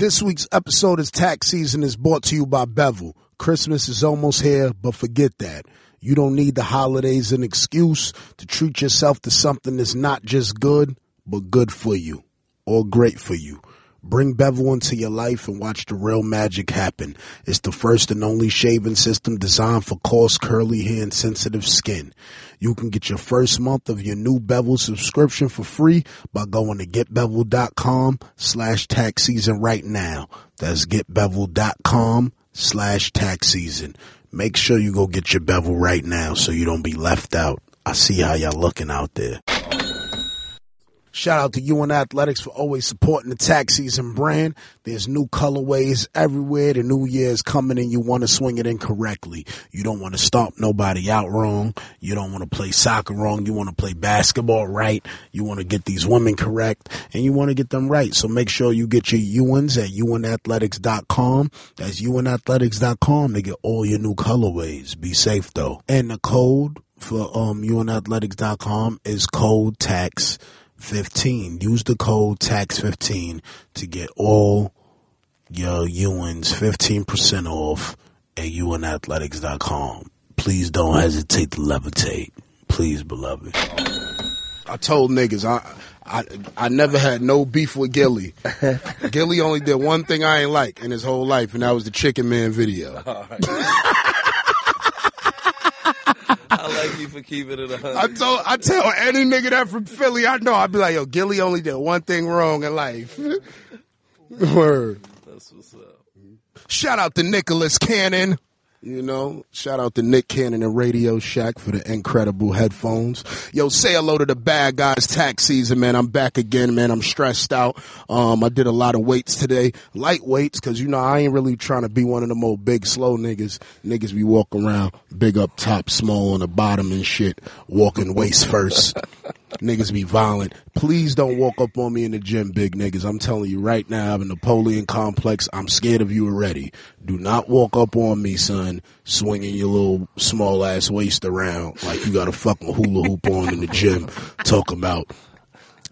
This week's episode is tax season is brought to you by Bevel. Christmas is almost here, but forget that. You don't need the holidays an excuse to treat yourself to something that's not just good, but good for you or great for you. Bring Bevel into your life and watch the real magic happen. It's the first and only shaving system designed for coarse, curly hair and sensitive skin. You can get your first month of your new Bevel subscription for free by going to getbevel.com slash tax season right now. That's getbevel.com slash tax season. Make sure you go get your Bevel right now so you don't be left out. I see how y'all looking out there. Shout out to UN Athletics for always supporting the tax season brand. There's new colorways everywhere. The new year is coming and you want to swing it in correctly. You don't want to stomp nobody out wrong. You don't want to play soccer wrong. You want to play basketball right. You want to get these women correct and you want to get them right. So make sure you get your UNs at UNathletics.com. That's UNathletics.com to get all your new colorways. Be safe though. And the code for um UNathletics.com is code tax 15. Use the code TAX15 to get all your UNs 15% off at UNathletics.com. Please don't hesitate to levitate. Please, beloved. I told niggas I I I never had no beef with Gillie. Gillie only did one thing I ain't like in his whole life, and that was the Chicken Man video. I like you for keeping it a I hundred. told I tell any nigga that from Philly I know I'd be like, yo, Gillie only did one thing wrong in life. Word. That's what's up. Shout out to Nicholas Cannon. You know, shout out to Nick Cannon and Radio Shack for the incredible headphones. Yo, say hello to the bad guys tax season, man. I'm back again, man. I'm stressed out. Um, I did a lot of weights today, light weights, cause you know, I ain't really trying to be one of them old big slow niggas. Niggas be walking around big up top, small on the bottom and shit, walking waist first. niggas be violent. Please don't walk up on me in the gym, big niggas. I'm telling you right now, I have a Napoleon complex. I'm scared of you already. Do not walk up on me, son, swinging your little small ass waist around like you got a fucking hula hoop on in the gym, talking about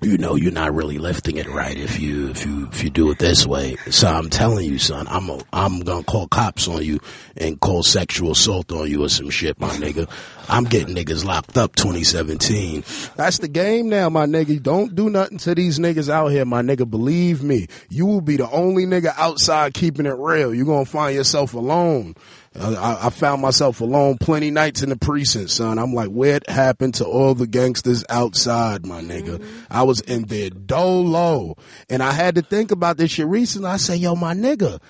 you know you're not really lifting it right if you if you if you do it this way. So I'm telling you, son, I'm a, I'm gonna call cops on you and call sexual assault on you or some shit, my nigga. I'm getting niggas locked up 2017. That's the game now, my nigga. Don't do nothing to these niggas out here, my nigga. Believe me, you will be the only nigga outside keeping it real. You're gonna find yourself alone. I, I found myself alone plenty nights in the precinct, son. I'm like, what happened to all the gangsters outside, my nigga? Mm-hmm. I was in there dolo. And I had to think about this shit recently. I say, yo, my nigga,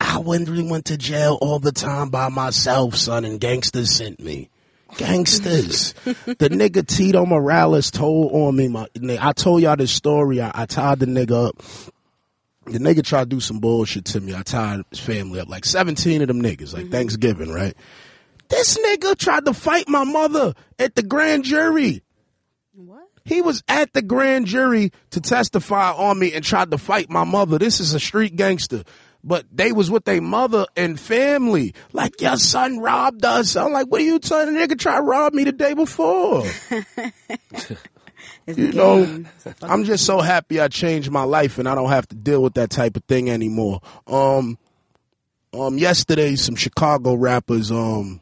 I went, went to jail all the time by myself, son, and gangsters sent me. Gangsters. the nigga Tito Morales told on me, my, I told y'all this story. I, I tied the nigga up the nigga tried to do some bullshit to me. I tied his family up, like 17 of them niggas, like mm-hmm. Thanksgiving, right? This nigga tried to fight my mother at the grand jury. What? He was at the grand jury to testify on me and tried to fight my mother. This is a street gangster. But they was with their mother and family. Like, your son robbed us. I'm like, what are you telling the nigga try to rob me the day before? You know. I'm just so happy I changed my life and I don't have to deal with that type of thing anymore. Um, um, yesterday, some Chicago rappers, um,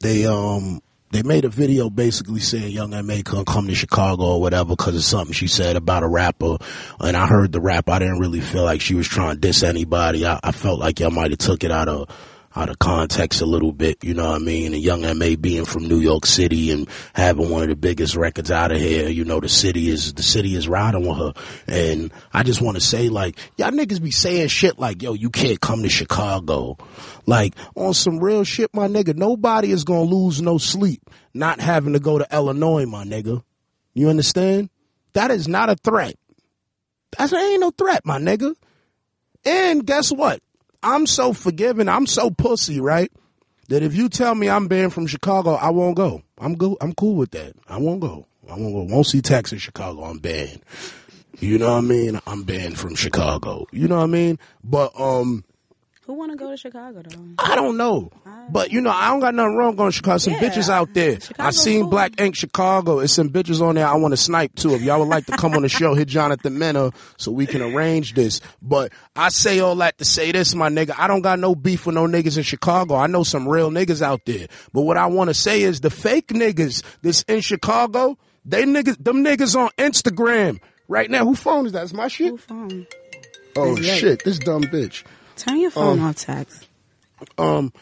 they, um, they made a video basically saying Young M.A. couldn't come to Chicago or whatever because of something she said about a rapper. And I heard the rap. I didn't really feel like she was trying to diss anybody. I, I felt like y'all might have took it out of, out of context a little bit, you know what I mean? And Young M.A. being from New York City and having one of the biggest records out of here, you know, the city is, the city is riding with her. And I just want to say like, y'all niggas be saying shit like, yo, you can't come to Chicago. Like, on some real shit, my nigga, nobody is gonna lose no sleep not having to go to Illinois, my nigga. You understand? That is not a threat. That ain't no threat, my nigga. And guess what? I'm so forgiving. I'm so pussy, right? That if you tell me I'm banned from Chicago, I won't go. I'm go. I'm cool with that. I won't go. I won't go. Won't see tax in Chicago. I'm banned. You know what I mean? I'm banned from Chicago. You know what I mean? But um, Who want to go to Chicago though? I don't know. But you know, I don't got nothing wrong going to Chicago. Some Yeah. bitches out there. I Chicago's seen cool. Black Ink Chicago. It's some bitches on there I want to snipe too. If y'all would like to come on the show, hit Jonathan Mena so we can arrange this. But I say all that to say this, my nigga. I don't got no beef with no niggas in Chicago. I know some real niggas out there. But what I want to say is the fake niggas that's in Chicago, they niggas, them niggas on Instagram right now. Who phone is that? Is my shit? Who phone? Oh shit, this dumb bitch. Turn your phone Um, off, tax. um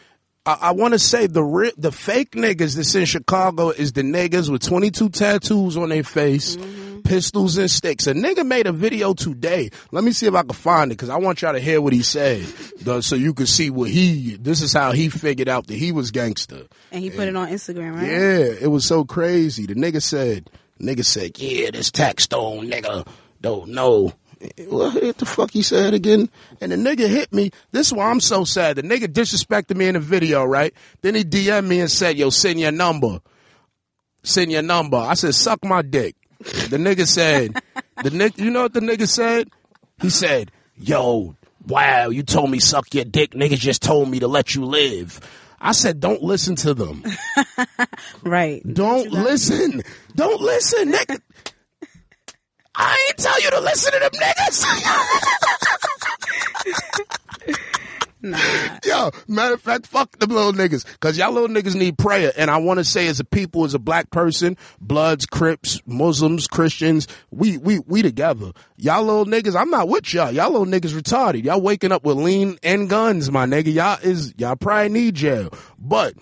I, I want to say the ri- the fake niggas that's in Chicago is the niggas with 22 tattoos on their face, pistols and sticks. A nigga made a video today. Let me see if I can find it because I want y'all to hear what he said, though, so you can see what he. This is how he figured out that he was gangster. And he put it on Instagram, right? Yeah, it was so crazy. The nigga said, nigga said, yeah, this Taxstone nigga don't know. What what the fuck he said again? And the nigga hit me. This is why I'm so sad. The nigga disrespected me in the video, right? Then he DM'd me and said, yo, send your number. Send your number. I said, suck my dick. The nigga said, the nigga, you know what the nigga said? He said, yo, wow, you told me suck your dick. Niggas just told me to let you live. I said, don't listen to them. Right. Don't listen. Don't listen, nigga. I ain't tell you to listen to them niggas. Nah. Yo, matter of fact, fuck them little niggas. Cause y'all little niggas need prayer. And I want to say as a people, as a black person, Bloods, Crips, Muslims, Christians, we, we, we together. Y'all little niggas, I'm not with y'all. Y'all little niggas retarded. Y'all waking up with lean and guns, my nigga. Y'all is, y'all probably need jail. But,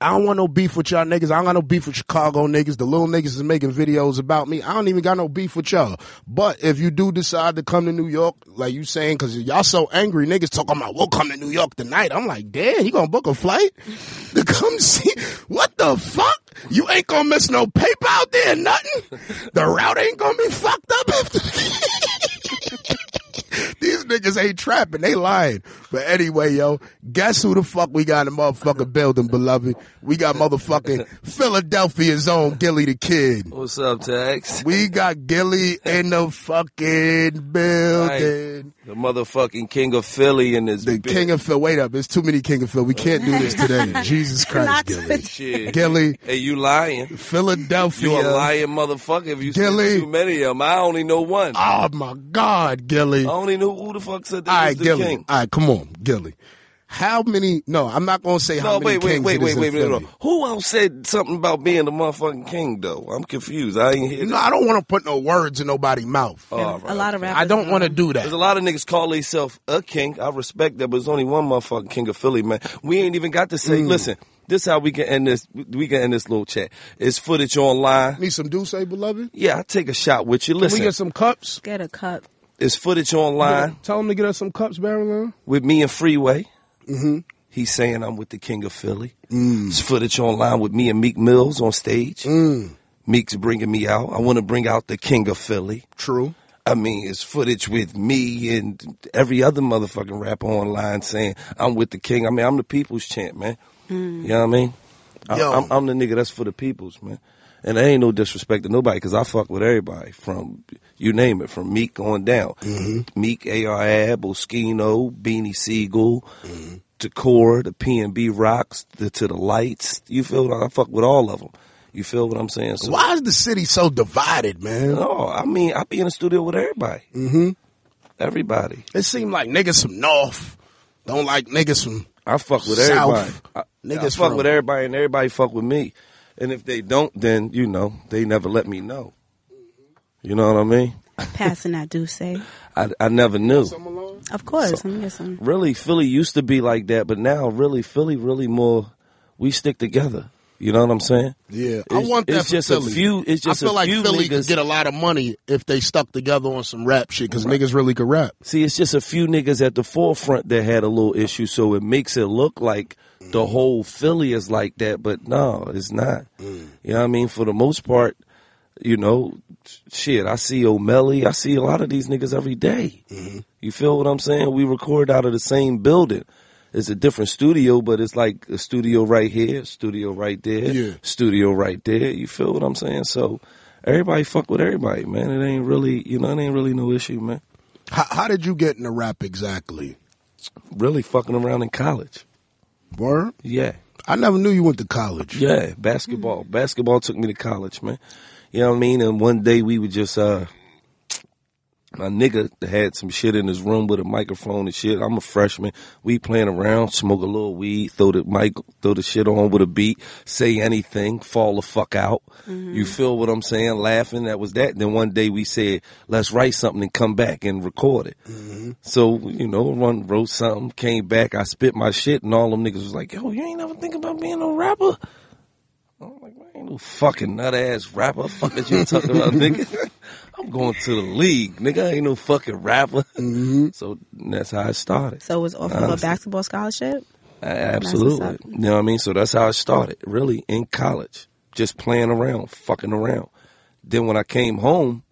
I don't want no beef with y'all niggas. I don't got no beef with Chicago niggas. The little niggas is making videos about me. I don't even got no beef with y'all. But if you do decide to come to New York, like you saying, cause y'all so angry, niggas talking about we'll come to New York tonight. I'm like, damn, you gonna book a flight to come see? What the fuck? You ain't gonna miss no paper out there, nothing. The route ain't gonna be fucked up after. These niggas ain't trapping, they lying. But anyway, yo, guess who the fuck we got in the motherfucking building, beloved? We got motherfucking Philadelphia's own Gillie the Kid. What's up, Tex? We got Gillie in the fucking building. The motherfucking king of Philly in this The bitch. King of Phil. Wait up, it's too many King of Phil. We can't do this today. Jesus Christ, Gillie. Shit. Gillie, Hey, you lying. Philadelphia. You a lying motherfucker if you Gillie. too many of them. I only know one. Oh my God, Gillie. I only knew who the fuck said that All was right, the Gillie. king. All right, come on, Gillie. How many? No, I'm not gonna say how No, many wait, wait, kings wait, it is wait, in wait, wait, Philly. wait. Who else said something about being the motherfucking king, though? I'm confused. I ain't hear No, that. I don't want to put no words in nobody's mouth. Oh, a right. lot of rappers. I don't want to um, do There's a lot of niggas call themselves a king. I respect that, but there's only one motherfucking king of Philly, man. We ain't even got to say, Mm. listen, this how we can end this, we can end this little chat. It's footage online. Need some Douce, beloved? Yeah, I take a shot with you. Can Listen, we get some cups? Get a cup. It's footage online Tell him to get us some cups, Barrel. with me and Freeway. Mm-hmm. He's saying I'm with the king of Philly. Mm. It's footage online with me and Meek Mills on stage. Mm. Meek's bringing me out. I want to bring out the king of Philly. True. I mean, it's footage with me and every other motherfucking rapper online saying I'm with the king. I mean, I'm the people's champ, man. You know what I mean? I, Yo. I'm, I'm the nigga that's for the peoples, man. And I ain't no disrespect to nobody because I fuck with everybody from you name it, from Meek on down. Meek, AR Ab, Oskino, Beanie Sigel, to Core, the PnB Rocks, the, to the Lights. You feel what I fuck with all of them. You feel what I'm saying? So, Why is the city so divided, man? No, I mean, I be in the studio with everybody. Mm-hmm. Everybody. It seemed like niggas from North don't like niggas from. I fuck with South. everybody. I, Niggas I fuck from- with everybody, and everybody fuck with me. And if they don't, then you know they never let me know. You know what I mean? Passing that Douce. I I never knew. Of course. Let me get some. Really, Philly used to be like that, but now really Philly really more. We stick together. You know what I'm saying? Yeah, I It's- want that it's for just Philly. a few. It's just I feel a like few Philly could get a lot of money if they stuck together on some rap shit because niggas really could rap. See, it's just a few niggas at the forefront that had a little issue, so it makes it look like the mm-hmm. whole Philly is like that, but no, it's not. Mm. You know what I mean? For the most part, you know, shit, I see O'Malley, I see a lot of these niggas every day. Mm-hmm. You feel what I'm saying? We record out of the same building. It's a different studio, but it's like a studio right here, studio right there, Yeah. studio right there. You feel what I'm saying? So everybody fuck with everybody, man. It ain't really, you know, it ain't really no issue, man. How, how did you get into rap exactly? really fucking around in college. Word? Yeah. I never knew you went to college. Yeah, basketball. Basketball took me to college, man. You know what I mean? And one day we would just uh my nigga had some shit in his room with a microphone and shit. I'm a freshman. We playing around, smoke a little weed, throw the mic, throw the shit on with a beat, say anything, fall the fuck out. Mm-hmm. You feel what I'm saying? Laughing. That was that. Then one day we said, let's write something and come back and record it. Mm-hmm. So, you know, run, wrote something, came back, I spit my shit and all them niggas was like, yo, you ain't never think about being a rapper? I'm like, man, ain't no fucking nut ass rapper. Fuck is you talking about, nigga? I'm going to the league, nigga. I ain't no fucking rapper. Mm-hmm. So that's how I started. So it was off of a basketball scholarship. A- Absolutely. You know what I mean? So that's how I started, really, in college. Just playing around, fucking around. Then when I came home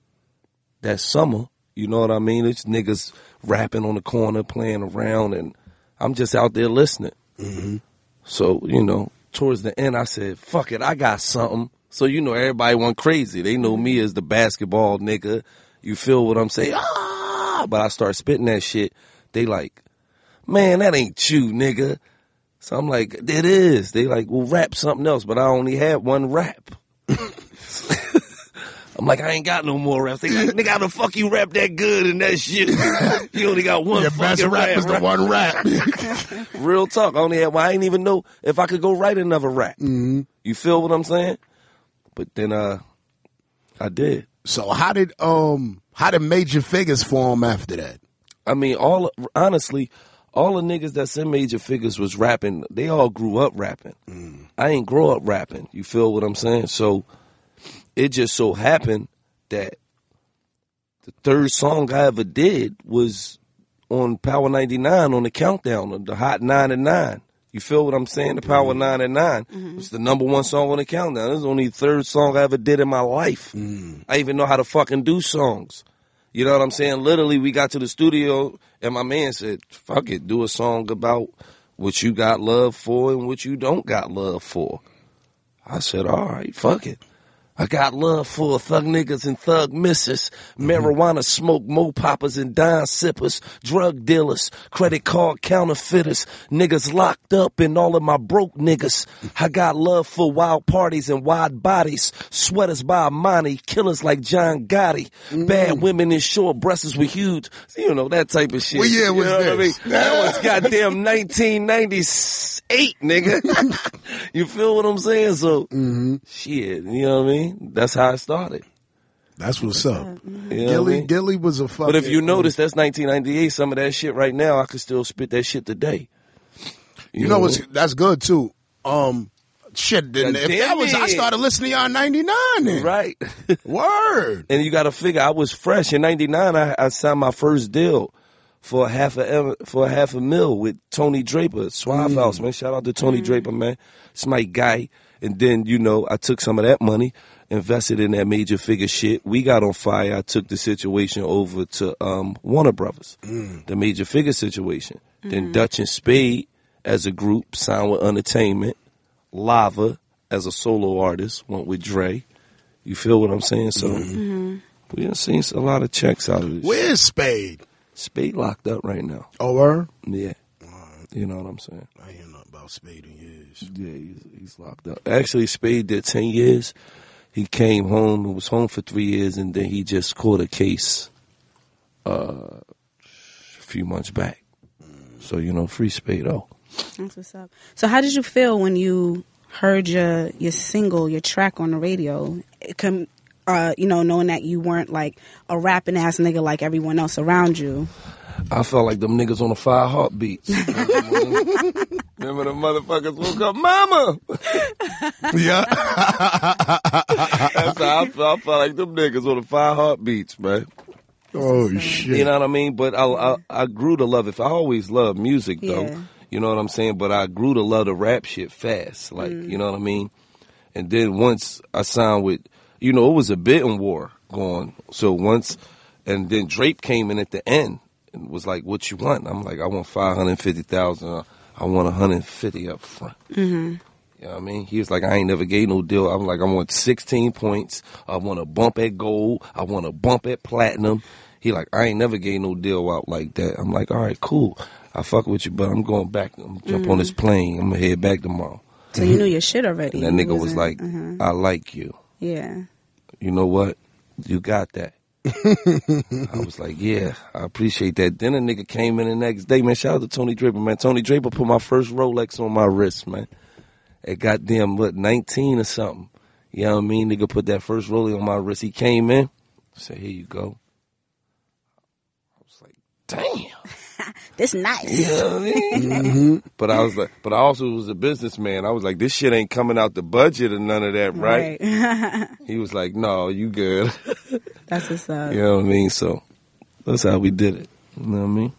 that summer, you know what I mean? It's niggas rapping on the corner, playing around, and I'm just out there listening. Mm-hmm. So, you know, towards the end, I said, fuck it, I got something. So, you know, everybody went crazy. They know me as the basketball nigga. You feel what I'm saying? Ah! But I start spitting that shit. They like, man, that ain't you, nigga. So I'm like, it is. They like, well, rap something else, but I only had one rap. I'm like, I ain't got no more raps. They like, nigga, how the fuck you rap that good and that shit? you only got one Your best fucking rap rap. is the one rap. Real talk. I only had one. I didn't even know if I could go write another rap. Mm-hmm. You feel what I'm saying? But then, uh, I did. so how did um how did Major Figgas form after that? I mean, all honestly, all the niggas that's in Major Figgas was rapping. They all grew up rapping. I ain't grow up rapping. You feel what I'm saying? So it just so happened that the third song I ever did was on Power 99 on the countdown of the Hot 9 and 9. You feel what I'm saying? The Power 9 and 9 mm-hmm. was the number one song on the countdown. This is only the third song I ever did in my life. Mm. I even know how to fucking do songs. You know what I'm saying? Literally, we got to the studio and my man said, fuck it, do a song about what you got love for and what you don't got love for. I said, all right, fuck it. I got love for thug niggas and thug misses, mm-hmm. marijuana smoke, mo poppers and dime sippers, drug dealers, credit card counterfeiters, niggas locked up and all of my broke niggas. Mm-hmm. I got love for wild parties and wide bodies, sweaters by Armani, killers like John Gotti, mm-hmm. bad women in short breasts with huge, you know, that type of shit. What year You know what I mean? That was goddamn 1998, nigga. you feel what I'm saying? So, shit, you know what I mean? That's how it started. That's what's up. You know what I Gilly mean? Gilly was a fucking But if you uh, notice, that's 1998. Some of that shit right now, I could still spit that shit today. You know what's that's good too. Um shit, then God if that damn was I started listening to y'all in 99 then. Right. Word. and you got to figure, I was fresh in '99. I, I signed my first deal for half a em- for half a mil with Tony Draper, Suave House, mm. man. Shout out to Tony Draper, man. It's my guy. And then you know, I took some of that money, invested in that Major Figga shit. We got on fire. I took the situation over to um, Warner Brothers, mm. the Major Figga situation. Then mm-hmm. Dutch and Spade as a group signed with Entertainment. Lava as a solo artist went with Dre. You feel what I'm saying? So mm-hmm. Mm-hmm. we done seen a lot of checks out of this. Where's Spade? Spade locked up right now. Oh, word? Yeah. You know what I'm saying? I hear nothing about Spade in years. Yeah, he's, he's locked up. Actually, Spade did 10 years. He came home and was home for three years, and then he just caught a case uh, a few months back. So, you know, free Spade, oh. That's what's up. So how did you feel when you heard your your single, your track on the radio? It com- uh, you know, knowing that you weren't like a rapping ass nigga like everyone else around you. I felt like them niggas on the five heartbeats. Remember the motherfuckers woke up, Mama! Yeah. That's how I felt. I felt like them niggas on the five heartbeats, man. oh shit. You know what I mean? But I, I I grew to love it. I always loved music though. Yeah. You know what I'm saying? But I grew to love the rap shit fast. Like, mm. you know what I mean? And then once I signed with, you know, it was a bidding war going. So once, and then Drape came in at the end and was like, "What you want?" I'm like, "I want five hundred fifty thousand. I want 150 up front." You know what I mean? He was like, I ain't never gave no deal. I'm like, I want 16 points. I want a bump at gold. I want a bump at platinum. He like, I ain't never gave no deal out like that. I'm like, all right, cool. I fuck with you, but I'm going back. I'm jump on this plane. I'm gonna head back tomorrow. So you knew your shit already. And that nigga was like, uh-huh. I like you. yeah. You know what? You got that. I was like, yeah, I appreciate that. Then a nigga came in the next day, man. Shout out to Tony Draper, man. Tony Draper put my first Rolex on my wrist, man. At goddamn, what, 19 or something. You know what I mean? Nigga put that first Rolex on my wrist. He came in, said, here you go. I was like, damn. This nice. You know what I mean? Mm-hmm. But I was like, but I also was a businessman. I was like, this shit ain't coming out the budget or none of that, right? Right. He was like, no, you good. That's what's up. You know what I mean? So that's how we did it. You know what I mean?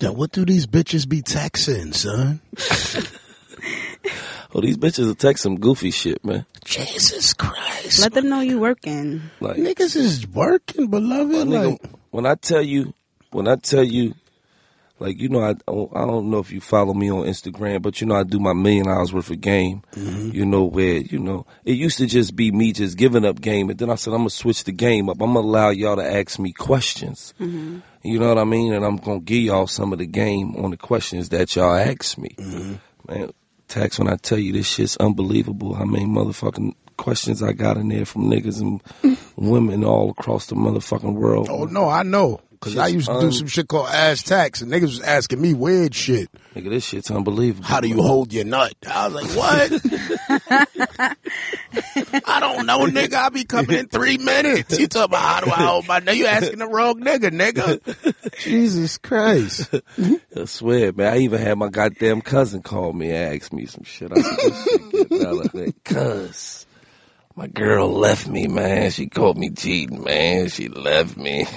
Yeah, what do these bitches be texting, son? Oh, these bitches will text some goofy shit, man. Jesus Christ. Let them know you working. Like, Niggas is working, beloved. nigga, Like, when I tell you, when I tell you, like you know, I I don't know if you follow me on Instagram, but you know I do my million hours worth of game. Mm-hmm. You know where you know it used to just be me just giving up game, and then I said I'm gonna switch the game up. I'm gonna allow y'all to ask me questions. Mm-hmm. You know what I mean? And I'm gonna give y'all some of the game on the questions that y'all ask me. Mm-hmm. Man, tax when I tell you this shit's unbelievable. How many motherfucking questions I got in there from niggas and women all across the motherfucking world. oh no, I know. Cause I used to do some shit called ass tax, and niggas was asking me weird shit. Nigga, this shit's unbelievable. How do you hold your nut? I was like, what? I don't know, nigga. I'll be coming in three minutes. You talking about how do I hold my nut? You asking the wrong nigga, nigga. Jesus Christ. I swear, man. I even had my goddamn cousin call me and ask me some shit. I said, this shit get out of that. Cuz, my girl left me, man. She called me cheating, man. She left me.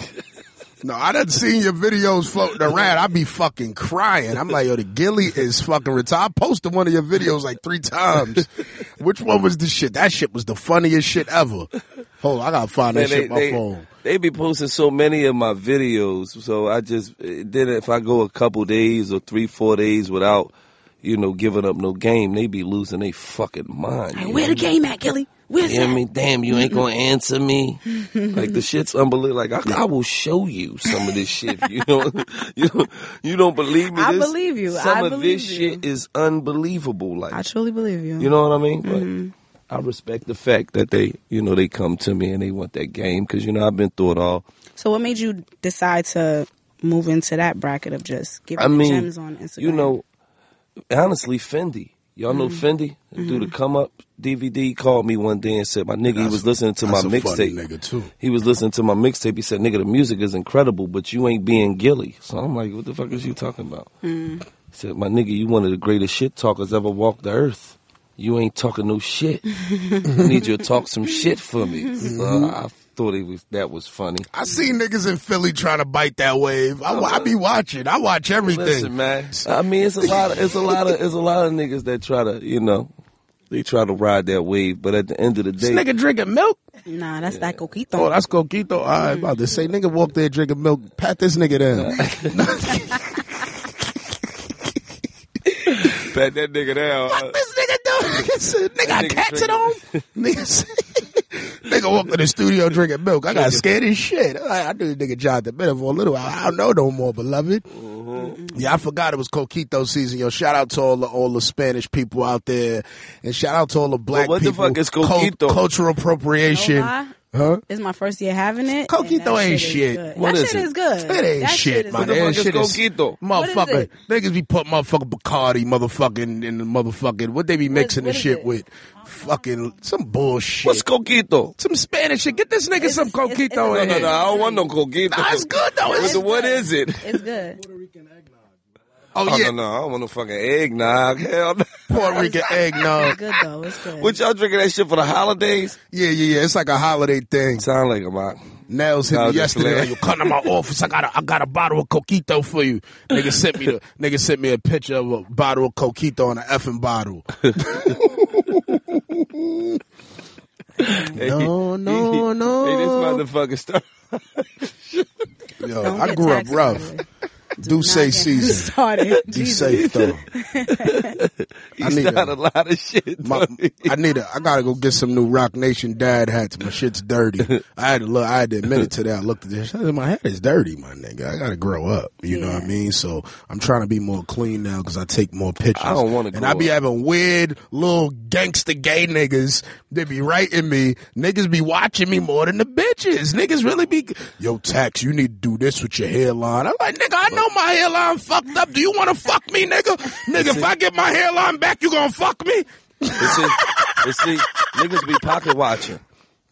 No, I done seen your videos floating around. I'd be fucking crying. I'm like, yo, the Gillie is fucking retired. I posted one of your videos like three times. Which one was the shit? That shit was the funniest shit ever. Hold on, I gotta find that Man, shit they, on my they, phone. they be posting so many of my videos, so I just then if I go a couple days or three, four days without, you know, giving up no game, they be losing their fucking mind. Hey, you where the game at, Gillie? Where's You know what I mean? Damn, you ain't gonna answer me. like the shit's unbelievable. Like I, I will show you some of this shit. You know, you don't, you don't believe me. I This- believe you. Some I of this you. shit is unbelievable. Like I truly believe you. you know what I mean? Mm-hmm. I respect the fact that they, you know, they come to me and they want that game because you know I've been through it all. So what made you decide to move into that bracket of just giving I mean, gems on Instagram? you know, honestly, Fendi. Y'all know Mm-hmm. Fendi? The dude to come up DVD called me one day and said, "My nigga, he was listening to my That's a mixtape. He was listening to my mixtape. He said, "Nigga, the music is incredible, but you ain't being Gillie." So I'm like, "What the fuck is you talking about?" Mm. He said, "My nigga, you one of the greatest shit talkers ever walked the earth. You ain't talking no shit. I need you to talk some shit for me." So I thought it was that was funny. I see niggas in Philly trying to bite that wave. I, I be watching. I watch everything. Listen, man. I mean, it's a lot. Of, it's a lot of. It's a lot of niggas that try to, you know, they try to ride that wave. But at the end of the This day, nigga drinking milk. Nah, that's that coquito. Oh, that's Coquito. All right, about to say, nigga walk there drinking milk. Pat this nigga down. pat that nigga down. Fuck this nigga doing? nigga got nigga cats at home? nigga, say- nigga walk to the studio drinking milk. I got scared as shit. I, I knew the nigga job the Bennett for a little while. I don't know no more, beloved. Mm. Mm-hmm. Yeah, I forgot it was Coquito season. Yo, shout out to all the all the Spanish people out there, and shout out to all the black what the people. fuck is Cul- Coquito? cultural appropriation. No lie. Huh? It's my first year having it. Coquito ain't shit. shit. Is good. What that is shit it? is good. It ain't That shit, is man. What the good. That fuck is shit is Coquito? Motherfucker, What is niggas be putting motherfucking Bacardi, motherfucking, in the motherfucking, what they be mixing what the shit it? with? Fucking, some bullshit. What's coquito? some Spanish shit. Get this nigga It's- some Coquito it's- No, in no, here. no. I don't want no coquito. Nah, it's good, though. What, It's what good. is it? It's good. Oh, Oh yeah. no, no, I don't want no fucking eggnog. Hell no. Puerto Rican It's eggnog. good though. It's good. What y'all drinking that shit for the holidays? Yeah, yeah, yeah. It's like a holiday thing. Sound like I'm Nails Nels hit me yesterday. Like, you come to my office. I got a, I got a bottle of Coquito for you. Nigga sent me the, nigga sent me a picture of a bottle of Coquito and an effing bottle. no, no, no. Hey, this motherfucker start. Yo, Don't I grew up taxed, rough. By the way. Do Not say get season. Started. Be safe though. He I need a- a lot of shit. My. I need a. I gotta go get some new Roc Nation dad hats. My shit's dirty. I had to look. I had to admit it today. I looked at this. My head is dirty, my nigga. I gotta grow up. You know what I mean? So I'm trying to be more clean now because I take more pictures. I don't wanna And grow I be up. having weird little gangster gay niggas. They be writing me. Niggas be watching me more than the bitches. Niggas really be. Yo, Tax, you need to do this with your hairline. I'm like, nigga, I know my hairline fucked up. Do you want to fuck me, nigga? Nigga, if I get my hairline back, you gonna fuck me? But see, but see, niggas be pocket watching.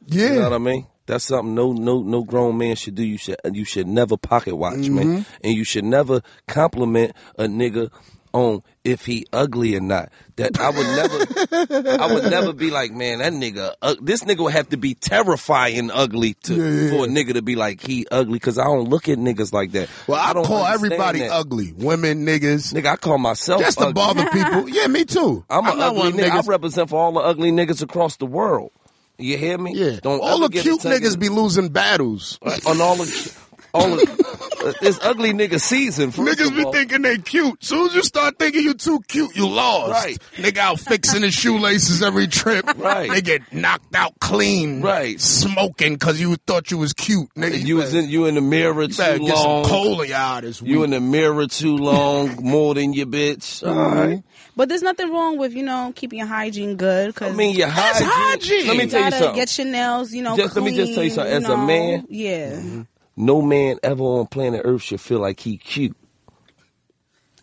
Yeah. You know what I mean? That's something no no no grown man should do. You should you should never pocket watch, Mm-hmm. man, and you should never compliment a nigga on if he ugly or not. That I would never, I would never be like, man, that nigga, uh, this nigga would have to be terrifying ugly to for a nigga to be like he ugly because I don't look at niggas like that. Well, I, don't call everybody that. ugly. Women, niggas. Nigga, I call myself Just to ugly. bother people. Yeah, me too. I'm an not ugly one nigga. I represent for all the ugly niggas across the world. You hear me? yeah. Don't all the cute niggas be losing battles. on all the all uh, the it's ugly nigga season. First Niggas of be all. thinking they cute. Soon as you start thinking you too cute, you lost. Right. Nigga out fixing his shoelaces every trip. Right. They get knocked out clean. Right. Smoking because you thought you was cute. Nigga, you was in you in the mirror you too get long. coal in your eye this week. You in the mirror too long, more than your bitch. Mm-hmm. All right. But there's nothing wrong with you know keeping your hygiene good. Cause I mean, your hygiene. hygiene. Let me you tell you something. get your nails, you know. Just- let me just tell you something. As a know. man- yeah, mm-hmm. No man ever on planet Earth should feel like he cute.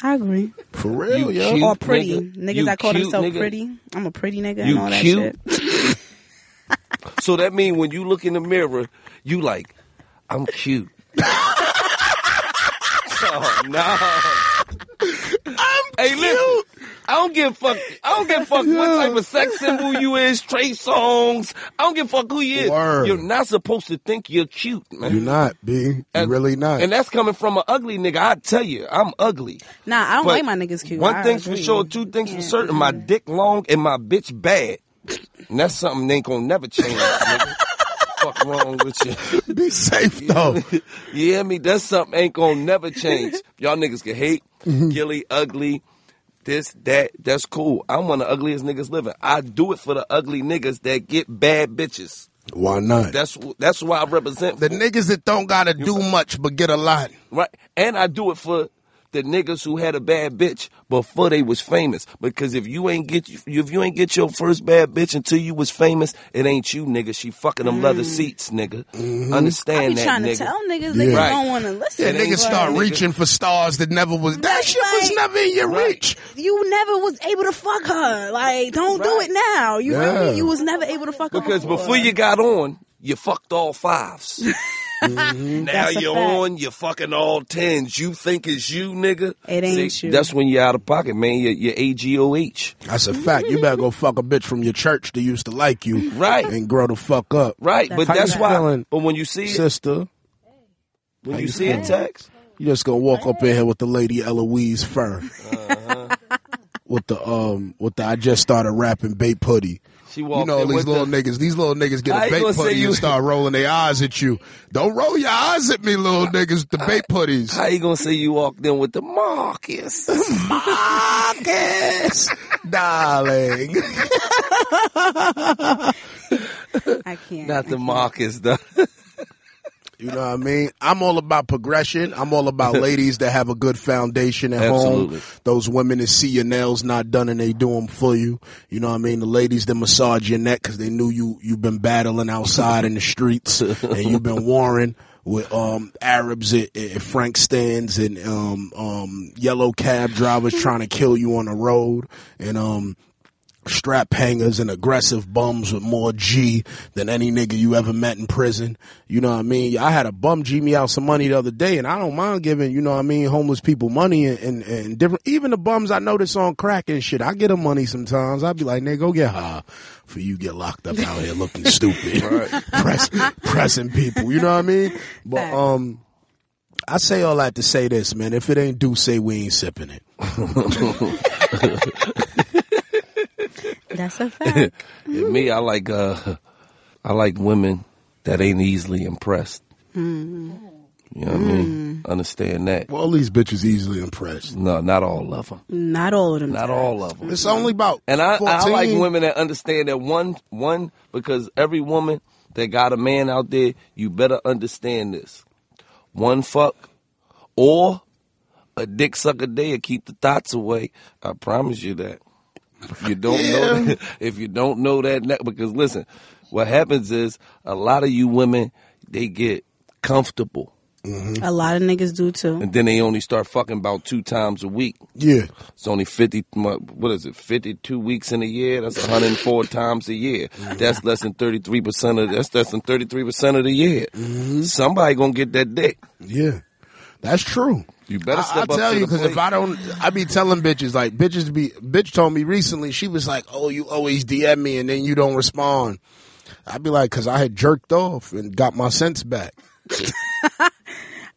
I agree. For real, You yo. cute. Or pretty nigga. niggas You that call cute, themselves nigga. pretty. I'm a pretty nigga You and all that cute. shit. So that means when you look in the mirror, you like, I'm cute. oh no. I'm hey, listen. I don't give a fuck. I don't give a fuck what type of sex symbol you is, Trey Songz. I don't give a fuck who you is. Word. You're not supposed to think you're cute, man. You're not, B. You And- really not. And that's coming from an ugly nigga. I tell you, I'm ugly. Nah, I don't But like my niggas cute. One I thing's for sure, two things for certain. My dick long and my bitch bad. And that's something that ain't gonna never change, nigga. Fuck wrong with you. Be safe, though. You hear me? That's something ain't gonna never change. Y'all niggas can hate, Mm-hmm. gilly, ugly, this, that. That's cool. I'm one of the ugliest niggas living. I do it for the ugly niggas that get bad bitches. Why not? That's that's why I represent. the for. niggas that don't gotta do much but get a lot. Right. And I do it for the niggas who had a bad bitch before they was famous. Because if you ain't get if you ain't get your first bad bitch until you was famous, it ain't you, nigga. She fucking them leather seats, nigga. Mm-hmm. I Understand be that, trying nigga. to tell niggas Yeah. they Right. don't want to listen. Yeah, It ain't niggas start nigga. reaching for stars that never was. That Right, shit was like- never in your Right. reach. You never was able to fuck her. Like, don't do it now. You Yeah. feel me? You was never able to fuck her Because before you got on, you fucked all fives. Mm-hmm. Now you're fact. on, you're fucking all tens. You think it's you, nigga? It ain't See, you. That's when you're out of pocket, man. You're, you're AGOH. That's a fact. You better go fuck a bitch from your church that used to like you. Right. And grow the fuck up. Right, That's but how that's you why. feeling, But when you see it, Sister, when you you see it, text, you just gonna walk up in here with the lady Eloise fur. Uh-huh. with the um with the I just started rapping bait putty. She You know these little the, niggas. These little niggas get I a ain't bait gonna putty you- and start rolling their eyes at you. Don't roll your eyes at me, little niggas. The bait putties. How you gonna say you walked in with the Marcus? Marcus, darling. I can't. Not the Marcus, though. You know what I mean? I'm all about progression. I'm all about ladies that have a good foundation at Absolutely. home. Those women that see your nails not done and they do them for you. You know what I mean? The ladies that massage your neck because they knew you you've been battling outside in the streets and you've been warring with um Arabs at, at Frank stands and um um yellow cab drivers trying to kill you on the road and um strap hangers and aggressive bums with more G than any nigga you ever met in prison. You know what I mean? I had a bum G me out some money the other day and I don't mind giving, you know what I mean, homeless people money and, and, and different, even the bums I notice on crack and shit. I get them money sometimes. I'd be like, nigga, go get high for you get locked up out here looking stupid. Press, pressing people. You know what I mean? But, um, I say all that to say this, man. If it ain't do, say we ain't sipping it. That's a fact. Yeah, me, I like uh, I like women that ain't easily impressed. You know what I mean? Understand that. Well, all these bitches easily impressed. No, not all of them. Not all of them. Not all of them. It's only about And I, 14. I like women that understand that one one because every woman that got a man out there, you better understand this. One fuck or a dick suck a day and keep the thoughts away. I promise you that. If you don't know that, if you don't know that now- because listen, what happens is a lot of you women they get comfortable mm-hmm. A lot of niggas do too. and then they only start fucking about two times a week. Yeah. It's only 50, what is it, 52 weeks in a year? That's 104 times a year. Mm-hmm. That's less than 33% of, that's less than 33% of the year. Mm-hmm. Somebody gonna get that dick. Yeah. That's true. You better I, step I'll up tell to you because if. I don't, I be telling bitches like bitches be. Bitch told me recently she was like, "Oh, you always DM me and then you don't respond." I'd be like, "Cause I had jerked off and got my sense back."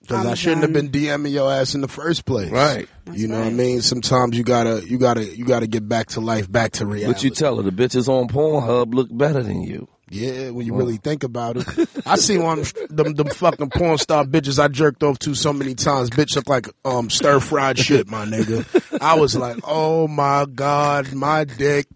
Because I shouldn't have been DMing your ass in the first place. Right. you know what I mean? Sometimes you gotta, you gotta, you gotta get back to life, back to reality. But you tell her the bitches on Pornhub look better than you. Yeah, when you really think about it. I see one them them fucking porn star bitches I jerked off to so many times. Bitch look like um stir fried shit, my nigga. I was like, oh my god, my dick.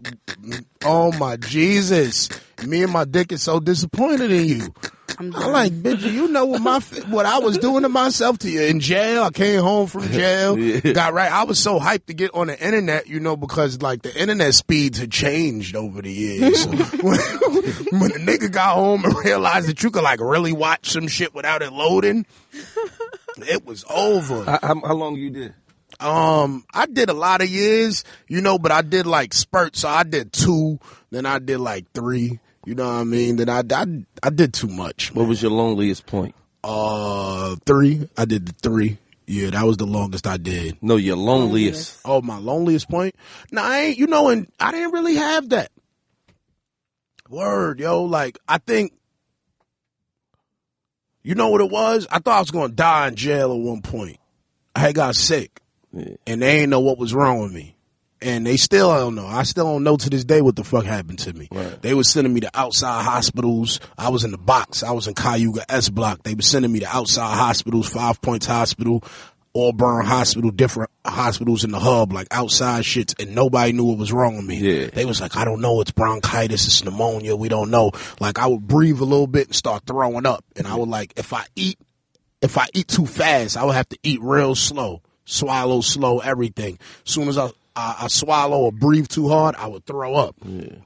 Oh my Jesus. Me and my dick is so disappointed in you. I'm I'm like, bitch, you know what my what I was doing to myself to you in jail. I came home from jail, Yeah. got right. I was so hyped to get on the internet, you know, because like the internet speeds had changed over the years. So, when, when the nigga got home and realized that you could like really watch some shit without it loading, it was over. How, how, how long you did? Um, I did a lot of years, you know, but I did like spurts. So I did two, then I did like three. You know what I mean? Then I I, I did too much. What was your loneliest point? Uh, three. I did the three. Yeah, that was the longest I did. No, your loneliest. Oh, my loneliest point. No, I ain't. You know, and I didn't really have that. Word, yo. Like I think. You know what it was? I thought I was gonna die in jail at one point. I had got sick, Yeah. and they ain't know what was wrong with me. And they still I don't know. I still don't know to this day what the fuck happened to me. Right. They was sending me to outside hospitals. I was in the box. I was in Cayuga S Block. They were sending me to outside hospitals, Five Points Hospital, Auburn Hospital, different hospitals in the hub, like outside shits, and nobody knew what was wrong with me. Yeah. They was like, I don't know, it's bronchitis, it's pneumonia, we don't know. Like I would breathe a little bit and start throwing up. And I would like, if I eat, if I eat too fast, I would have to eat real slow, swallow slow, everything. soon as I, I, I swallow or breathe too hard, I would throw up,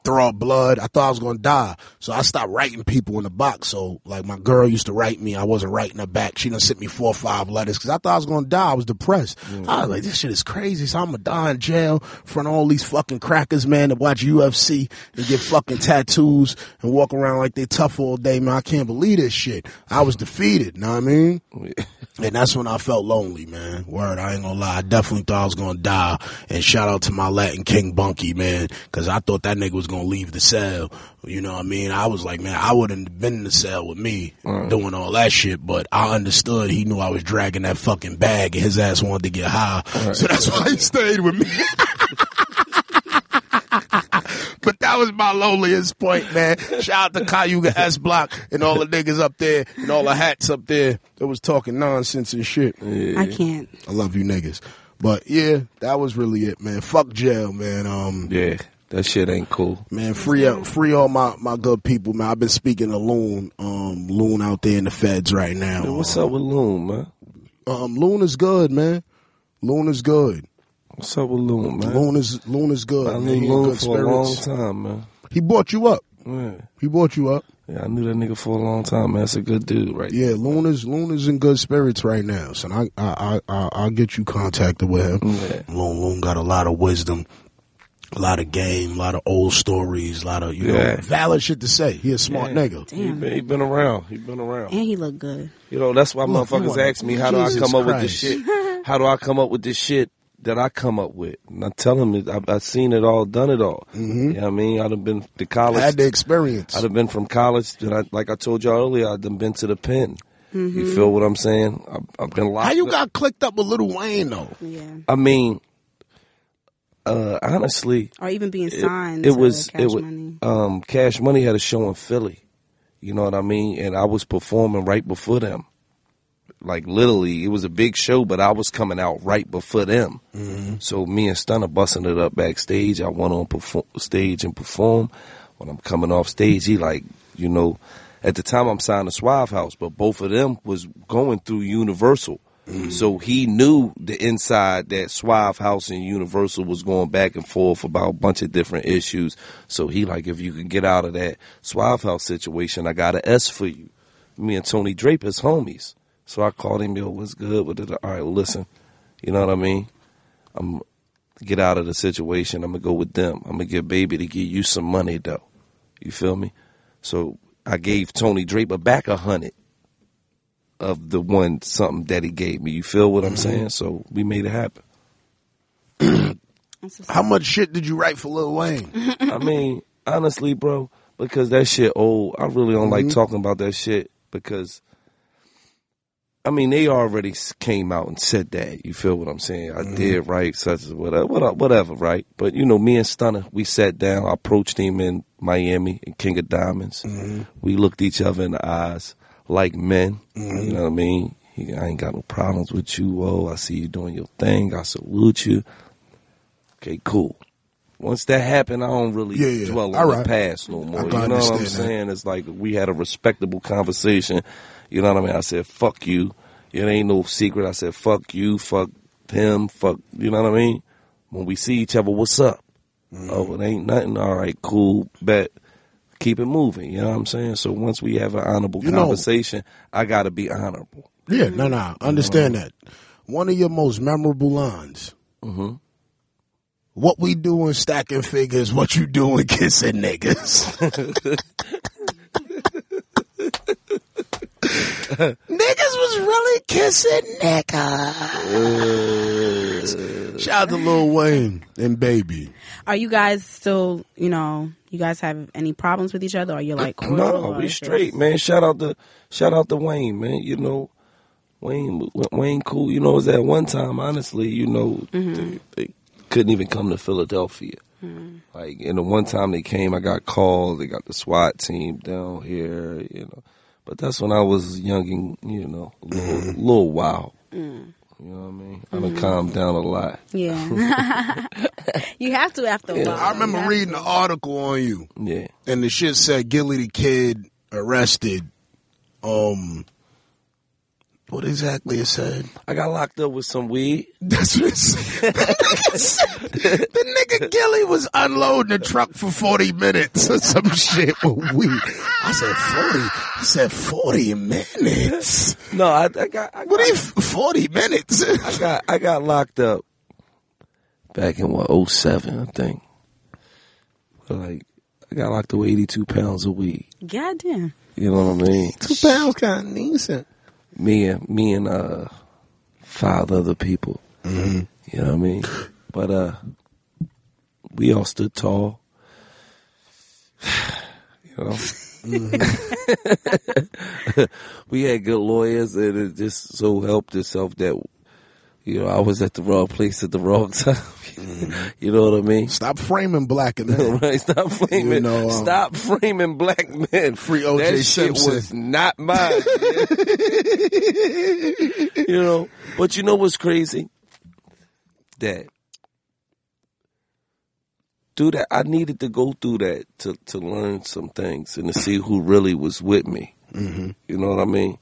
throw up blood. I thought I was going to die. So I stopped writing people in the box. So like my girl used to write me. I wasn't writing her back. She done sent me four or five letters because I thought I was going to die. I was depressed. I was like, this shit is crazy. So I'm to die in jail in front of all these fucking crackers, man, to watch UFC and get fucking tattoos and walk around like they tough all day, man. I can't believe this shit. I was defeated. Know what I mean? And that's when I felt lonely, man. Word, I ain't gonna lie. I definitely thought I was gonna die. And shout out to my Latin King Bunky, man, because I thought that nigga was gonna leave the cell. You know what I mean? I was like, man, I wouldn't have been in the cell with me doing all that shit, but I understood he knew I was dragging that fucking bag and his ass wanted to get high. So that's why he stayed with me. But that was my loneliest point, man. Shout out to Cayuga S Block and all the niggas up there and all the hats up there that was talking nonsense and shit. I can't. I love you niggas. But yeah, that was really it, man. Fuck jail, man. Um, Yeah, that shit ain't cool. man, free up, free all my, my good people, man. I've been speaking to Loon, um, Loon out there in the feds right now. Hey, what's up with Loon, man? Um, Loon is good, man. Loon is good. What's up with Loon, man? Loon is, Loon is good. I man. knew Loon good for a long time, man. He brought you up. Yeah. He brought you up. Yeah, I knew that nigga for a long time, man. That's a good dude, right? Yeah, Luna's Luna's in good spirits right now, so I I I I- I'll get you contacted with him. Yeah. Loon Loon got a lot of wisdom, a lot of game, a lot of old stories, a lot of you Yeah. know valid shit to say. He a smart Yeah. nigga. He Damn. been, he been around. He been around. And he look good. You know, that's why Look, motherfuckers ask me, how do I Jesus come up with this shit? How do I come up with this shit that I come up with? And I tell them, it- I've, I've seen it all, done it all. You know what I mean? I'd have been to I college. had the experience. I'd have been from college. And I, like I told y'all earlier, I'd done been to the pen. You feel what I'm saying? I've, I've been locked. How you up. got clicked up with Little Wayne though? Yeah. I mean, uh, honestly, Or even being it, signed it to was Cash it was Money. um Cash Money had a show in Philly. You know what I mean? And I was performing right before them. Like literally, it was a big show, but I was coming out right before them. Mm-hmm. So me and Stunner busting it up backstage. I went on perform, stage and perform. When I'm coming off stage, he like, you know, at the time I'm signed to Suave House, but both of them was going through Universal. Mm-hmm. So he knew the inside that Suave House and Universal was going back and forth about a bunch of different issues. So he like, if you can get out of that Suave House situation, I got an S for you. Me and Tony Draper's homies. So I called him, yo, what's good with it? All right, listen, you know what I mean? I'm get out of the situation. I'm gonna go with them. I'm gonna get baby to give you some money though. You feel me? So I gave Tony Draper back a hundred of the one something that he gave me. You feel what I'm mm-hmm. saying? So we made it happen. That's How much shit did you write for Lil Wayne? I mean, honestly, bro, because that shit old. I really don't like mm-hmm. talking about that shit because I mean they already came out and said that. You feel what I'm saying? I mm-hmm. did right, such as whatever, whatever, right? But you know, me and Stunna, we sat down. I approached him in Miami in King of Diamonds. Mm-hmm. We looked each other in the eyes like men. Mm-hmm. You know what I mean? He, I ain't got no problems with you. Oh, I see you doing your thing. I salute you. Okay, cool. Once that happened, I don't really Yeah, yeah. dwell on the past no more. You know what I'm understand that. saying? It's like we had a respectable conversation. You know what I mean? I said, fuck you. It ain't no secret. I said, fuck you, fuck him, fuck, you know what I mean? When we see each other, what's up? Mm-hmm. Oh, it ain't nothing. All right, cool, bet. Keep it moving. You know what I'm saying? So once we have an honorable You know- conversation, I got to be honorable. Yeah, no, no, understand that. One of your most memorable lines. Mhm. What we doing stacking figures, what you doing kissing niggas. niggas was really kissing niggas. Shout out to Lil Wayne and Baby. Are you guys still, you know, you guys have any problems with each other? Or are you like cordial, No, we straight, man. Shout out to shout out to Wayne, man. You know, Wayne Wayne cool. You know, it was at one time, honestly, you know, mm-hmm. they, they couldn't even come to Philadelphia. Mm-hmm. Like, and the one time they came, I got called. They got the SWAT team down here, you know. But that's when I was young and you know, a little, mm-hmm. little wild. Mm. You know what I mean? I done mm-hmm. calmed down a lot. Yeah. you have to after a while. I remember reading to. an article on you, Yeah. and the shit said Gillie the Kid arrested. Um, what exactly it said? I got locked up with some weed. That's what it said. the nigga Gillie was unloading the truck for 40 minutes or some shit with weed. I said 40. I said 40 minutes. No, I, I got I What got, are you, 40 minutes? I got I got locked up back in what 07, I think. But like I got locked up with eighty two pounds of weed. Goddamn. You know what I mean? Two pounds kind of decent. Me and me and uh five other people. Mm-hmm. You know what I mean? But uh we all stood tall. you know. we had good lawyers and it just so helped itself that you know, I was at the wrong place at the wrong time. you know what I mean? Stop framing black men. right? Stop framing. You know, um, stop framing black men. Free O.J. That shit was not mine. you know, but you know what's crazy? That through that, I needed to go through that to to learn some things and to see who really was with me. Mm-hmm. You know what I mean?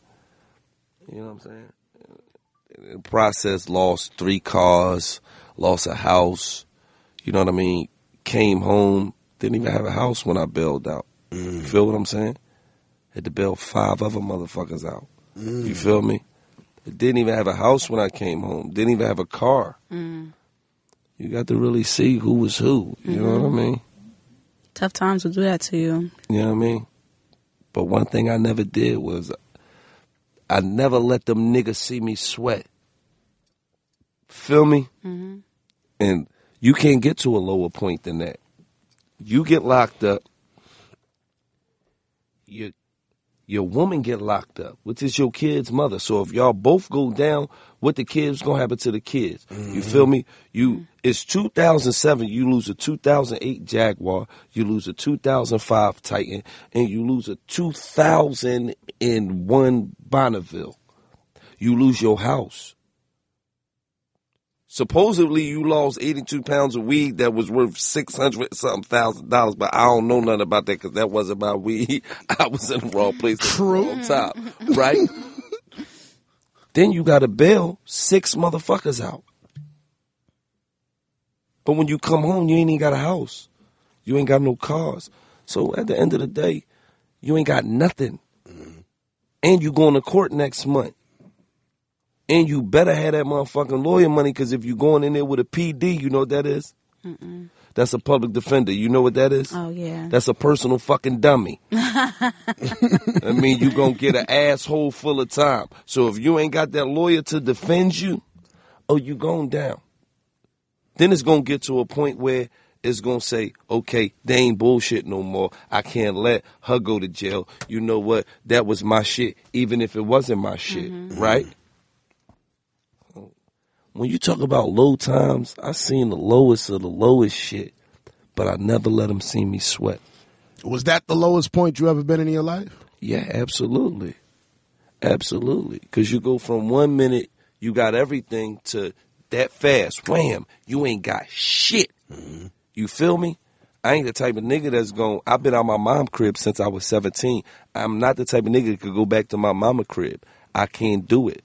You know what I'm saying? Process, lost three cars, lost a house. You know what I mean? Came home, didn't even have a house when I bailed out. You feel what I'm saying? Had to bail five other motherfuckers out. You mm. feel me? Didn't even have a house when I came home. Didn't even have a car. Mm. You got to really see who was who. You know what I mm-hmm. mean? Tough times will do that to you. You know what I mean? But one thing I never did was I never let them niggas see me sweat. Feel me? Mm-hmm. And you can't get to a lower point than that. You get locked up. Your your woman get locked up, which is your kid's mother. So if y'all both go down, what the kids gonna happen to the kids? You feel mm-hmm. me? You mm-hmm. it's 2007. You lose a 2008 Jaguar, you lose a 2005 Titan, and you lose a 2001 Bonneville. you lose your house. Supposedly you lost 82 pounds of weed that was worth 600 something thousand dollars, but I don't know nothing about that because that wasn't my weed. I was in the wrong place at the wrong time, right? then you got to bail six motherfuckers out. But when you come home, you ain't even got a house. You ain't got no cars. So at the end of the day, you ain't got nothing. Mm-hmm. And you going to court next month. And you better have that motherfucking lawyer money because if you're going in there with a PD, you know what that is? That's a public defender. You know what that is? Oh yeah. That's a personal fucking dummy. I mean, you gonna get an asshole full of time. So if you ain't got that lawyer to defend you, oh, you going down. Then it's gonna get to a point where it's gonna say, okay, they ain't bullshit no more. I can't let her go to jail. You know what? That was my shit, even if it wasn't my shit, mm-hmm. right? When you talk about low times, I seen the lowest of the lowest shit, but I never let them see me sweat. Was that the lowest point you ever been in your life? Yeah, absolutely. Absolutely. Because you go from one minute, you got everything, to that fast, wham, you ain't got shit. Mm-hmm. You feel me? I ain't the type of nigga that's going, I've been out my mom crib since I was 17. I'm not the type of nigga that could go back to my mama crib. I can't do it.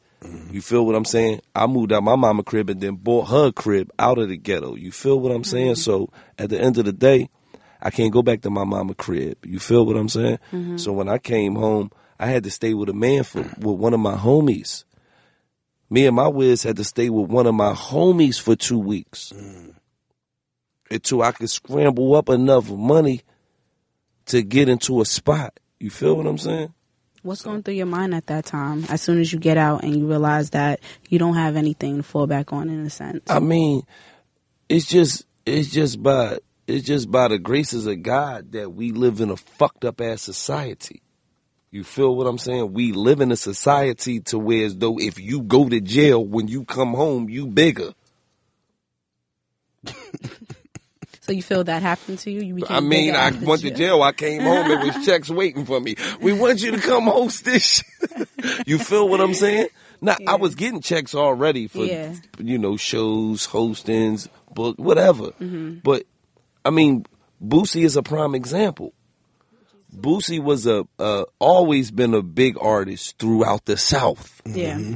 You feel what I'm saying? I moved out my mama crib and then bought her crib out of the ghetto. You feel what I'm mm-hmm. saying? So at the end of the day, I can't go back to my mama crib. You feel what I'm saying? Mm-hmm. So when I came home, I had to stay with a man for with one of my homies. Me and my whiz had to stay with one of my homies for two weeks mm. until I could scramble up enough money to get into a spot. You feel what I'm saying? What's going through your mind at that time? As soon as you get out and you realize that you don't have anything to fall back on, in a sense. I mean, it's just it's just by it's just by the graces of God that we live in a fucked up ass society. You feel what I'm saying? We live in a society to where as though if you go to jail when you come home, you bigger. So you feel that happened to you? You I mean, I went to jail. I came home. It was checks waiting for me. We want you to come host this. you feel what I'm saying? Now, I was getting checks already for, Yeah. you know, shows, hostings, book, whatever. Mm-hmm. But I mean, Boosie is a prime example. Boosie was a uh, always been a big artist throughout the South. Yeah. Mm-hmm.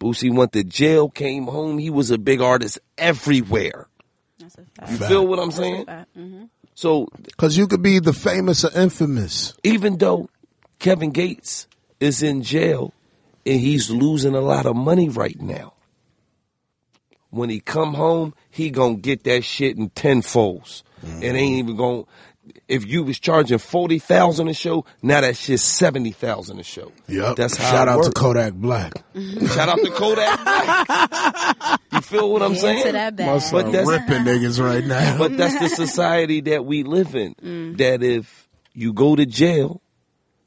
Boosie went to jail, came home. He was a big artist everywhere. That's a fact. You feel what I'm saying? hmm So Because you could be the famous or infamous. even though Kevin Gates is in jail and he's losing a lot of money right now, when he come home, he gonna get that shit in tenfolds. It ain't even going. If you was charging forty thousand a show, now that shit's seventy thousand a show. Yep. That's how. Shout it out to. Kodak Black. Shout out to Kodak. Black. you feel what I'm saying? that My bag. son that's- ripping niggas right now. But that's the society that we live in. Mm. That if you go to jail,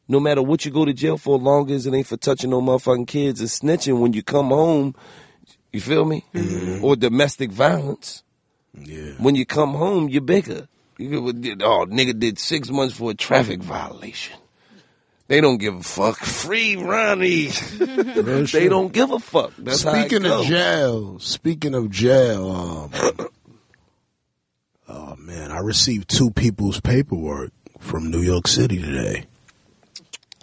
no matter what you go to jail for, long as it ain't for touching no motherfucking kids and snitching, when you come home, you feel me? Mm-hmm. Or domestic violence. yeah. When you come home, you're bigger. You get, oh, nigga did six months for a traffic violation. They don't give a fuck. Free Ronnie. They don't give a fuck. That's how Speaking of jail, speaking of jail, um, oh man, I received two people's paperwork from New York City today.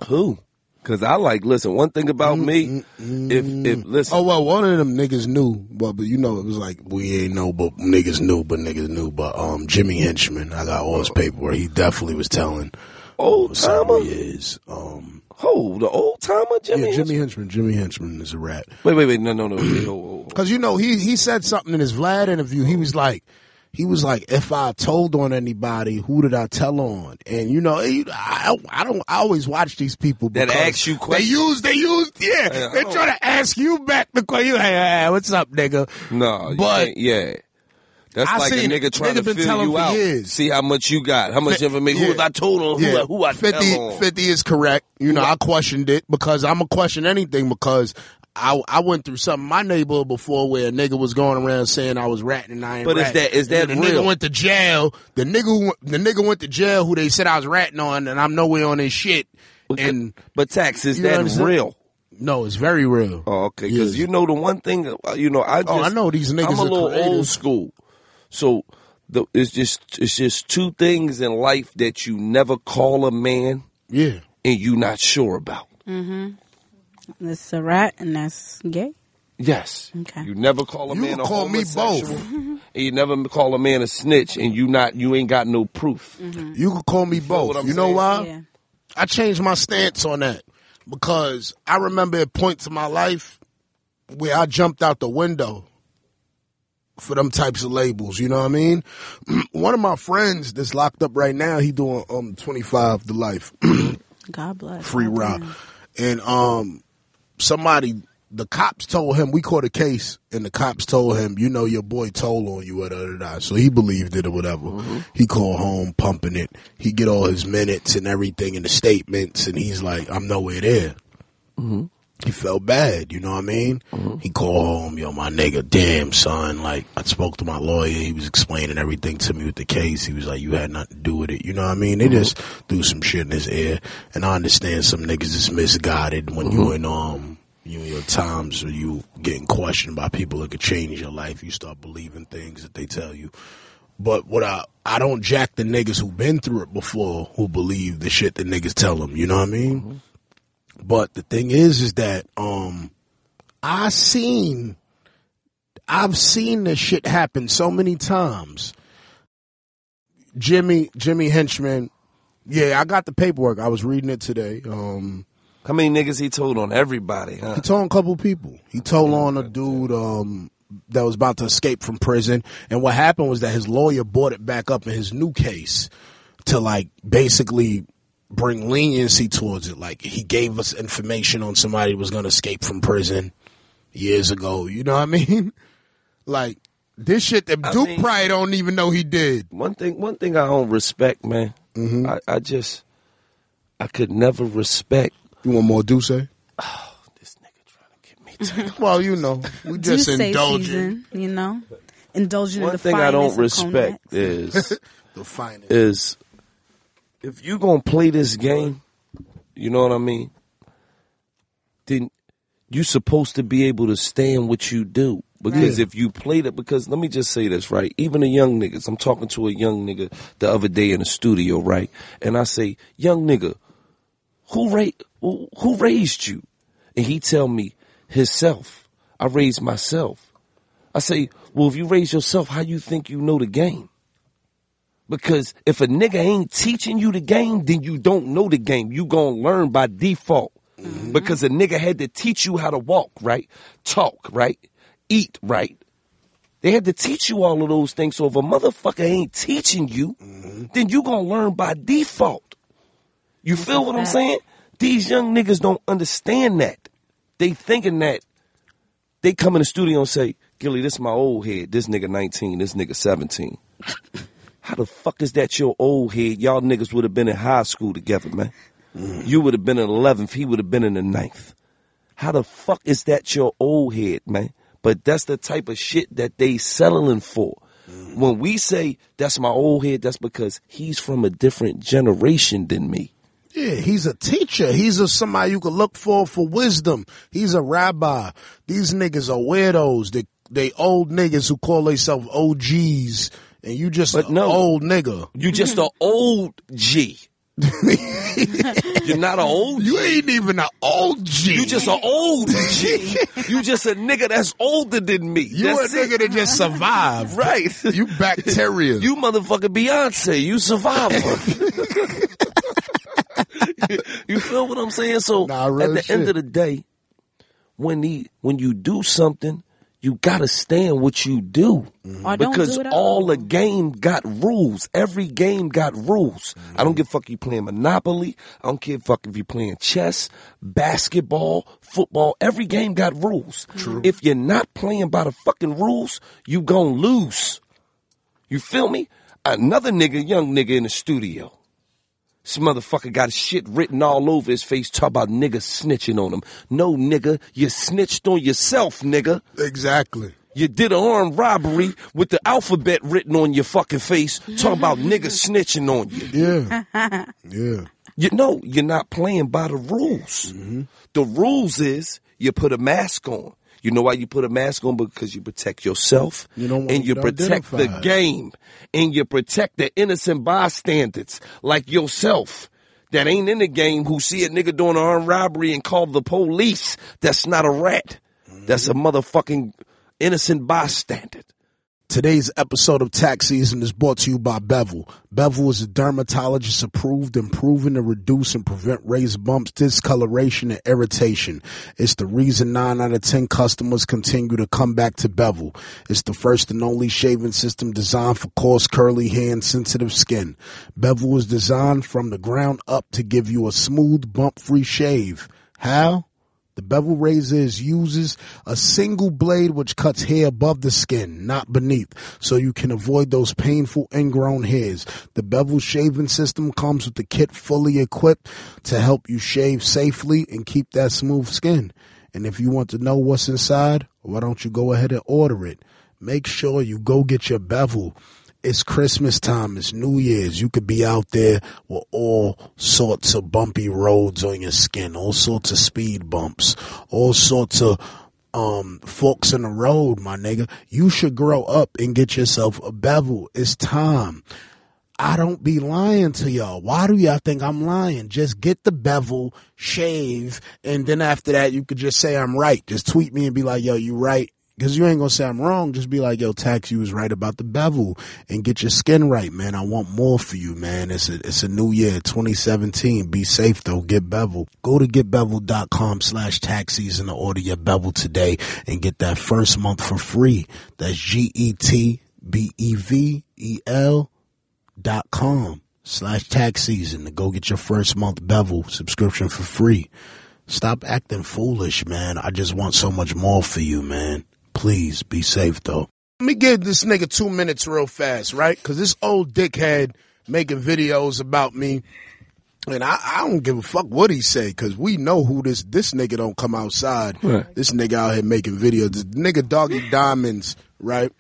Who? Because I like, listen, one thing about me, if, if, listen, Oh well, one of them niggas knew, but but you know it was like we ain't know, but niggas knew, but niggas knew. But um, Jimmy Henchman, I got all his paperwork. He definitely was telling old timer? he is. Um, Oh, the old timer Jimmy? yeah, Jimmy Henchman. Jimmy Henchman is a rat. Wait, wait, wait. No, no, no. Wait, oh, oh, oh. Cause you know he he said something in his Vlad interview. He was like, he was like, if I told on anybody, who did I tell on? And you know, I, I don't. I always watch these people That ask you questions. They use they use yeah. Yeah, they try to ask you back the question. You, hey, hey, what's up, nigga? No, But- yeah. That's I like a nigga trying Nigga to fill you out. years. See how much you got, how much information, who yeah. have I told on, who, I- who I 50, tell on. 50 is correct. You know, I questioned it because I'm gonna question anything because I I went through something in my neighborhood before where a nigga was going around saying I was ratting and I ain't But is that- is that And the real? nigga went to jail. The nigga who, the nigga went to jail who they said I was ratting on and I'm nowhere on his shit. And but tax is that what I'm saying? real? No, it's very real. Oh, okay. Because Yeah. you know the one thing, uh, you know, I just, Oh, I know these niggas I'm a are little creative. old school, so the, it's just it's just two things in life that you never call a man Yeah. and you not sure about. That's a rat and that's gay. Yes. Okay. You never call a You man can a call me both. and you never call a man a snitch, and you not you ain't got no proof. You can call me feel what both. I'm You know why? Yeah. I changed my stance on that because I remember at points in my life where I jumped out the window for them types of labels. You know what I mean? One of my friends that's locked up right now, he doing um twenty five to life, God bless. free God rock, damn. and um somebody. The cops told him we caught a case, and the cops told him, "You know, your boy told on you." Da, da, da. So he believed it or whatever. Mm-hmm. He called home, pumping it. He get all his minutes and everything and the statements, and he's like, "I'm nowhere there." Mm-hmm. He felt bad, you know what I mean? Mm-hmm. He called home, yo, my nigga, damn son. Like I spoke to my lawyer, he was explaining everything to me with the case. He was like, you had nothing to do with it, you know what I mean? They mm-hmm. just threw some shit in his ear, and I understand some niggas is misguided when you mm-hmm. in um you in your times where you getting questioned by people that could change your life. You start believing things that they tell you. But what I I don't jack the niggas who been through it before who believe the shit that niggas tell them. You know what I mean? But the thing is, is that um, I seen, I've seen this shit happen so many times. Jimmy, Jimmy Henchman, yeah, I got the paperwork. I was reading it today. Um, How many niggas he told on everybody? Huh? he told on a couple people. He told on a dude um, that was about to escape from prison, and what happened was that his lawyer brought it back up in his new case to like basically bring leniency towards it. Like he gave us information on somebody who was going to escape from prison years ago. You know what I mean? Like this shit that I Duke mean- probably don't even know he did. One thing, one thing I don't respect, man. Mm-hmm. I, I just, I could never respect You want more Duce? Oh, this nigga trying to get me. To, Well, you know, we just Juice indulging season, you know, indulging in one the thing I don't respect is the finest. is if you gonna play this game, you know what I mean. Then you supposed to be able to stand what you do. Because Right. if you played it, because let me just say this, right? Even a young niggas, I'm talking to a young nigga the other day in the studio, right? And I say, young nigga, who ra- who raised you? And he tell me, himself. I raised myself. I say, well, if you raise yourself, how you think you know the game? Because if a nigga ain't teaching you the game, then you don't know the game. You gonna learn by default. Because a nigga had to teach you how to walk, right? Talk, right? Eat, right? They had to teach you all of those things. So if a motherfucker ain't teaching you, then you gonna learn by default. You feel what I'm saying? These young niggas don't understand that. They thinking that they come in the studio and say, Gillie, this is my old head. This nigga 19, this nigga 17. How the fuck is that your old head? Y'all niggas would have been in high school together, man. You would have been in 11th. He would have been in the 9th. How the fuck is that your old head, man? But that's the type of shit that they settling for. When we say that's my old head, that's because he's from a different generation than me. Yeah, he's a teacher. He's a somebody you could look for for wisdom. He's a rabbi. These niggas are weirdos. They they old niggas who call themselves OGs, and you just But an no. old nigga. You just an old G. You're not an old You ain't even an old G. You just an old G. You just a nigga that's older than me. you a That's it. nigga that just survived. Right. You bacteria. You motherfucking Beyonce. You survivor. you feel what I'm saying? So Nah, at the shit. end of the day, when he when you do something, you gotta stand what you do. Or don't because do all all. the game got rules. Every game got rules. I don't mm-hmm. give a fuck if you playing Monopoly. I don't give a fuck if you playing chess, basketball, football. Every game got rules. True. If you're not playing by the fucking rules, you gonna lose. You feel me? Another nigga, young nigga in the studio. This motherfucker got shit written all over his face, talk about nigga snitching on him. No, nigga, you snitched on yourself, nigga. exactly. You did an armed robbery with the alphabet written on your fucking face, talking about nigga snitching on you. Yeah. yeah. You know, you're not playing by the rules. Mm-hmm. The rules is you put a mask on. You know why you put a mask on? Because you protect yourself You don't want and you protect the game and you protect the innocent bystanders like yourself that ain't in the game who see a nigga doing an armed robbery and call the police. That's not a rat. That's a mm-hmm. motherfucking innocent bystander. Today's episode of Tax Season is brought to you by Bevel. Bevel is a dermatologist approved and proven to reduce and prevent raised bumps, discoloration, and irritation. It's the reason 9 out of 10 customers continue to come back to Bevel. It's the first and only shaving system designed for coarse, curly hair and sensitive skin. Bevel was designed from the ground up to give you a smooth, bump-free shave. How? The bevel razor is uses a single blade which cuts hair above the skin, not beneath, so you can avoid those painful ingrown hairs. The bevel shaving system comes with the kit fully equipped to help you shave safely and keep that smooth skin. And if you want to know what's inside, why don't you go ahead and order it? Make sure you go get your bevel. It's Christmas time. It's New Year's. You could be out there with all sorts of bumpy roads on your skin, all sorts of speed bumps, all sorts of um forks in the road, my nigga. You should grow up and get yourself a bevel. It's time. I don't be lying to y'all. Why do y'all think I'm lying? Just get the bevel, shave, and then after that, you could just say I'm right. Just tweet me and be like, yo, you right. Because you ain't gonna say I'm wrong. Just be like, yo, Tax, you was right about the bevel and get your skin right, man. I want more for you, man. It's a, it's a new year, 2017. Be safe though. Get bevel. Go to getbevel.com slash tax season to order your bevel today and get that first month for free. That's G E T B E V E L dot com slash tax season to go get your first month bevel subscription for free. Stop acting foolish, man. I just want so much more for you, man. Please be safe though. Let me give this nigga two minutes real fast, right? Cause this old dickhead making videos about me. And I, I don't give a fuck what he say, cause we know who this this nigga don't come outside. Right. This nigga out here making videos. This nigga Doggy Diamonds, right?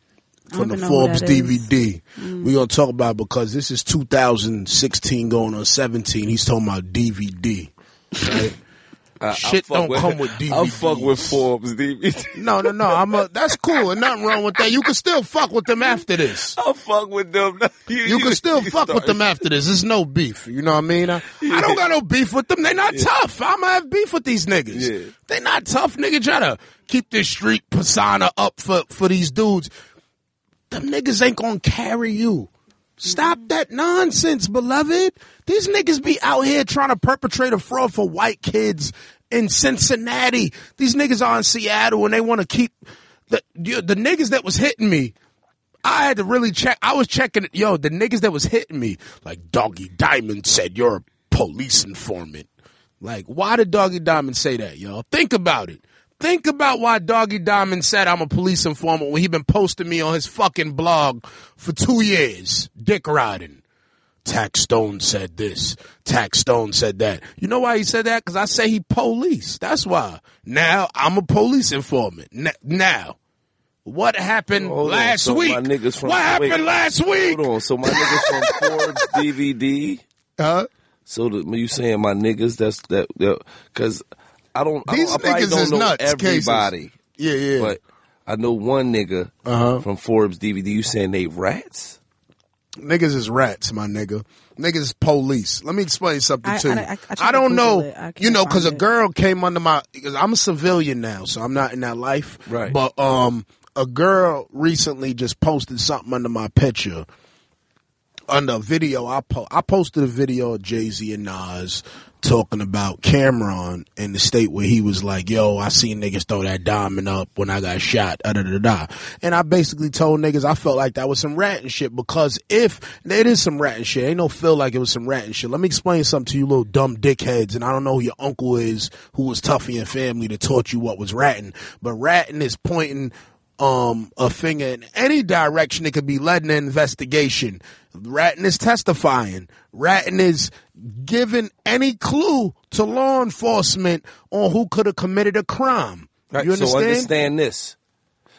From the even know who Forbes that is. Mm. DVD. we gonna talk about it because this is 2016 going on 17. He's talking about DVD. Right? Shit don't come with DVDs. I fuck with Forbes DVD. No, no, no. I'm a, that's cool and nothing wrong with that. You can still fuck with them after this. I fuck with them. You, You can still fuck with them after this. There's no beef. You know what I mean? I, I don't got no beef with them. They not tough. I'ma have beef with these niggas. Yeah. They not tough, nigga. Try to keep this street persona up for, for these dudes. Them niggas ain't gonna carry you. Stop that nonsense, beloved. These niggas be out here trying to perpetrate a fraud for white kids in Cincinnati. These niggas are in Seattle and they want to keep the, the niggas that was hitting me. I had to really check. I was checking it. Yo, the niggas that was hitting me, like Doggy Diamond said, you're a police informant. Like, why did Doggy Diamond say that, yo? Think about it. Think about why Doggy Diamond said I'm a police informant when he been posting me on his fucking blog for two years. Dick riding. Taxstone said this. Taxstone said that. You know why he said that? Because I say he police. That's why. Now I'm a police informant. N- now, what happened Hold last so week? my niggas from- what happened wait. last week? Hold on. So my niggas from Forbes DVD. Huh? So the, you saying my niggas? That's that because I don't. I, These don't, I niggas don't is know nuts, everybody. Yeah, yeah. But I know one nigga Uh-huh. from Forbes DVD. You saying they rats? Niggas is rats, my nigga. Niggas is police. Let me explain something I- to you. I- I- I tried don't Google know. I you know, because a girl came under my. Because I'm a civilian now, so I'm not in that life. Right. But um, a girl recently just posted something under my picture. Under a video, I po- I posted a video of Jay Z and Nas talking about Cam'ron in the state where he was like, "Yo, I seen niggas throw that diamond up when I got shot." Da da da da. And I basically told niggas I felt like that was some ratting shit because if it is some ratting shit, ain't no feel like it was some ratting shit. Let me explain something to you, little dumb dickheads. And I don't know who your uncle is, who was tough in your family that taught you what was ratting, but ratting is pointing um a finger in any direction it could be led in an investigation. Ratting is testifying. Ratting is giving any clue to law enforcement on who could have committed a crime. Right. You understand? So understand this.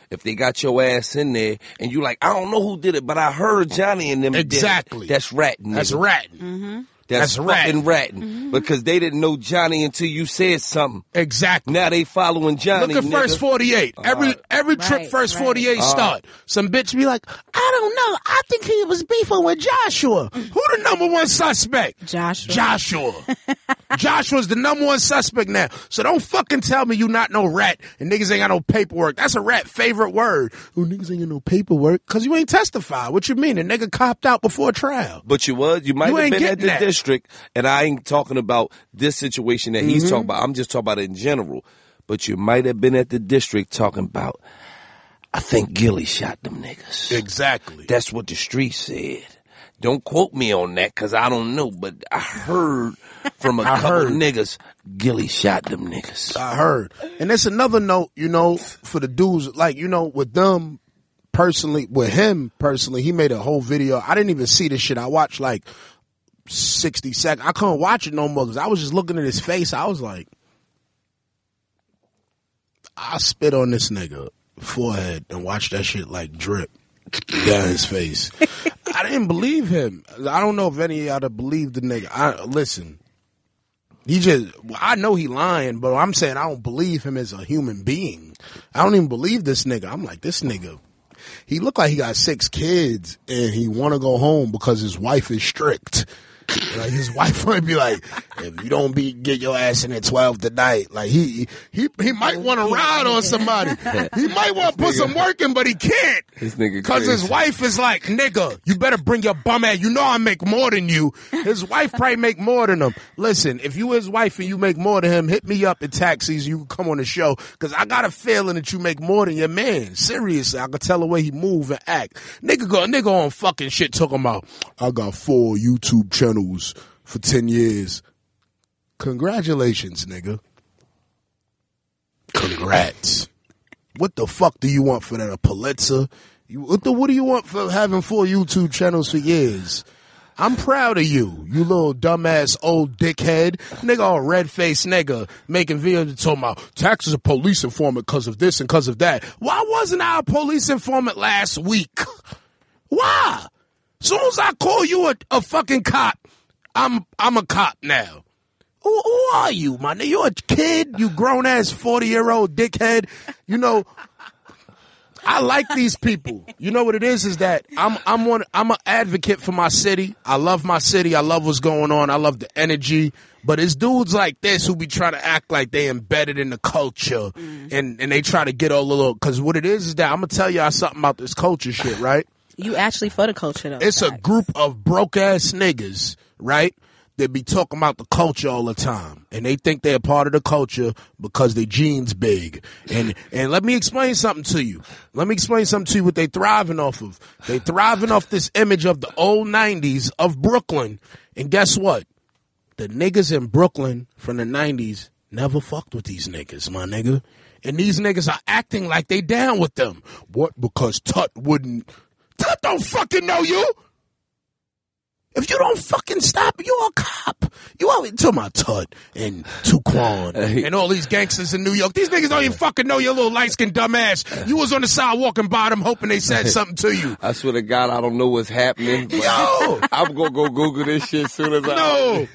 If they got your ass in there and you like, I don't know who did it, but I heard Johnny and them did it," Exactly. That's ratting. That's nigga. ratting. That's, That's rat. fucking ratting mm-hmm. because they didn't know Johnny until you said something. Exactly. Now they following Johnny. Look at first nigga. 48. Every right. every trip Right, first right. 48 uh, start. Some bitch be like, I don't know. I think he was beefing with Joshua. Who the number one suspect? Joshua. Joshua. Joshua's the number one suspect now. So don't fucking tell me you not no rat and niggas ain't got no paperwork. That's a rat favorite word. Oh, niggas ain't got no paperwork because you ain't testified. What you mean? A nigga copped out before trial. But you was, you might You have ain't been at the that. district, and I ain't talking about this situation that Mm-hmm. he's talking about. I'm just talking about it in general. But you might have been at the district talking about, I think Gillie shot them niggas. Exactly. That's what the street said. Don't quote me on that because I don't know, but I heard from a couple heard. niggas, Gillie shot them niggas. I heard. And that's another note, you know, for the dudes, like, you know, with them personally, with him personally, he made a whole video. I didn't even see this shit. I watched like 60 seconds. I couldn't watch it no more because I was just looking at his face. I was like, I spit on this nigga forehead and watch that shit like drip down his face. I didn't believe him. I don't know if any of y'all that believe the nigga. I listen. He just, I know he lying, but I'm saying I don't believe him as a human being. I don't even believe this nigga. I'm like, this nigga, he look like he got six kids and he want to go home because his wife is strict. Like his wife might be like, if you don't be get your ass in at twelve tonight, like he he he might want to ride on somebody. He might want to put some work in, but he can't. This nigga Cause his wife is like, nigga, you better bring your bum ass. You know I make more than you. His wife probably make more than him. Listen, if you his wife and you make more than him, hit me up in taxis. You can come on the show. Cause I got a feeling that you make more than your man. Seriously, I can tell the way he move and act. Nigga go, nigga on fucking shit talking about, I got four YouTube channels for 10 years. Congratulations, nigga. Congrats. What the fuck do you want for that? A Pulitzer? You, what, the, what do you want for having four YouTube channels for years? I'm proud of you, you little dumbass old dickhead. Nigga, all red faced nigga making videos talking about taxes a police informant because of this and because of that. Why wasn't I a police informant last week? Why? Soon as I call you a, a fucking cop, I'm I'm a cop now. Who, who are you, my nigga? You're a kid? You grown ass forty year old dickhead? You know, I like these people. You know what it is? Is that I'm I'm one I'm an advocate for my city. I love my city. I love what's going on. I love the energy. But it's dudes like this who be trying to act like they embedded in the culture mm. and and they try to get all the little. Because what it is is that I'm gonna tell y'all something about this culture shit, right? You actually for the culture though. It's a group of broke ass niggas, right? That be talking about the culture all the time, and they think they're part of the culture because their jeans big. And and let me explain something to you. Let me explain something to you. What they thriving off of? They thriving off this image of the old '90s of Brooklyn. And guess what? The niggas in Brooklyn from the '90s never fucked with these niggas, my nigga. And these niggas are acting like they down with them. What? Because Tut wouldn't. Tut don't fucking know you. If you don't fucking stop, you're a cop. You always talking about Tut and Tuquan and all these gangsters in New York. These niggas don't even fucking know your little light skinned dumb ass. You was on the side walking by them hoping they said something to you. I swear to God, I don't know what's happening. Yo! I'm gonna go Google this shit soon as I. No.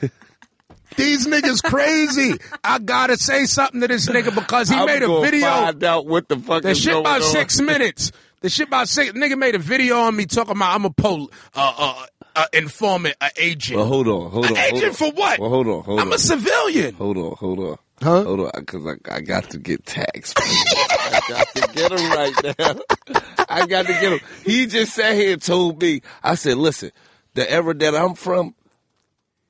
These niggas crazy. I gotta say something to this nigga because he I'm made a video. Find out what the fuck The shit about on. six minutes. The shit about six. Nigga made a video on me talking about I'm a pol, uh, uh, uh, informant, a agent. Well, hold on, hold An on. hold agent on. for what? Well, hold on, hold on. I'm a civilian. Hold on, hold on. Huh? Hold on, because I, I got to get taxed. I got to get him right now. I got to get him. He just sat here and told me. I said, listen, the era that I'm from,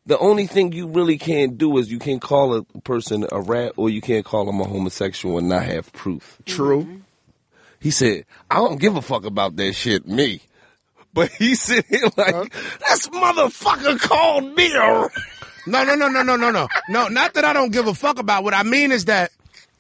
the only thing you really can't do is you can't call a person a rat or you can't call them a homosexual and not have proof. True. He said, I don't give a fuck about that shit, me. But he said like, this motherfucker called me a rat. No, no, no, no, no, no, no. No, not that I don't give a fuck about. What I mean is that.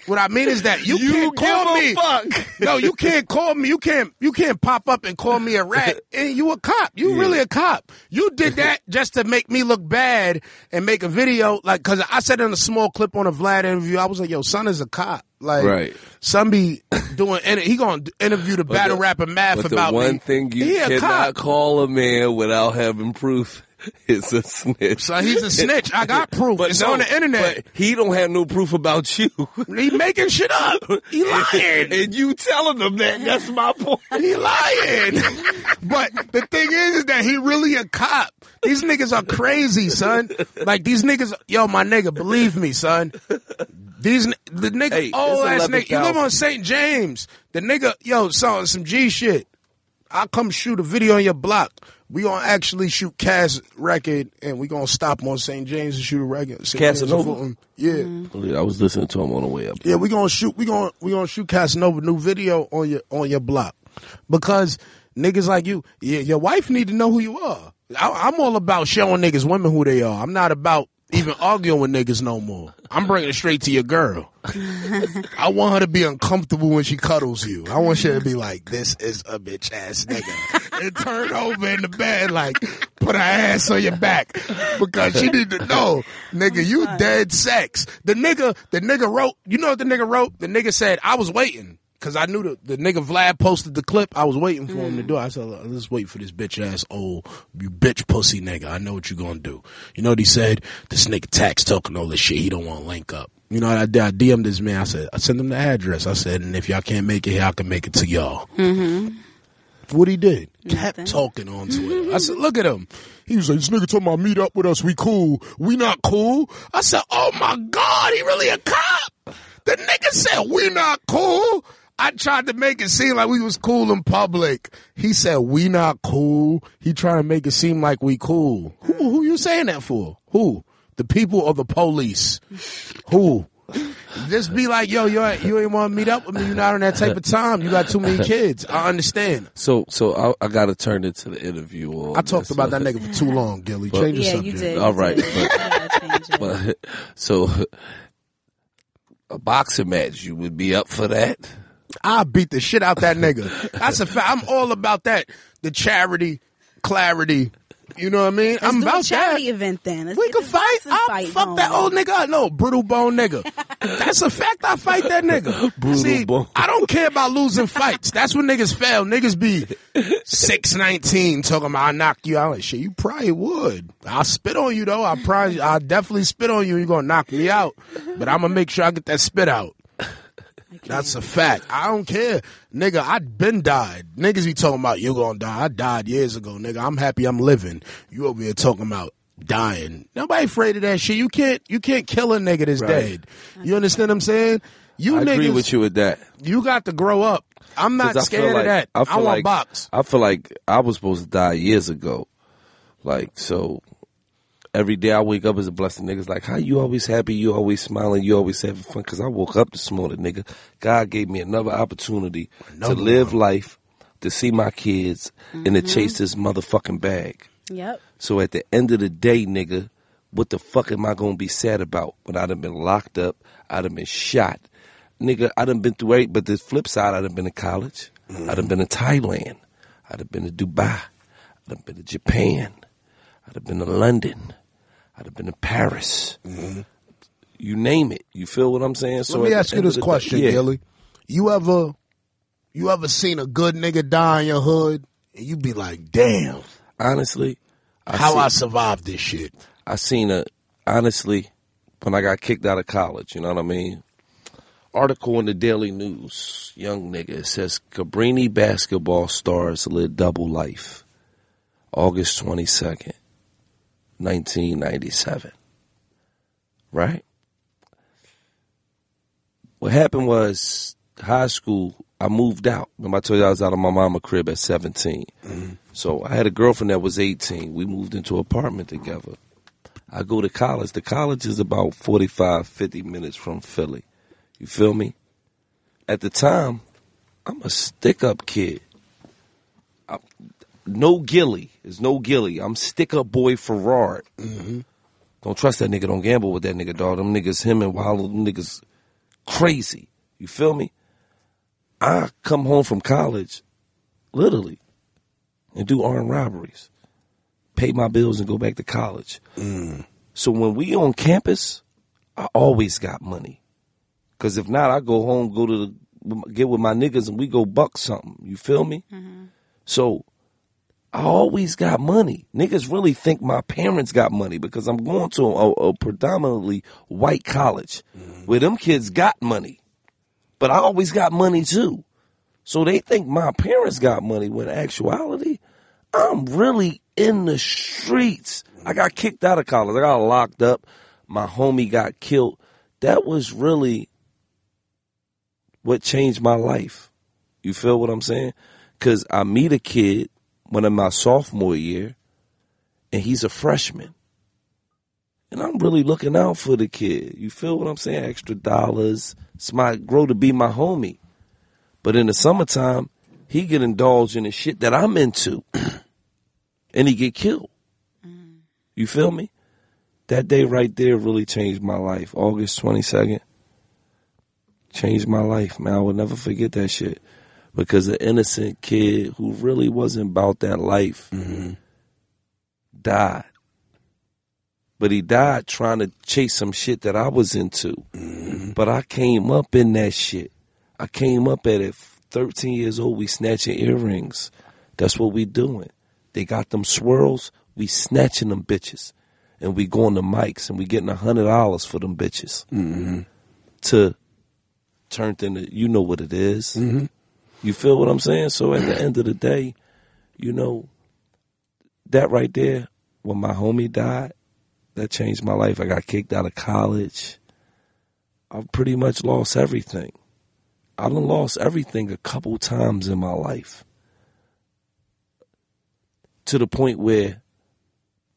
What I mean is that you, You can't call me. fuck. No, you can't call me. You can't. You can't pop up and call me a rat. And you a cop. You really a cop. You did that just to make me look bad and make a video. Like, cause I said in a small clip on a Vlad interview, I was like, "Yo, son is a cop." Like, Right. Son be doing. He gonna interview the battle the- rapper Math about the one me. thing you cannot call a man without having proof is a snitch. So he's a snitch. I got proof. it's no, on the internet. but he don't have no proof about you. He making shit up. He lying. and you telling them that. That's my point. He lying. but the thing is, is that he really a cop. These niggas are crazy, son. Like these niggas, yo, my nigga, believe me, son. These the nigga, Hey, old ass nigga. You live on St. James. The nigga, yo, son, some G shit. I'll come shoot a video on your block. We gonna actually shoot Cass record, and we gonna stop on St. James and shoot a record. St. James and Casanova? Fulton. Mm-hmm. Yeah. I was listening to him on the way up. Yeah, we gonna shoot. We gonna we gonna shoot Casanova new video on your on your block because niggas like you, yeah, your wife need to know who you are. I, I'm all about showing niggas women who they are. I'm not about even arguing with niggas no more. I'm bringing it straight to your girl. I want her to be uncomfortable when she cuddles you. I want her to be like, "This is a bitch ass nigga," and turn over in the bed like, put her ass on your back because she need to know, nigga, you oh dead sex. The nigga, the nigga wrote. You know what the nigga wrote? The nigga said, "I was waiting." Cause I knew the, the nigga Vlad posted the clip. I was waiting for him to do it. I said, let's wait for this bitch ass old, you bitch pussy nigga. I know what you gonna do. You know what he said? This nigga tax talking all this shit. He don't want to link up. You know what I did? I DM'd this man. I said, I sent him the address. I said, and if y'all can't make it here, I can make it to y'all. mhm What he did? Kept talking on Twitter. I said, look at him. He was like, this nigga talking about meet up with us. We cool. We not cool. I said, oh my God, he really a cop. The nigga said, we not cool. I tried to make it seem like we was cool in public. He said, we not cool. He trying to make it seem like we cool. Who, who you saying that for? Who? The people or the police? Who? Just be like, yo, you ain't, you ain't want to meet up with me. You're not on that type of time. You got too many kids. I understand. So, so I, I got to turn into the interview. on I talked this. about that nigga for too long, Gillie. Change the Yeah, subject. you did. All you did. but- You gotta change it. But so a boxing match, you would be up for that? I beat the shit out that nigga. That's a fact. I'm all about that. The charity, clarity. You know what I mean? Let's I'm do about a charity that. event then. Let's We can fight. I'll fight fuck that old nigga. No, brutal bone nigga. That's a fact. I fight that nigga. Brutal See, bone. I don't care about losing fights. That's when niggas fail. Niggas be six nineteen talking about I knock you out. Like, shit, you probably would. I'll spit on you though. I probably, I'll definitely spit on you. You're gonna knock me out, but I'm gonna make sure I get that spit out. That's a fact. I don't care. Nigga, I been died. Niggas be talking about you gonna die. I died years ago, nigga. I'm happy I'm living. You over here talking about dying. Nobody afraid of that shit. You can't you can't kill a nigga that's Right. dead. You understand what I'm saying? You I niggas agree with you with that. you got to grow up. I'm not scared like, of that. I, I want like, box. I feel like I was supposed to die years ago. Like so, every day I wake up as a blessing. Niggas like, how you always happy? You always smiling? You always having fun? Because I woke up this morning, nigga. God gave me another opportunity Another to live one. life, to see my kids, and to chase mm-hmm. this motherfucking bag. Yep. So at the end of the day, nigga, what the fuck am I gonna be sad about when I done been locked up? I done been shot. Nigga, I done been through eight, but the flip side, I done been to college. I done been to Thailand. I done been to Dubai. I done been to Japan. I'd have been to London. I done been to Paris. You name it. You feel what I'm saying? Let me ask you this the day- question, yeah. Gillie. You ever you ever seen a good nigga die in your hood and you be like, damn, Honestly, I how see- I survived this shit? I seen a honestly when I got kicked out of college. You know what I mean? Article in the Daily News, young nigga it says Cabrini basketball stars live double life. August twenty second, nineteen ninety seven. Right. What happened was high school. I moved out. Remember I told you I was out of my mama crib at 17. Mm-hmm. So I had a girlfriend that was 18. We moved into an apartment together. I go to college. The college is about 45, 50 minutes from Philly. You feel me? At the time, I'm a stick up kid. I, no Gillie. There's no Gillie. I'm stick up boy Ferrard. Mm-hmm. Don't trust that nigga. Don't gamble with that nigga, dog. Them niggas, him and Wild, them niggas crazy. You feel me? I come home from college, literally, and do armed robberies, pay my bills, and go back to college. Mm. So when we on campus, I always got money. Cause if not, I go home, go to the, get with my niggas, and we go buck something. You feel me? Mm-hmm. So I always got money. Niggas really think my parents got money because I'm going to a, a predominantly white college mm-hmm. where them kids got money. But I always got money too. So they think my parents got money when in actuality, I'm really in the streets. I got kicked out of college. I got locked up. My homie got killed. That was really what changed my life. You feel what I'm saying? Cause I meet a kid when I'm my sophomore year and he's a freshman. And I'm really looking out for the kid. You feel what I'm saying? Extra dollars. It's my grow to be my homie. But in the summertime, he get indulged in the shit that I'm into. and he get killed. You feel me? That day right there really changed my life. August 22nd. Changed my life, man. I will never forget that shit. Because an innocent kid who really wasn't about that life mm-hmm. died. But he died trying to chase some shit that I was into. Mm-hmm. But I came up in that shit. I came up at it 13 years old. We snatching earrings. That's what we doing. They got them swirls. We snatching them bitches. And we going to mics and we getting a hundred dollars for them bitches. Mm-hmm. To turn into, you know what it is. You feel what I'm saying? So at the end of the day, you know, that right there, when my homie died, that changed my life. I got kicked out of college. I've pretty much lost everything. I've lost everything a couple times in my life. To the point where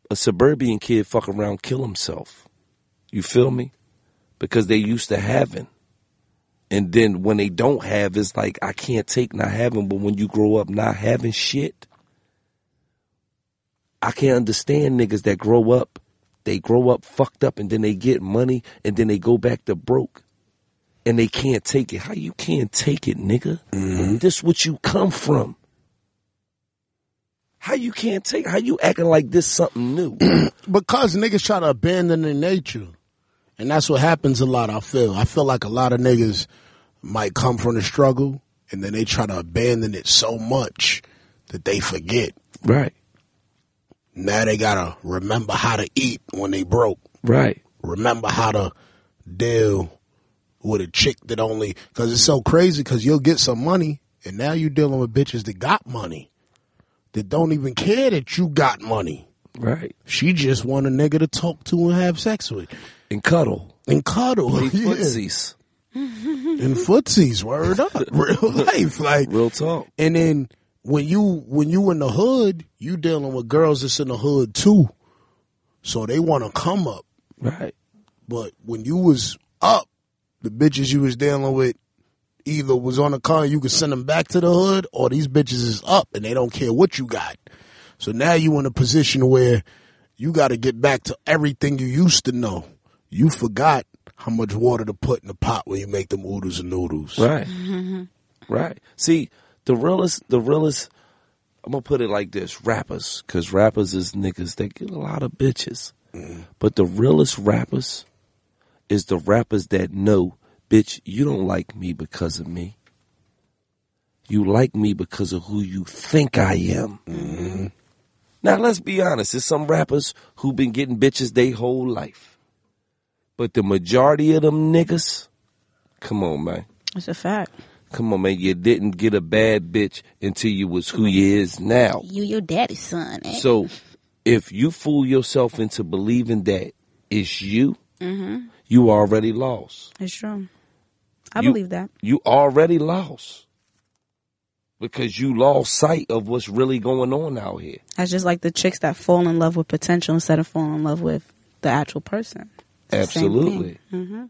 a suburban kid fuck around kill himself. You feel me? Because they used to having. And then when they don't have, it's like I can't take not having, but when you grow up not having shit, I can't understand niggas that grow up, they grow up fucked up and then they get money and then they go back to broke. And they can't take it. How you can't take it, nigga? Mm-hmm. This what you come from. How you can't take how you acting like this something new? because niggas try to abandon their nature. And that's what happens a lot, I feel. I feel like a lot of niggas might come from the struggle and then they try to abandon it so much that they forget. right. Now they gotta remember how to eat when they broke. Right. Remember how to deal with a chick that only, cause it's so crazy cause you'll get some money and now you're dealing with bitches that got money. That don't even care that you got money. Right. She just want a nigga to talk to and have sex with. And cuddle. And cuddle. Play Yeah. footsies. and footsies, word up, real life, like. Real talk. And then when you when you in the hood, you dealing with girls that's in the hood too, so they want to come up. Right. But when you was up, the bitches you was dealing with either was on the car, you could send them back to the hood, or these bitches is up and they don't care what you got. So now you in a position where you got to get back to everything you used to know. You forgot how much water to put in the pot when you make them oodles and noodles. Right. Mm-hmm. Right. See, the realest, the realest, I'm gonna put it like this: rappers, because rappers is niggas. They get a lot of bitches, mm-hmm. but the realest rappers is the rappers that know, bitch, you don't like me because of me. You like me because of who you think I am. Mm-hmm. Now let's be honest. There's some rappers who've been getting bitches they whole life, but the majority of them niggas, come on, man. It's a fact. Come on, man. You didn't get a bad bitch until you was who you is now. You your daddy's son. Eh? So if you fool yourself into believing that it's you, Mm-hmm. you already lost. It's true. I You- believe that. You already lost. Because you lost sight of what's really going on out here. That's just like the chicks that fall in love with potential instead of falling in love with the actual person. It's the same Absolutely. thing. hmm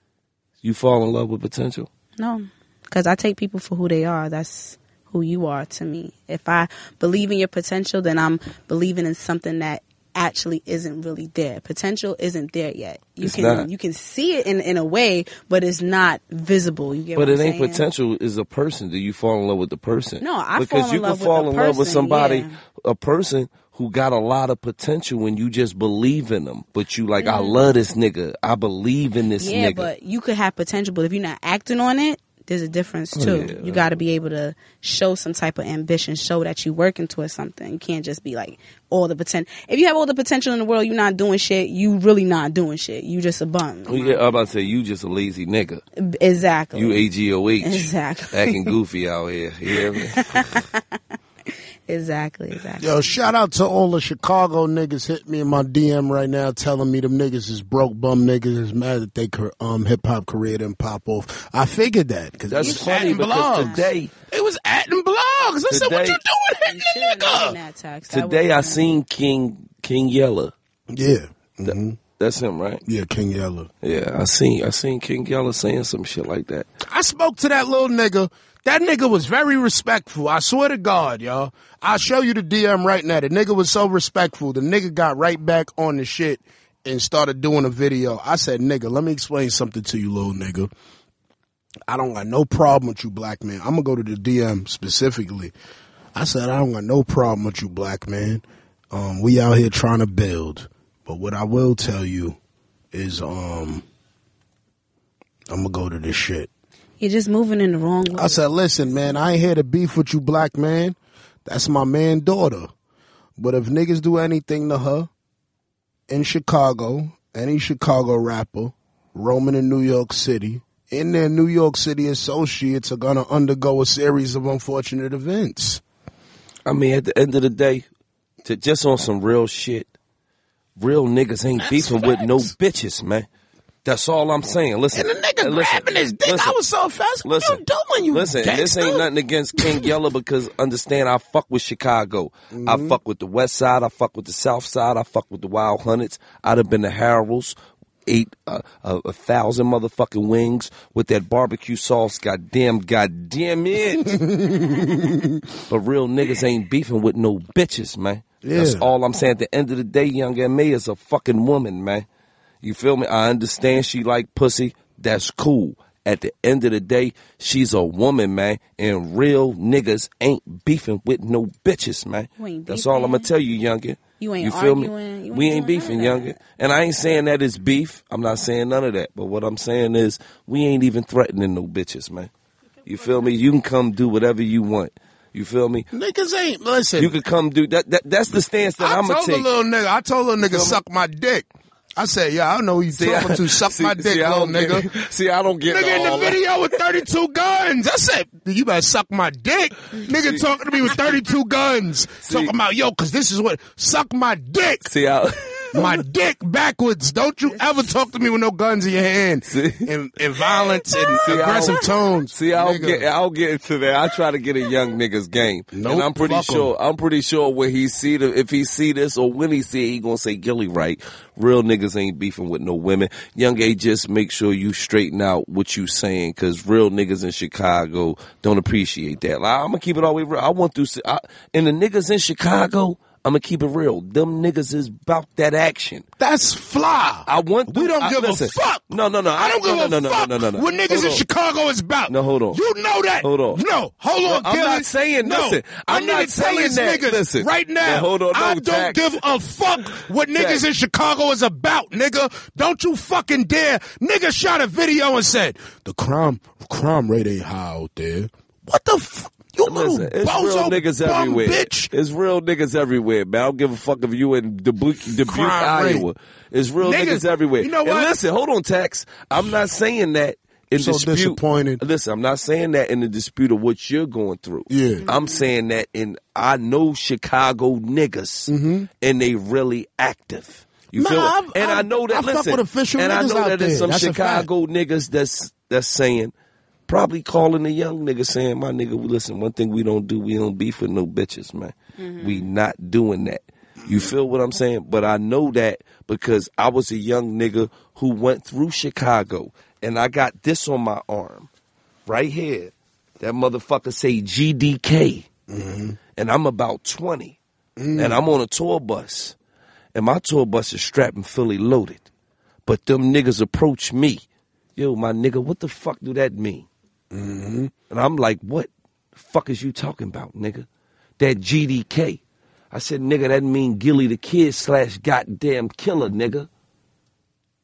You fall in love with potential. No, because I take people for who they are. That's who you are to me. If I believe in your potential, then I'm believing in something that actually isn't really there. Potential isn't there yet. You It's can not. you can see it in in a way, but it's not visible. You get But it I'm ain't saying? potential is a person. Do you fall in love with the person? No, I because fall in you love can with in love with somebody, yeah. a person who got a lot of potential when you just believe in them. But you like, I mm-hmm. love this nigga. I believe in this Yeah, nigga. but you could have potential, but if you're not acting on it, there's a difference oh, too. yeah. You got to be able to show some type of ambition, show that you're working towards something. You can't just be like all the potential. If you have all the potential in the world, you're not doing shit. You really not doing shit. You just a bum. Well, yeah, I'm about to say you just a lazy nigga. Exactly. You AGOH. Exactly. Acting goofy out here. You hear me? exactly. Exactly. Yo, shout out to all the Chicago niggas hit me in my DM right now telling me them niggas is broke bum niggas is mad that they car- um hip hop career didn't pop off. I figured that because That's was funny because blogs. today, it was atting blogs. I said, "What you doing, You hitting should the nigga?" that text. That today I would've seen King King Yella. Yeah, mhm. That's him, right? yeah, King Yella. Yeah, I seen I seen King Yella saying some shit like that. I spoke to that little nigga. That nigga was very respectful. I swear to God, y'all. I'll show you the DM right now. The nigga was so respectful. The nigga got right back on the shit and started doing a video. I said, nigga, let me explain something to you, little nigga. I don't got no problem with you, black man. I'm gonna go to the DM specifically. I said, I don't got no problem with you, black man. Um, we out here trying to build. But what I will tell you is, um, I'm gonna go to this shit. You're just moving in the wrong way. I said, listen, man, I ain't here to beef with you, black man. That's my man daughter. But if niggas do anything to her in Chicago, any Chicago rapper roaming in New York City, in their New York City associates are gonna undergo a series of unfortunate events. I mean, at the end of the day, to just on some real shit, real niggas ain't beefing with no bitches, man. That's all I'm saying. Listen, And the nigga and listen, grabbing his dick, listen, I was so fast. What listen, you doing, you listen. This ain't nothing against King Yella because understand, I fuck with Chicago. I Mm-hmm. fuck with the West Side. I fuck with the South Side. I fuck with the Wild Hunnets. I'd have been the Harold's. Ate a, a, a thousand motherfucking wings with that barbecue sauce. Goddamn, goddamn it! but real niggas ain't beefing with no bitches, man. That's all I'm saying. At the end of the day, Young M.A. is a fucking woman, man. You feel me? I understand she like pussy. That's cool. At the end of the day, she's a woman, man. And real niggas ain't beefing with no bitches, man. That's all I'm gonna tell you, youngin. You ain't feel arguing. me? You we ain't ain't beefing, none youngin. And I ain't saying that it's beef. I'm not saying none of that. But what I'm saying is, we ain't even threatening no bitches, man. You feel me? You can come do whatever you want. You feel me? Niggas ain't listen. You can come do that. that that's the stance that I I'm gonna take. I told the take. little nigga, I told little nigga suck my dick. I said, yeah, I don't know who you talking to. Suck see- my dick, see, little don't get- nigga. see, I don't get Nigga in the that. video with 32 guns. I said, you better suck my dick. Nigga talking to me with 32 guns. Talking about, yo, cause this is what, suck my dick. See, I, My dick backwards. Don't you ever talk to me with no guns in your hand. See? And, and violence and See, I aggressive don't- tones. See, I'll Nigga. get I'll get into that. I try to get a young nigga's game, Nope, and I'm pretty fuck 'em. sure I'm pretty sure when he see the if he see this or when he see it, he gonna say Gillie right. Real niggas ain't beefing with no women. Young A, just make sure you straighten out what you saying, cause real niggas in Chicago don't appreciate that. Like, I'm gonna keep it all the way real. I went through I, and the niggas in Chicago. I'm gonna keep it real. Them niggas is about that action. That's fly. I want. we don't I- give listen. a fuck. No, no, no. I don't give no, a no, no, fuck no, no, no, no. what niggas Hold in on. Chicago is about. No, hold on. You know that. Hold on. No, hold on. No, I'm Gillie. not saying- no. listen, I I'm not saying that. nigga Listen. right now. No, hold on, No, I don't Tax. give a fuck what niggas in Chicago is about, nigga. Don't you fucking dare. Nigga shot a video and said the crime crime rate ain't high out there. What the fuck? You little Listen, it's bozo real niggas bum everywhere. bitch. It's real niggas everywhere, man. I don't give a fuck if you in Dubuque, Dubuque Crime rate. Iowa. It's real Niggas- niggas everywhere. you know And what? listen, hold on, Tax. I'm not saying that in So dispute. disappointed. Listen, I'm not saying that in the dispute of what you're going through. Yeah. I'm saying that in I know Chicago niggas, mm-hmm. and they really active. You Nah, feel? I've- and I I've- know that. I fuck listen, with official and I niggas know out that there's there. some That's a fact. Chicago niggas that's that's saying probably calling the young nigga saying, "My nigga, listen, one thing we don't do, we don't beef with no bitches, man. Mm-hmm. We not doing that." You mm-hmm. feel what I'm saying? But I know that because I was a young nigga who went through Chicago, and I got this on my arm, right here. That motherfucker say GDK, mm-hmm. and I'm about 20, mm. and I'm on a tour bus, and my tour bus is strapped and fully loaded. But them niggas approach me. Yo, my nigga, what the fuck do that mean? Mm-hmm. And I'm like, what the fuck is you talking about, nigga? That GDK. I said, nigga, that mean Gillie the Kid slash goddamn killer, nigga.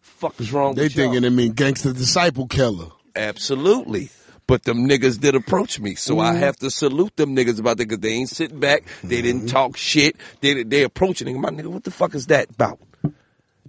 Fuck is wrong They with y'all? thinking it mean gangster disciple killer. Absolutely. But them niggas did approach me, so Mm-hmm. I have to salute them niggas about that because they ain't sitting back. They didn't Mm-hmm. talk shit. They they approaching. My nigga, what the fuck is that about?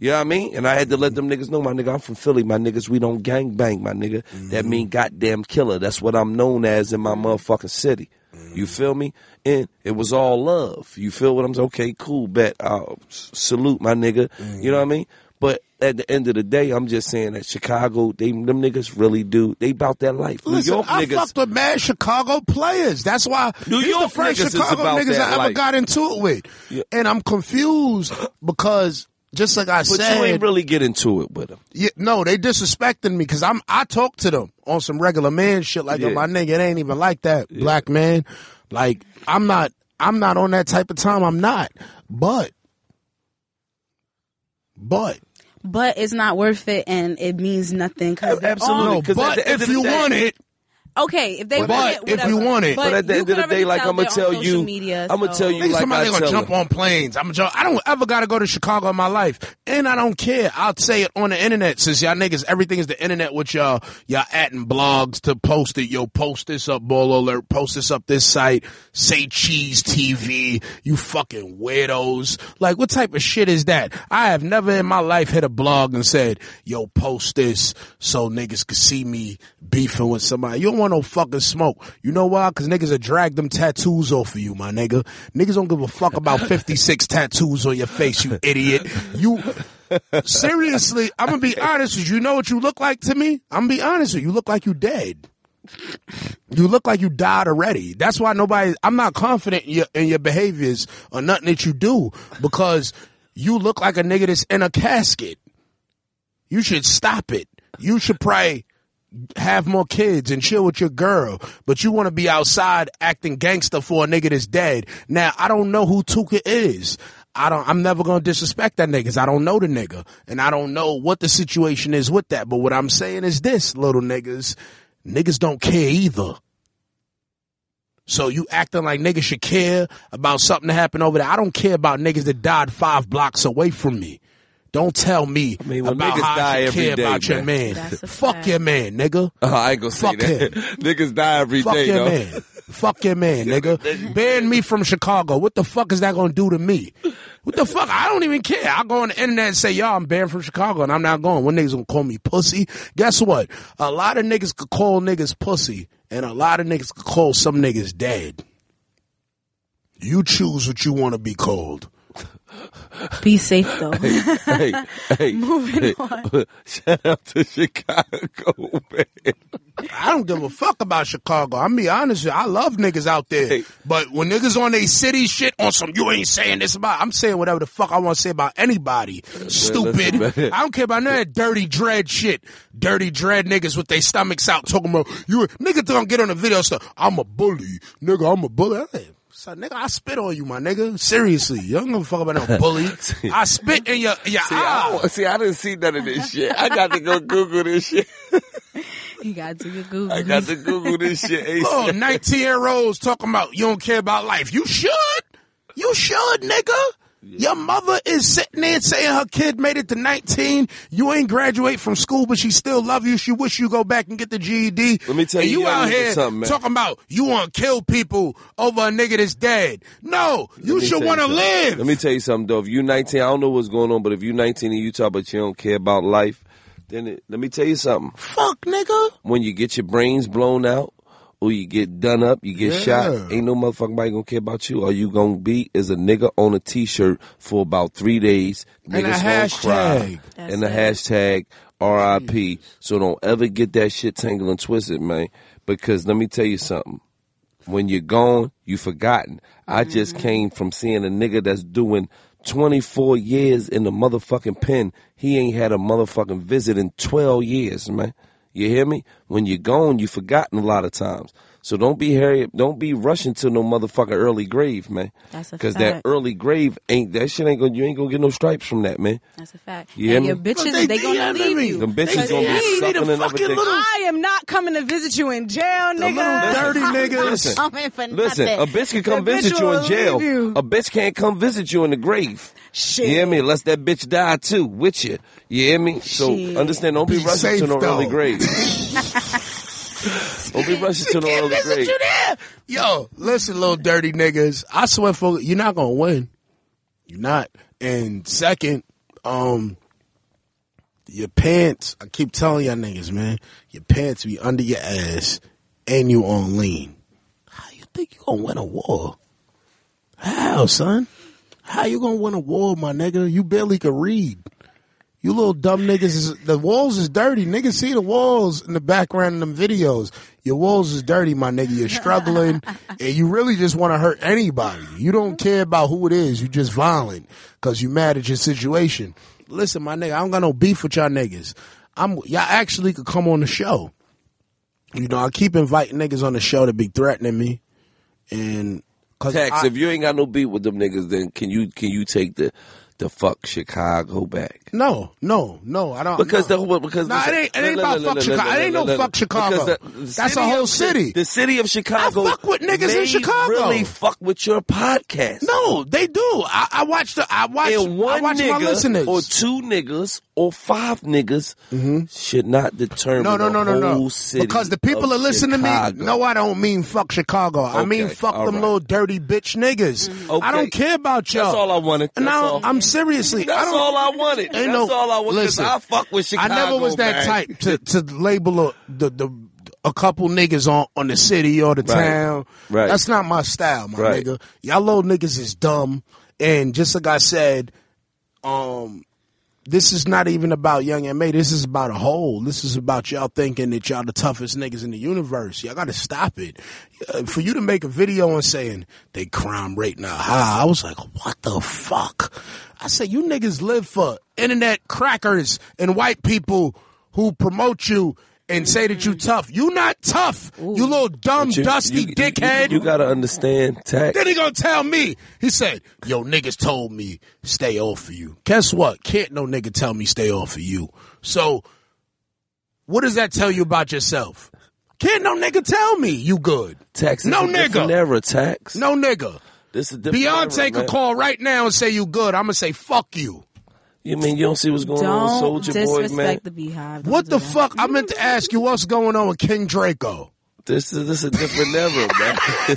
You know what I mean? And I had to let them niggas know, my nigga, I'm from Philly. My niggas, we don't gang bang, my nigga. That Mm-hmm. mean goddamn killer. That's what I'm known as in my mm-hmm. motherfucking city. You mm-hmm. feel me? And it was all love. You feel what I'm saying? Okay, cool, bet. I'll salute my nigga. You know mm-hmm. what I mean? But at the end of the day, I'm just saying that Chicago, they them niggas really do. They about that life. Listen, New York I niggas. fucked with mad Chicago players. That's why New York the first niggas Chicago niggas that I ever life. got into it with. Yeah. And I'm confused because just like I but said, you ain't really get into it with them. Yeah, no, they disrespecting me because I'm. I talk to them on some regular man shit. Like, yo, Yeah. my nigga, it ain't even like that, black man. Like, I'm not. I'm not on that type of time. I'm not. But, but But it's not worth it, and it means nothing. Cause Absolutely. all- no. 'cause But if you day- want it, okay, if they But want it, if you want it- But at the end of the day, like I'ma tell you- media, I'ma so- tell you- Niggas like somebody I gonna tell jump her. on planes. I'm jo- I don't ever gotta go to Chicago in my life, and I don't care. I'll say it on the internet since y'all niggas everything is the internet with y'all. Y'all adding blogs to post it. Yo, post this up, Baller Alert. Post this up this site. Say cheese TV. You fucking weirdos. Like what type of shit is that? I have never in my life hit a blog and said, "Yo, post this so niggas could see me beefing with somebody." You don't want no fucking smoke. You know why? Because niggas will drag them tattoos off of you, my nigga. Niggas don't give a fuck about 56 tattoos on your face, you idiot. You, seriously, I'm gonna be honest with you. You know what you look like to me? I'm gonna be honest with you. You look like you dead. You look like you died already. That's why nobody, I'm not confident in your, in your behaviors or nothing that you do because you look like a nigga that's in a casket. You should stop it. You should probably have more kids and chill with your girl, but you want to be outside acting gangster for a nigga that's dead. Now, I don't know who Tooka is. I don't, I'm never going to disrespect that nigga 'cause I don't know the nigga and I don't know what the situation is with that. But what I'm saying is this, little niggas, niggas don't care either. So you acting like niggas should care about something that happened over there. I don't care about niggas that died five blocks away from me. Don't tell me mean, when about how die I should every care day, about your man. man. That's a Fuck fact. your man, nigga. Oh, I ain't gonna say Fuck that. him. Niggas die every day, Fuck your though. man. Fuck your man, nigga. Ban me from Chicago. What the fuck is that gonna do to me? What the fuck? I don't even care. I go on the internet and say, y'all, I'm banned from Chicago and I'm not going. One niggas gonna call me pussy. Guess what? A lot of niggas could call niggas pussy and a lot of niggas could call some niggas dead. You choose what you want to be called. Be safe though. hey, hey, Moving hey. Shout out to Chicago, man. I don't give a fuck about Chicago. I'm be honest with you. I love niggas out there. Hey. But when niggas on they city shit on some you ain't saying this about I'm saying whatever the fuck I want to say about anybody. Stupid. listen. I don't care about none of that dirty dread shit. Dirty dread niggas with their stomachs out talking about you nigga don't get on the video stuff. I'm a bully. Nigga, I'm a bully. Hey, So, nigga, I spit on you, my nigga. Seriously, you don't give a fuck about no bully. I spit in your in your See, I, eye. don't- see, I didn't see none of this shit. I got to go Google this shit. you got to get Google. I got to Google this shit. Oh, 19 year olds talking about you don't care about life. You should. You should, nigga. Your mother is sitting there saying her kid made it to 19. You ain't graduate from school, but she still love you. She wish you go back and get the GED. Let me tell And you you out here something, man. talking about you want to kill people over a nigga that's dead. No, you Let me should want to live. Let me tell you something, though. If you 19, I don't know what's going on, but if you 19 in Utah, but you don't care about life, then it, let me tell you something. Fuck, nigga. When you get your brains blown out, or you get done up, you get Yeah. shot, ain't no motherfucking body gonna care about you. All you gonna be is a nigga on a t-shirt for about three days. And a Niggas gonna cry. hashtag. And the hashtag RIP. So don't ever get that shit tangled and twisted, man. Because let me tell you something. When you're gone, you forgotten. I just mm-hmm. came from seeing a nigga that's doing 24 years in the motherfucking pen. He ain't had a motherfucking visit in 12 years, man. You hear me? When you're gone, you've forgotten a lot of times. So don't be hurry, don't be rushing to no motherfucking early grave, man. That's a Cause that early grave ain't that shit ain't gonna you ain't gonna get no stripes from that, man. That's a fact. You hear and your bitches, they they, gonna DMing leave me. you. Them bitches They gonna be need sucking a and fucking everything. little- I am not coming to visit you in jail, nigga. dirty niggas. Listen, Coming for Listen, nothing. a bitch can come The visit you in jail. you. A bitch can't come visit you in the grave. Shit. You hear me? Unless that bitch die too with you. You hear me? So Shit. understand, don't be, Be rushing safe, to no early grave. Don't be rushing to the early Listen, grave. you? Yo, listen, little dirty niggas. I swear for you're not gonna win. You're not. And second, um, your pants. I keep telling y'all niggas, man, your pants be under your ass, and you on lean. How you think you gonna win a war? How, son? How you gonna win a war, my nigga? You barely can read. You little dumb niggas, is, the walls is dirty. Niggas see the walls in the background in them videos. Your walls is dirty, my nigga. You're struggling and you really just want to hurt anybody. You don't care about who it is. You just violent because you mad at your situation. Listen, my nigga, I don't got no beef with y'all niggas. I'm, y'all actually could come on the show. You know, I keep inviting niggas on the show to be threatening me. And cause Tax, I- if you ain't got no beef with them niggas, then can you can you take the the fuck Chicago back? no, no, no, I don't. Because no. the because Nah, it ain't- it ain't no, about no, fuck no, no, Chicago. It ain't no no, fuck Chicago. Because the- the That's a whole city. The city of Chicago. I fuck with niggas in Chicago. Really fuck with your podcast. No, they do. I, I watch the. I watch. and I one watch my listeners. or two niggas or five niggas mm-hmm. should not determine no, no, no, no, no. Because the people of that listen Chicago. to me, no, I don't mean fuck Chicago. I mean fuck them right. little dirty bitch niggas. I don't care about y'all. That's all I wanted. That's no, all. I'm seriously. I That's don't, all I wanted. Ain't That's no- all I wanted. listen, I fuck with Chicago. I never was that man. type to to label a, the the a couple niggas on on the city or the Right. town. Right. That's not my style, my Right. nigga. Y'all little niggas is dumb. And just like I said, um, this is not even about Young and May. This is about a whole. This is about y'all thinking that y'all the toughest niggas in the universe. Y'all got to stop it. Uh, for you to make a video and saying they crime rate now high, I was like, what the fuck? I said, you niggas live for internet crackers and white people who promote you and say that you tough. You not tough. You little dumb, you- dusty you- you- dickhead. You, gotta understand, tax. Then he gonna tell me. He said, "Yo, niggas told me stay off of you." Guess what? Can't no nigga tell me stay off of you. So, what does that tell you about yourself? Can't no nigga tell me you good. Tax. No nigga. era, tax. No nigga. This is Beyonce era, could call right now and say you good. I'm gonna say fuck you. You mean you don't see what's going on, Don't Soulja Boy, disrespect man? the beehive. Don't What the that. fuck? I meant to ask you what's going on with King Draco. This is this is a different era, man.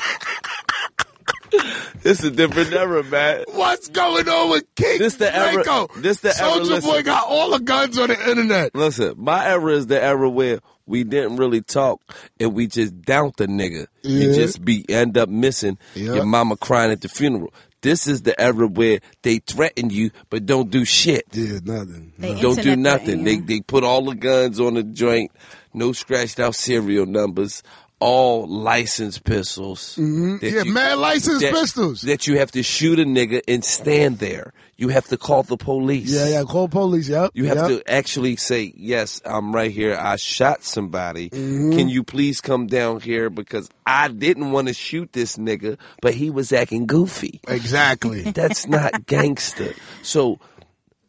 this is a different era, man. What's going on with King This the era- Draco? this the era, Soulja Boy listen. got all the guns on the internet. Listen, my era is the era where we didn't really talk and we just downed the nigga. You just be end up missing Yeah. your mama crying at the funeral. This is the era where they threaten you but don't do shit. Yeah, nothing. They Don't do internet nothing. threaten They they put all the guns on the joint, no scratched out serial numbers, all licensed pistols. Mm-hmm. Yeah, you- mad license that- pistols. That you have to shoot a nigga and stand there. You have to call the police. Yeah, yeah, call police. Yep. You have yep. to actually say, "Yes, I'm right here. I shot somebody. Mm-hmm. Can you please come down here because I didn't want to shoot this nigga, but he was acting goofy." Exactly. That's not gangster. So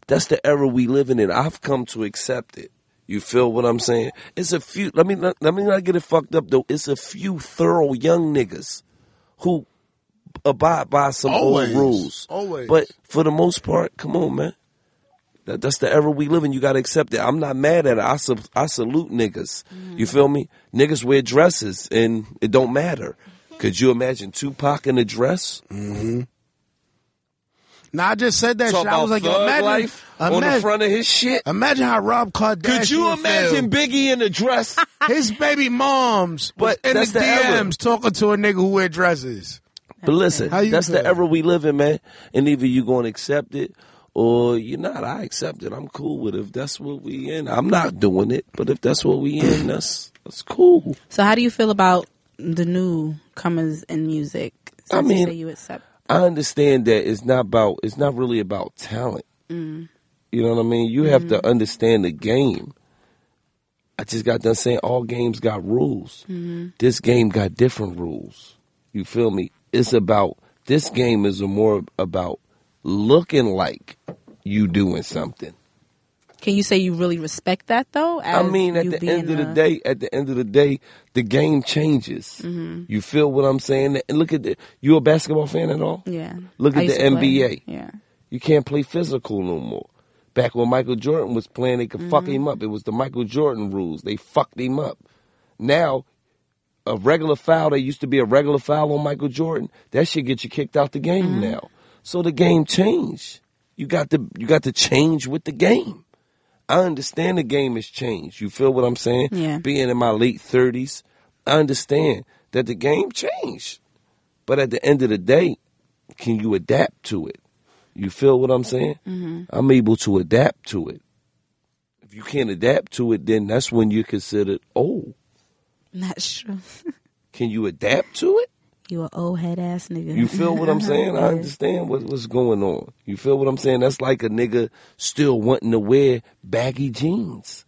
that's the era we living in. and I've come to accept it. You feel what I'm saying? It's a few. Let me not, let me not get it fucked up though. It's a few thorough young niggas who abide by some Always. old rules. Always. But for the most part, come on, man. That, that's the era we live in. You got to accept it. I'm not mad at it. I, sub, I salute niggas. Mm. You feel me? Niggas wear dresses and it don't matter. Could you imagine Tupac in a dress? Mm-hmm. Now I just said that Talk shit. I was like, yo, thug imagine, life on the front of his shit. imagine how Rob Kardashian Could you imagine feel. Biggie in a dress? his baby moms But in that's the the era. DMs talking to a nigga who wear dresses? But listen, How you that's the era we live in, man. And either you going to accept it or you're not. I accept it. I'm cool with it. If that's what we in, I'm not doing it. But if that's what we in, that's that's cool. So, how do you feel about the new comers in music? I Since you mean- say you accept. I understand that it's not about. It's not really about talent. Mm. You know what I mean? You have to mm-hmm. understand the game. I just got done saying all games got rules. Mm-hmm. This game got different rules. You feel me? It's about this game is more about looking like you doing something. Can you say you really respect that though? I mean, at the end of the day, at the end of the day, the game changes. Mm-hmm. You feel what I'm saying? And look at the. You a basketball fan at all? yeah. Look at the. NBA. Yeah. You can't play physical no more. Back when Michael Jordan was playing, they could fuck him up. It was the Michael Jordan rules. They fucked him up. now a regular foul that used to be a regular foul on Michael Jordan, that shit get you kicked out the game now. So the game changed. You got to you got to change with the game. I understand the game has changed. You feel what I'm saying? Yeah. Being in my late thirties, I understand that the game changed. But at the end of the day, can you adapt to it? You feel what I'm saying? Mm-hmm. I'm able to adapt to it. If you can't adapt to it, then that's when you're considered old. That's true. Can you adapt to it? You a old head ass nigga. You feel what I'm saying? I understand what, what's going on. You feel what I'm saying? That's like a nigga still wanting to wear baggy jeans.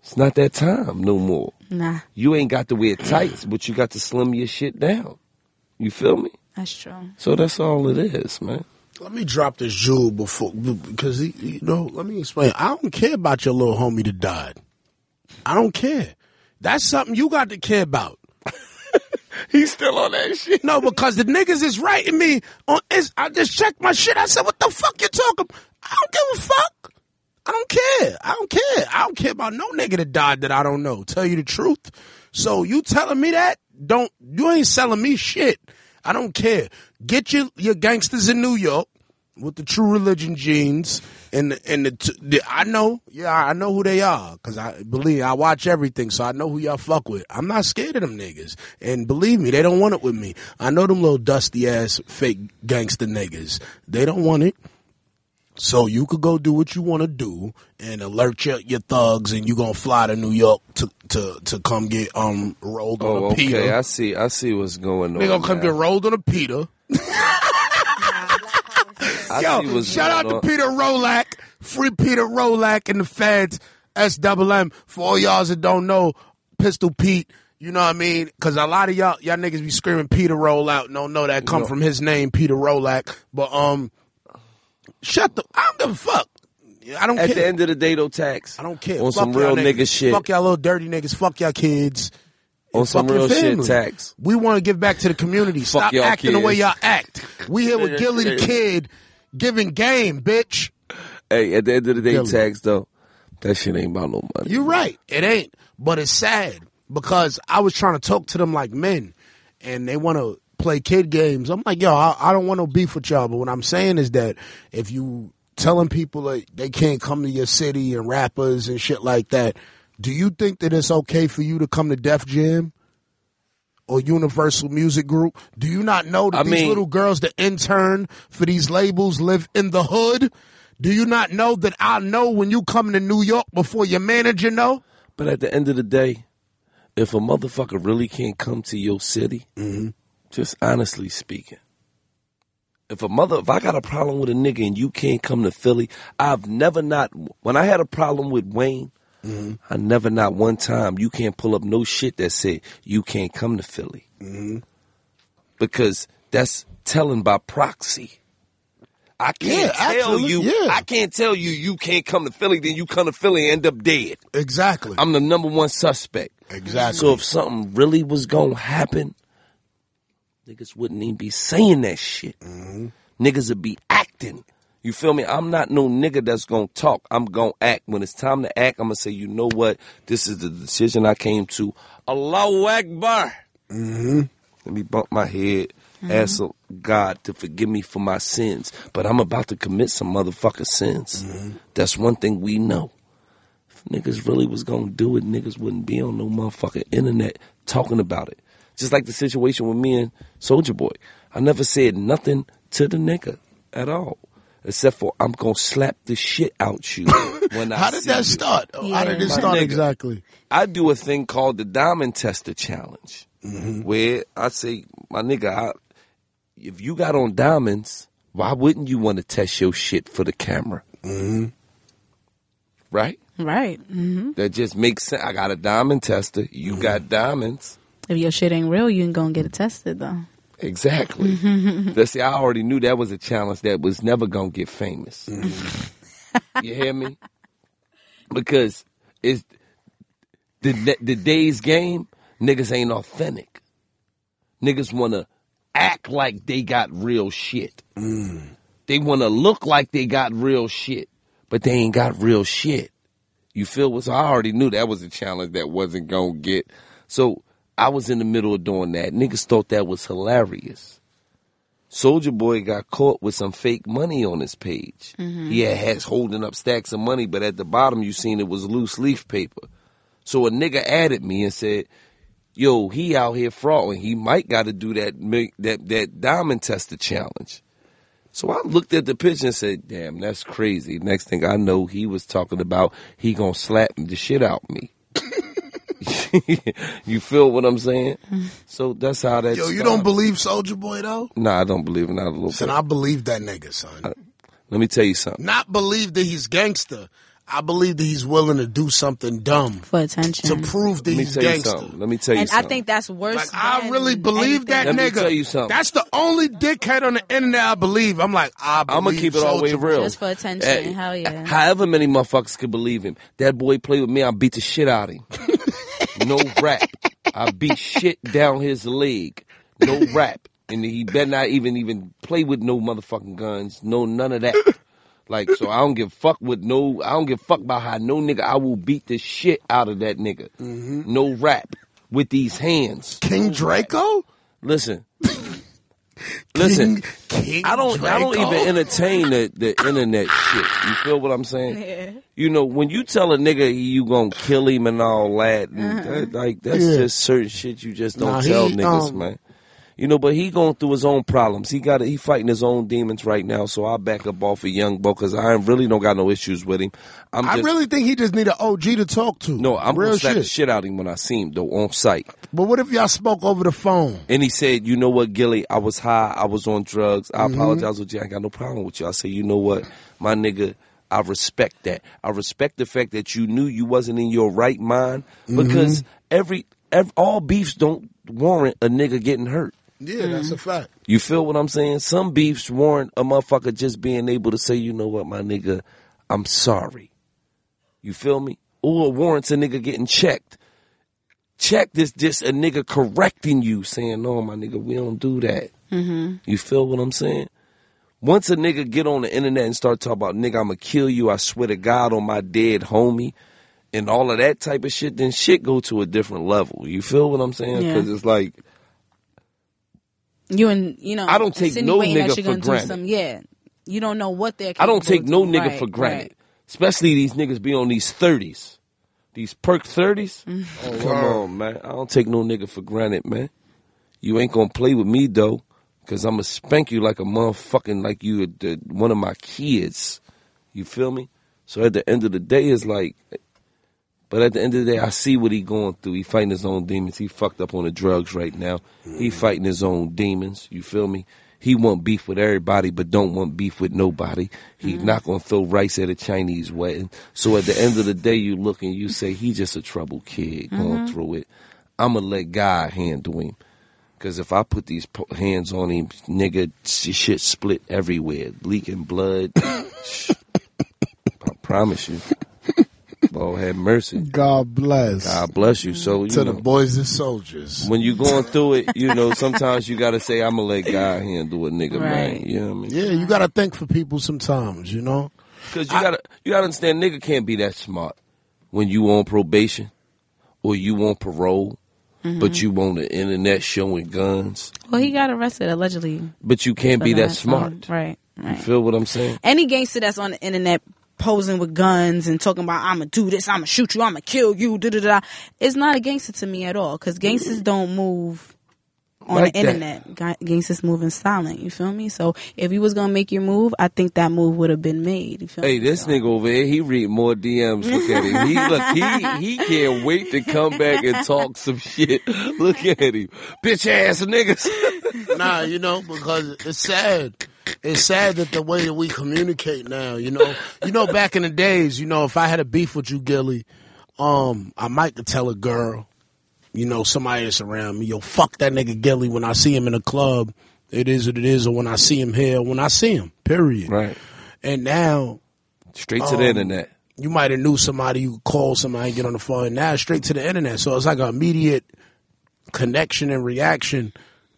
It's not that time no more. Nah, You ain't got to wear tights, but you got to slim your shit down. You feel me? that's true. So that's all it is, man. Let me drop this jewel before because he, you know. Let me explain. I don't care about your little homie that died. I don't care. That's something you got to care about. He's still on that shit. No, because the niggas is writing me on. I just checked my shit. I said, "What the fuck you talking?" I don't give a fuck. I don't care. I don't care. I don't care about no nigga that died that I don't know. Tell you the truth. So you telling me that? Don't you ain't selling me shit. I don't care. Get your your gangsters in New York with the true religion jeans and the, and the, the I know yeah I know who they are because I believe I watch everything so I know who y'all fuck with. I'm not scared of them niggas and believe me they don't want it with me. I know them little dusty ass fake gangster niggas. They don't want it. So you could go do what you want to do and alert your, your thugs, and you gonna fly to New York to to to come get um rolled on Oh, a pita. okay. I see. I see what's going on. They gonna come now. get rolled on a pita. Yo, shout out to Peter Rollock, free Peter Rollock and the feds, S double M. For all y'all that don't know, Pistol Pete. You know what I mean? Because a lot of y'all y'all niggas be screaming Peter Rollout. and Don't know that come No. from his name, Peter Rollock. But um, shut the. I don't give a fuck. I don't care. At care. the end of the day, though, tax. I don't care. On Fuck some real niggas. nigga shit. Fuck y'all little dirty niggas. Fuck y'all kids. On some real shit, tax. We want to give back to the community. Stop acting the way y'all act. We here with Gillie the Kid giving game, bitch. Hey, at the end of the day, Kill 'em. tax though, that shit ain't about no money. You're right. It ain't. But it's sad because I was trying to talk to them like men and they want to play kid games. I'm like, yo, I, I don't want no beef with y'all. But what I'm saying is that if you telling people that they can't come to your city and rappers and shit like that, do you think that it's okay for you to come to Def Jam? Or Universal Music Group. Do you not know that I these mean- little girls that intern for these labels live in the hood? Do you not know that I know when you come to New York before your manager know? But at the end of the day, if a motherfucker really can't come to your city, Mm-hmm. just honestly speaking, if a mother, if I got a problem with a nigga and you can't come to Philly, I've never not. When I had a problem with Wayne, Mm-hmm. I never not one time you can't pull up no shit that said you can't come to Philly, Mm-hmm. because that's telling by proxy. I can't Yeah, tell actually, you. yeah. I can't tell you you can't come to Philly. Then you come to Philly and end up dead. Exactly. I'm the number one suspect. Exactly. So if something really was gonna happen, niggas wouldn't even be saying that shit. Niggas would be acting. You feel me? I'm not no nigga that's gonna talk. I'm gonna act. When it's time to act, I'm gonna say, you know what? This is the decision I came to. Allahu Akbar. Mm-hmm. Let me bump my head. Ask God to forgive me for my sins. But I'm about to commit some motherfucking sins. That's one thing we know. If niggas really was gonna do it, niggas wouldn't be on no motherfucking internet talking about it. Just like the situation with me and Soulja Boy. I never said nothing to the nigga at all. Except for I'm gonna slap the shit out you when I How did see that you. start? How did it start nigga. exactly? I do a thing called the Diamond Tester Challenge, where I say, my nigga, I, if you got on diamonds, why wouldn't you want to test your shit for the camera? Mm-hmm. Right? Right. hmm That just makes sense. I got a diamond tester. You got diamonds. If your shit ain't real, you ain't gonna get it tested though. Exactly. Mm-hmm. Let's see, I already knew that was a challenge that was never gonna get famous. Mm-hmm. you hear me? Because it's the the day's game. Niggas ain't authentic. Niggas wanna act like they got real shit. Mm. They wanna look like they got real shit, but they ain't got real shit. You feel what? So I already knew that was a challenge that wasn't gonna get. So I was in the middle of doing that. Niggas thought that was hilarious. Soulja Boy got caught with some fake money on his page. Mm-hmm. He had has holding up stacks of money, but at the bottom you seen it was loose leaf paper. So a nigga added me and said, "Yo, he out here frauding. He might got to do that that that diamond tester challenge." So I looked at the picture and said, "Damn, that's crazy." Next thing I know, he was talking about he gonna slap the shit out me. you feel what I'm saying? So that's how that. Yo, you started. don't believe Soulja Boy though? Nah, I don't believe it. Not a little Son, bit. I believe that nigga, son. Let me tell you something. Not believe that he's gangster. I believe that he's willing to do something dumb for attention. to prove that Let he's gangster. something. Let me tell you and I think that's worse. Like I really believe that anything. Let me nigga. tell you something. That's the only dickhead on the internet I believe. I'm like, I believe I'm gonna keep it all the way real. Just for attention. Hell yeah. However many motherfuckers could believe him. That boy played with me, I beat the shit out of him. no rap. I beat shit down his leg. No rap. And he better not even even play with no motherfucking guns. No none of that. Like so I don't give a fuck with no I don't give a fuck about how no nigga I will beat the shit out of that nigga. Mm-hmm. No rap. With these hands. King Draco. Listen. Listen. King, King I don't. I don't even entertain the, the internet shit. You feel what I'm saying? You know, when you tell a nigga you gonna kill him and all that, and that- like that's Yeah. just certain shit you just don't Nah, tell he, niggas, um, man. You know, but he going through his own problems. He got he fighting his own demons right now. So I back up off of Young Bo because I really don't got no issues with him. I'm I just really think he just need an OG to talk to. no. I'm real gonna slap shit. the shit out of him when I see him though on site. But what if y'all spoke over the phone? And he said, "You know what, Gillie? I was high. I was on drugs. I Mm-hmm. apologize with you. I got no problem with you." I say, "You know what, my nigga." I respect that. I respect the fact that you knew you wasn't in your right mind Mm-hmm. because every, all beefs don't warrant a nigga getting hurt. Yeah, that's a fact. You feel what I'm saying? Some beefs warrant a motherfucker just being able to say, you know what, my nigga, I'm sorry. You feel me? Or warrants a nigga getting checked. Check this, just a nigga correcting you, saying, no, my nigga, we don't do that. Mm-hmm. You feel what I'm saying? Once a nigga get on the internet and start talking about, nigga, I'ma kill you, I swear to God on my dead homie, and all of that type of shit, then shit go to a different level. You feel what I'm saying? Yeah. Because it's like, You and you know. I don't take no nigga for granted. some- yeah, you don't know what they're. I don't take no of nigga Right, for granted. right. Especially these niggas be on these thirties. These perk 30s. Mm-hmm. Oh, come on, man. I don't take no nigga for granted, man. You ain't gonna play with me though, cause I'ma spank you like a motherfucking like you the, one of my kids. You feel me? So at the end of the day, it's like, but at the end of the day, I see what he going through. He fighting his own demons. He fucked up on the drugs right now. He mm. fighting his own demons. You feel me? He want beef with everybody, but don't want beef with nobody. He mm-hmm. not gonna throw rice at a Chinese wedding. So at the end of the day, you look and you say he just a troubled kid going mm-hmm. through it. I'ma let God handle him. Cause if I put these po- hands on him, nigga, shit split everywhere, leaking blood. I promise you. Lord have mercy. God bless. God bless you. So you to know, the boys and soldiers. when you going through it, you know, sometimes you gotta say, "I'm gonna let God handle it, nigga, man." You know what I mean? Yeah, you gotta think for people sometimes, you know? Because you gotta, you gotta understand, nigga can't be that smart when you on probation or you on parole, but you on the internet showing guns, Well, he got arrested allegedly. but you can't be that that, smart. um, right? You Right. feel what I'm saying? Any gangster that's on the internet posing with guns and talking about I'm gonna do this, I'm gonna shoot you, I'm gonna kill you, da da da, it's not a gangster to me at all. Because gangsters don't move on Like the internet. Ga- Gangsters move in silent. You feel me? So if you was gonna make your move, I think that move would have been made. You feel Hey, me? this So- nigga over here, he read more DMs. Look at him. He look, he he can't wait to come back and talk some shit. Look at him, bitch ass niggas. nah, you know, because it's sad. It's sad that the way that we communicate now, you know, you know, back in the days, you know, if I had a beef with you, Gillie, um, I might could tell a girl, you know, somebody that's around me, yo, fuck that nigga Gillie when I see him in a club. It is what it is, or when I see him here, when I see him, period. Right, And now straight to the Um, internet. you might have knew somebody, you could call somebody, and get on the phone, now straight to the internet. So it's like an immediate connection and reaction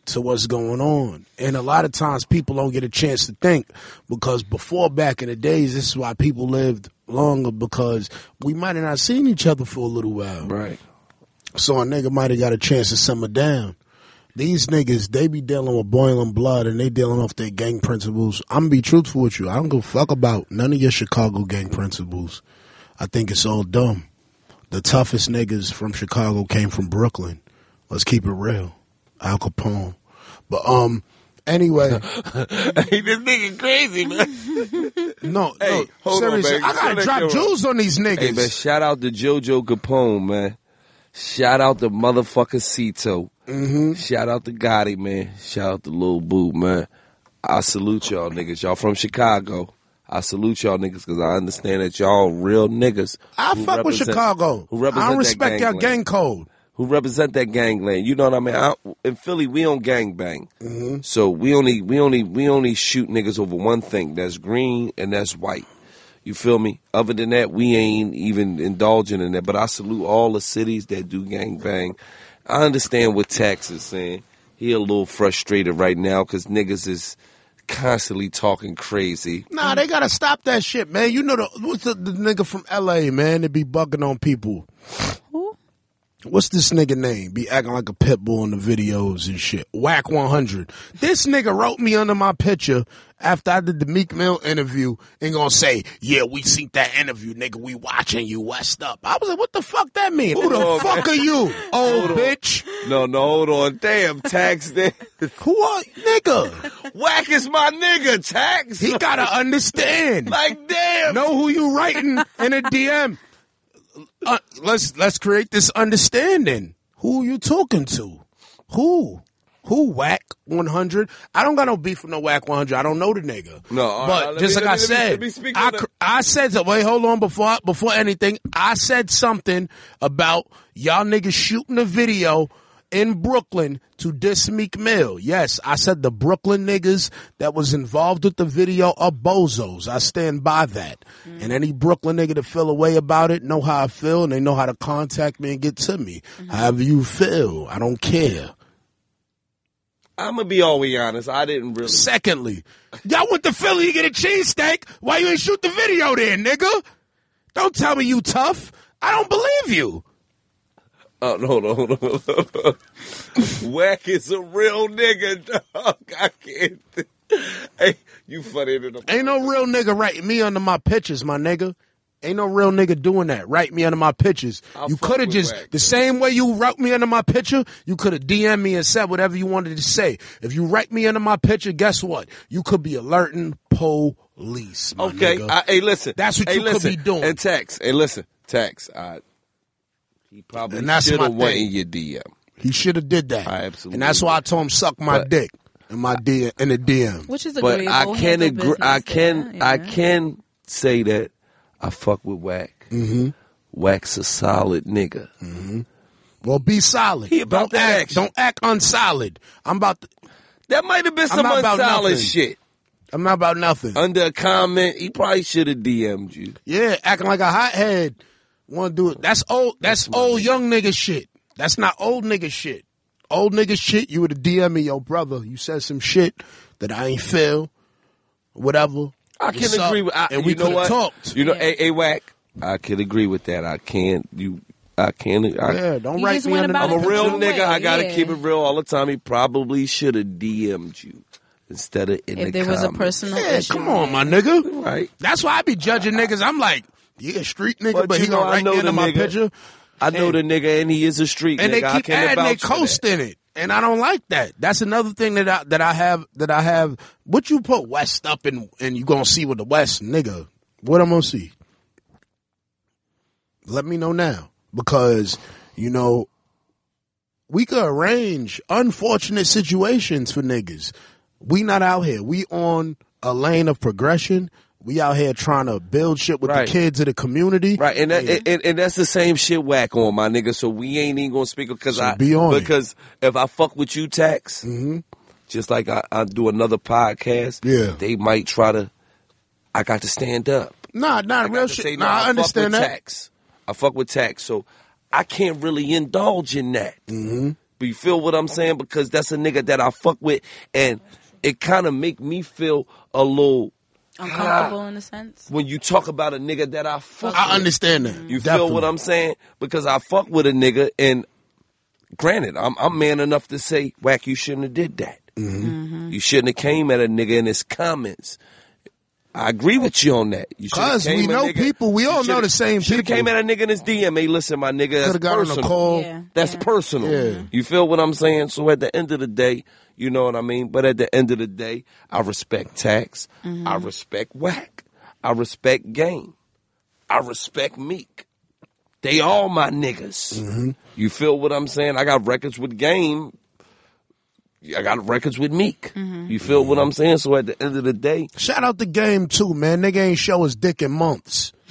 to what's going on. And a lot of times people don't get a chance to think because before back in the days, this is why people lived longer because we might have not seen each other for a little while. Right. So a nigga might have got a chance to simmer down. These niggas, they be dealing with boiling blood and they dealing off their gang principles. I'm gonna be truthful with you. I don't give a fuck about none of your Chicago gang principles. I think it's all dumb. The toughest niggas from Chicago came from Brooklyn. Let's keep it real. Al Capone. But um anyway, hey, this nigga crazy, man. no, Hey, no, hold on. I gotta drop jewels on these niggas. hey, man, shout out to JoJo Capone, man. Shout out to motherfucker Cito. Mm-hmm. Shout out to Gotti, man. Shout out to Lil Boo, man. I salute y'all niggas. Y'all from Chicago. I salute y'all niggas because I understand that y'all real niggas. I fuck with Chicago. Who represent I respect your gangland. gang code. Who represent that gangland. You know what I mean? I, in Philly, we don't gang bang. Mm-hmm. So we only we only we only shoot niggas over one thing. That's green and that's white. You feel me? Other than that, we ain't even indulging in that. But I salute all the cities that do gang bang. I understand what Tax is saying. He a little frustrated right now because niggas is constantly talking crazy. Nah, they gotta stop that shit, man. You know the what's the, the nigga from L.A. man that be bugging on people. What's this nigga name? Be acting like a pit bull in the videos and shit. Wack 100. This nigga wrote me under my picture after I did the Meek Mill interview and gonna say, yeah, we seen that interview, nigga. We watching you, West up. I was like, what the fuck that mean? Who the on, fuck are you, old bitch? No, no, hold on. Damn, Tax. there. Who are nigga? Wack is my nigga, Tax. He gotta understand. like, damn. know who you writing in a DM. Uh, let's let's create this understanding. Who you talking to? Who? Who Wack one hundred? I don't got no beef with no Wack one hundred. I don't know the nigga. No, but right, just me- like I me- said, me I that. I said so- wait, hold on before before anything. I said something about y'all niggas shooting a video in Brooklyn to diss Meek Mill. Yes, I said the Brooklyn niggas that was involved with the video are bozos. I stand by that. Mm. And any Brooklyn nigga that feel a way about it know how I feel and they know how to contact me and get to me. Mm-hmm. However you feel, I don't care. I'm gonna be all the way honest. I didn't really. Secondly, y'all went to Philly to get a cheesesteak. Why you ain't shoot the video there, nigga? Don't tell me you tough. I don't believe you. Oh, hold on, hold on, hold on. Wack is a real nigga, dog. I can't. Hey, you funny than a. Ain't no real nigga writing me under my pictures, my nigga. Ain't no real nigga doing that. Write me under my pictures. I'll you could have just Wack, the man. same way you wrote me under my picture. You could have DM me and said whatever you wanted to say. If you write me under my picture, guess what? You could be alerting police. My Okay, nigga. I, hey, listen. That's what hey, you could be doing. And text. Hey, listen. Text. I, he probably And that's should my have went thing. in your DM. he should have did that. I absolutely And that's why I told him suck my But- dick in my DM in the DM. Which is But agreeable. I can handle agree. I can. there, I can say that I fuck with Wack. Mm-hmm. Wack's a solid nigga. Mhm. Well, be solid. He about don't act. action. Don't act unsolid. I'm about. To, That might have been I'm some not unsolid nothing. shit. I'm not about nothing. Under a comment, he probably should have DM'd you. Yeah, acting like a hothead. Want to do it? That's old. That's, my old young nigga shit. That's not old nigga shit. Old nigga shit. You would have DM me, yo, brother. You said some shit that I ain't feel. Whatever. I can What's up? agree with. I, and we you know could have what? talked. You know, Yeah. a, a whack. I can agree with that. I can't. You. I can't. I, yeah, don't You write me under I'm a real nigga. way, I gotta yeah. keep it real all the time. He probably should have DM'd you instead of in If the there was a comments. personal Yeah, issue. come on, my nigga. Right. That's why I be judging niggas. I'm like, yeah, street nigga, but, But he know, gonna write know me the under my nigga. picture. I know And- the nigga, and he is a street and nigga. they keep adding they vouch for that. coast in it, and I don't like that. That's another thing that I that I have that I have. What you put West up in, and you gonna see with the West nigga? What I'm gonna see? Let me know now, because you know we could arrange unfortunate situations for niggas. We not out here. We on a lane of progression. We out here trying to build shit with Right. the kids of the community. Right, and, that, Yeah. and and that's the same shit Wack on my nigga. So we ain't even gonna speak because So I be on it. because if I fuck with you, tax, just like I, I do another podcast, Yeah. they might try to. I got to stand up. Nah, I nah, real shit. say, Nah, nah, I fuck understand that. Tax. I fuck with tax, so I can't really indulge in that. Mm-hmm. But you feel what I'm saying? Because that's a nigga that I fuck with, and it kind of make me feel a little Uncomfortable in a sense. when you talk about a nigga that I fuck I with. understand that. You feel what I'm saying? Because I fuck with a nigga, and granted, I'm I'm man enough to say, "Wack, you shouldn't have did that. Mm-hmm. You shouldn't have came at a nigga in his comments." I agree with you on that. You shoulda 'Cause came we know nigga- people. We all know the same shoulda people. came at a nigga in his DM. Hey, listen, my nigga, that's Could got on a personal. call. Yeah. That's yeah. personal. Yeah. You feel what I'm saying? So at the end of the day, you know what I mean? But at the end of the day, I respect tax. Mm-hmm. I respect Wack. I respect game. I respect Meek. They all my niggas. Mm-hmm. You feel what I'm saying? I got records with game. I got records with Meek. You feel what I'm saying? So at the end of the day, Shout out the game too, man. Nigga ain't show his dick in months.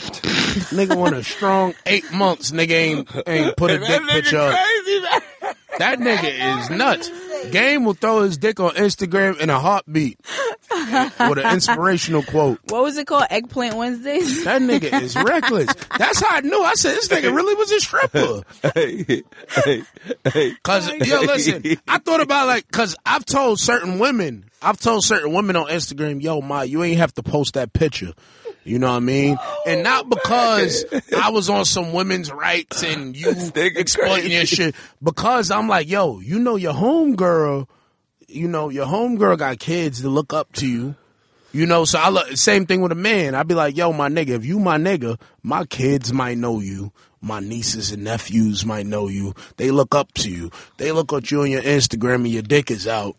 nigga went a strong eight months. Nigga ain't ain't put a dick picture up. That nigga is nuts. Game will throw his dick on Instagram in a heartbeat with an inspirational quote. What was it called? Eggplant Wednesdays. That nigga is reckless. That's how I knew. I said this nigga really was a stripper. hey, hey, hey. Cause yo, listen, I thought about like, cause I've told certain women, I've told certain women on Instagram, yo, ma, you ain't have to post that picture. You know what I mean? And not because I was on some women's rights and you exploiting your shit. Because I'm like, yo, you know your homegirl, you know, your homegirl got kids to look up to you. You know, so I look, same thing with a man. I'd be like, yo, my nigga, if you my nigga, my kids might know you. My nieces and nephews might know you. They look up to you. They look at you on your Instagram and your dick is out.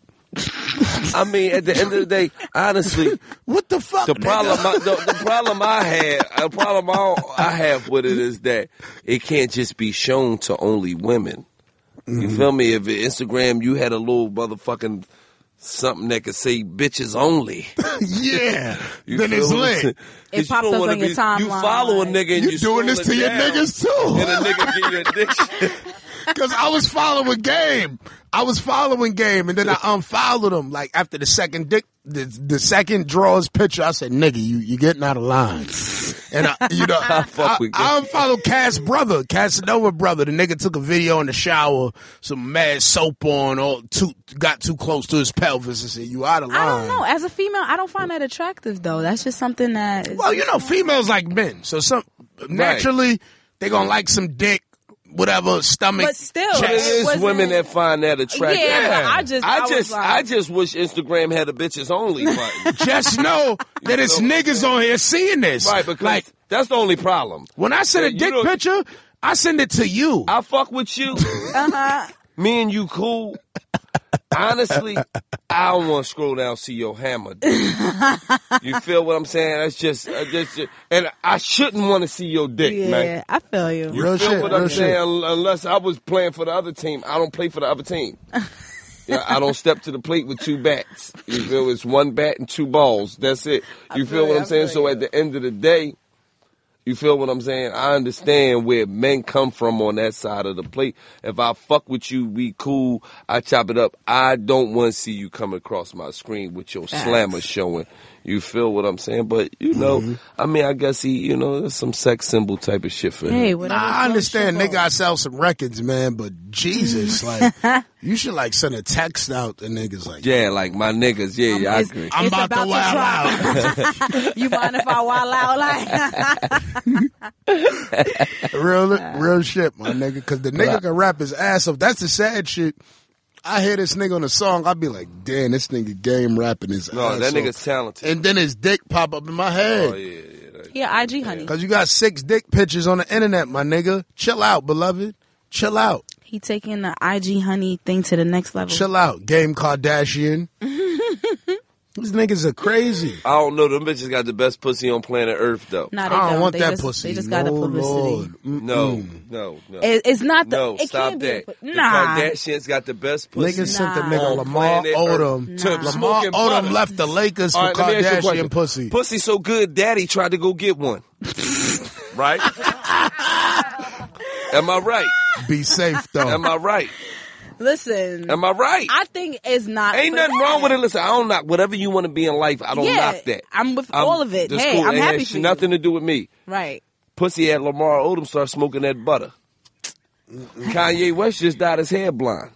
I mean, at the end of the day, honestly, What the fuck? The nigga? problem, I, the, the problem I had, the problem I, I have with it is that it can't just be shown to only women. You Mm-hmm. feel me? If Instagram, you had a little motherfucking something that could say bitches only. yeah. You then feel it's lit. It you popped up wanna on your be- You follow a nigga and You you, doing this scrolling to your niggas too. And a nigga get you addiction. Cause I was following game. I was following game and then I unfollowed him. Like after the second dick, the, the second draws picture, I said, nigga, you, you getting out of line. And I, you know, I, fuck I, I unfollowed Cass brother, Casanova brother. The nigga took a video in the shower, some mad soap on, all too, got too close to his pelvis and said, you out of line. I don't know. As a female, I don't find that attractive though. That's just something that. Is Well, you know, females like men. So some, naturally, they gonna like some dick, whatever, stomach. But still, chest. It is women that find that attractive. Yeah, but I just- I I just, like- I just wish Instagram had a bitches only button. just know that it's niggas on here seeing this. right, because like that's the only problem. when I send a dick picture, I send it to you. I fuck with you. Uh-huh. Me and you cool. Honestly, I don't want to scroll down and see your hammer. dude. you feel what I'm saying? That's just, uh, that's just and I shouldn't want to see your dick, Yeah, man. I feel you. You Real feel shit, what I'm shit. saying? Unless I was playing for the other team, I don't play for the other team. Yeah, I don't step to the plate with two bats. You feel it's one bat and two balls. That's it. You feel feel what you, I'm I saying? So you. at the end of the day, you feel what I'm saying? I understand where men come from on that side of the plate. If I fuck with you, we cool. I chop it up. I don't want to see you come across my screen with your slammer showing. You feel what I'm saying? But you know, Mm-hmm. I mean, I guess he, you know, there's some sex symbol type of shit for him. Hey, Nah. I understand floats nigga your sell some records, man, but Jesus, like you should like send a text out to niggas like Yeah, like my niggas. Yeah, yeah, I agree. I'm It's about, to about to wild out. You mind if I wild out like? real real shit, my nigga. Cause the nigga can rap his ass off. That's the sad shit. I hear this nigga on a song, I'd be like, damn, this nigga game rapping his No, ass that off. nigga's talented. And then his dick pop up in my head. oh yeah, yeah. that- yeah, IG honey. Cause you got six dick pictures on the internet, my nigga. Chill out, beloved. Chill out. He taking the IG honey thing to the next level. Chill out. Game Kardashian. These niggas are crazy. I don't know. Them bitches got the best pussy on planet Earth, though. No, they I don't don't. want they that just, pussy. They just got the No, publicity. Lord. No, no, no. It, it's not the. no, it stop can't that. Be, The nah. Kardashians got the best pussy. Niggas sent the nigga Lamar planet Odom. To Nah. Lamar Odom butter. left the Lakers All for right, let me ask you a Kardashian pussy. Pussy so good, Daddy tried to go get one. right? Am I right? Be safe though. Am I right? Listen, Am I right? I think it's not. Ain't nothing that. wrong with it. Listen, I don't knock whatever you want to be in life. I don't Yeah, knock that. I'm with I'm- all of it. Hey, cool. I'm It happy for you. nothing to do with me. Right. Pussy at Lamar Odom started smoking that butter. Kanye West just dyed his hair blind.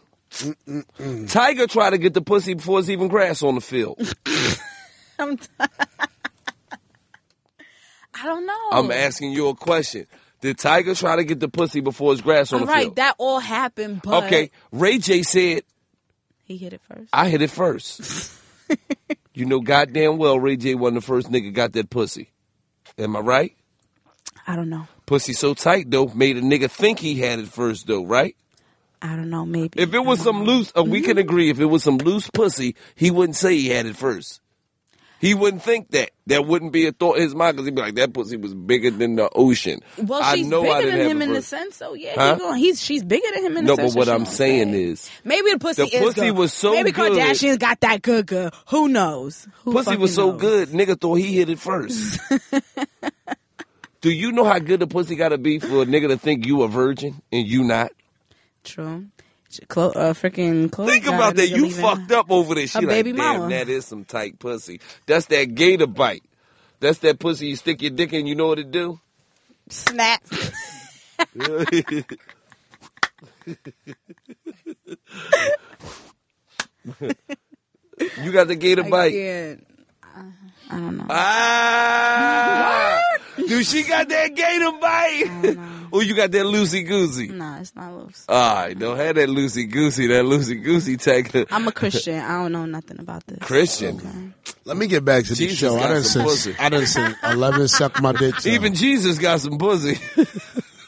Tiger tried to get the pussy before it's even grass on the field. I'm t- I don't know. I'm asking you a question. Did Tiger try to get the pussy before his grass on All the right, field? that all happened, but okay, Ray J said he hit it first. I hit it first. you know goddamn well Ray J wasn't the first nigga got that pussy. Am I right? I don't know. Pussy so tight though made a nigga think he had it first though, right? I don't know. Maybe If it was some loose, uh, we can agree. If it was some loose pussy, he wouldn't say he had it first. He wouldn't think that. That wouldn't be a thought in his mind because he'd be like, "That pussy was bigger than the ocean." Well, I she's know I bigger didn't than him in the sense, so yeah, Huh? he going, he's she's bigger than him in No, the but what I'm saying say. is, maybe the pussy the is pussy good. was so maybe good. Kardashians got that good good. Who knows? Who pussy was so knows? good, nigga thought he hit it first. Do you know how good the pussy got to be for a nigga to think you a virgin and you not? True. Chlo- uh, freaking Think about that. You fucked up over this. She like, baby damn, mama." that is some tight pussy. That's that gator bite. That's that pussy you stick your dick in. You know what it do? Snap. You got the gator I bite. can't. I don't know. Ah, dude, she got that gator bite. oh, you got that loosey goosey. Nah, it's not loose. All right, don't have that loosey goosey. That loosey goosey tag. I'm a Christian. I don't know nothing about this. Christian. Let me get back to the Jesus show. got I didn't some say pussy. I didn't say eleven suck my dick. so- Even Jesus got some pussy.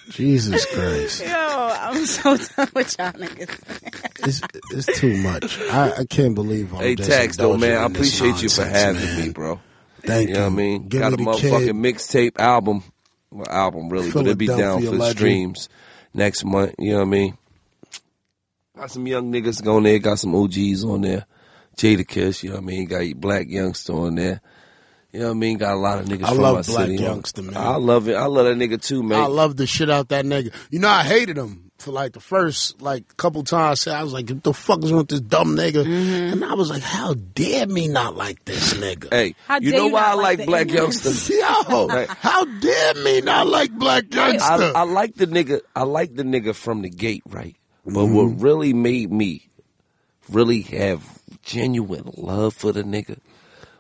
Jesus Christ, Yo, I'm so done with y'all niggas. it's, it's too much. I, I can't believe I'm hey, just Tax, though, indulging man. I in this appreciate you for having man. me, bro. Thank You know what I mean? Give Got a me the motherfucking mixtape album. Well, album, really, but it'll be down for streams next month. You know what I mean? Got some young niggas on there. Got some OGs on there. Jadakiss, you know what I mean? Got your Black Youngsta on there. You know what I mean? Got a lot of niggas I from love my Black city. Youngsta, man. I love it. I love that nigga too, man. I love the shit out that nigga. You know, I hated him for like the first like couple times. I was like, "What the fuck is with this dumb nigga?" Mm-hmm. And I was like, "How dare me not like this nigga?" hey, How you know you why I like like Black ignorance? Youngsta? Yo, how dare me not like Black Youngsta? I, I like the nigga. I like the nigga from the gate, right? But Mm-hmm. what really made me really have genuine love for the nigga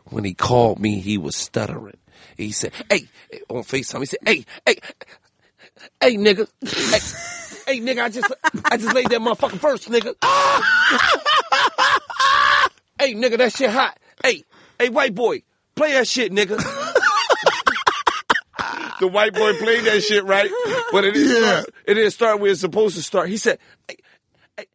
when he called me, he was stuttering. He said, "Hey," on Facetime, he said, "Hey, hey, hey, nigga, hey, hey, nigga, I just, I just laid that motherfucker first, nigga. hey, nigga, that shit hot. Hey, hey, white boy, play that shit, nigga." the white boy played that shit right, but it didn't, Yeah. start, it didn't start where it's supposed to start. He said, "Hey, hey,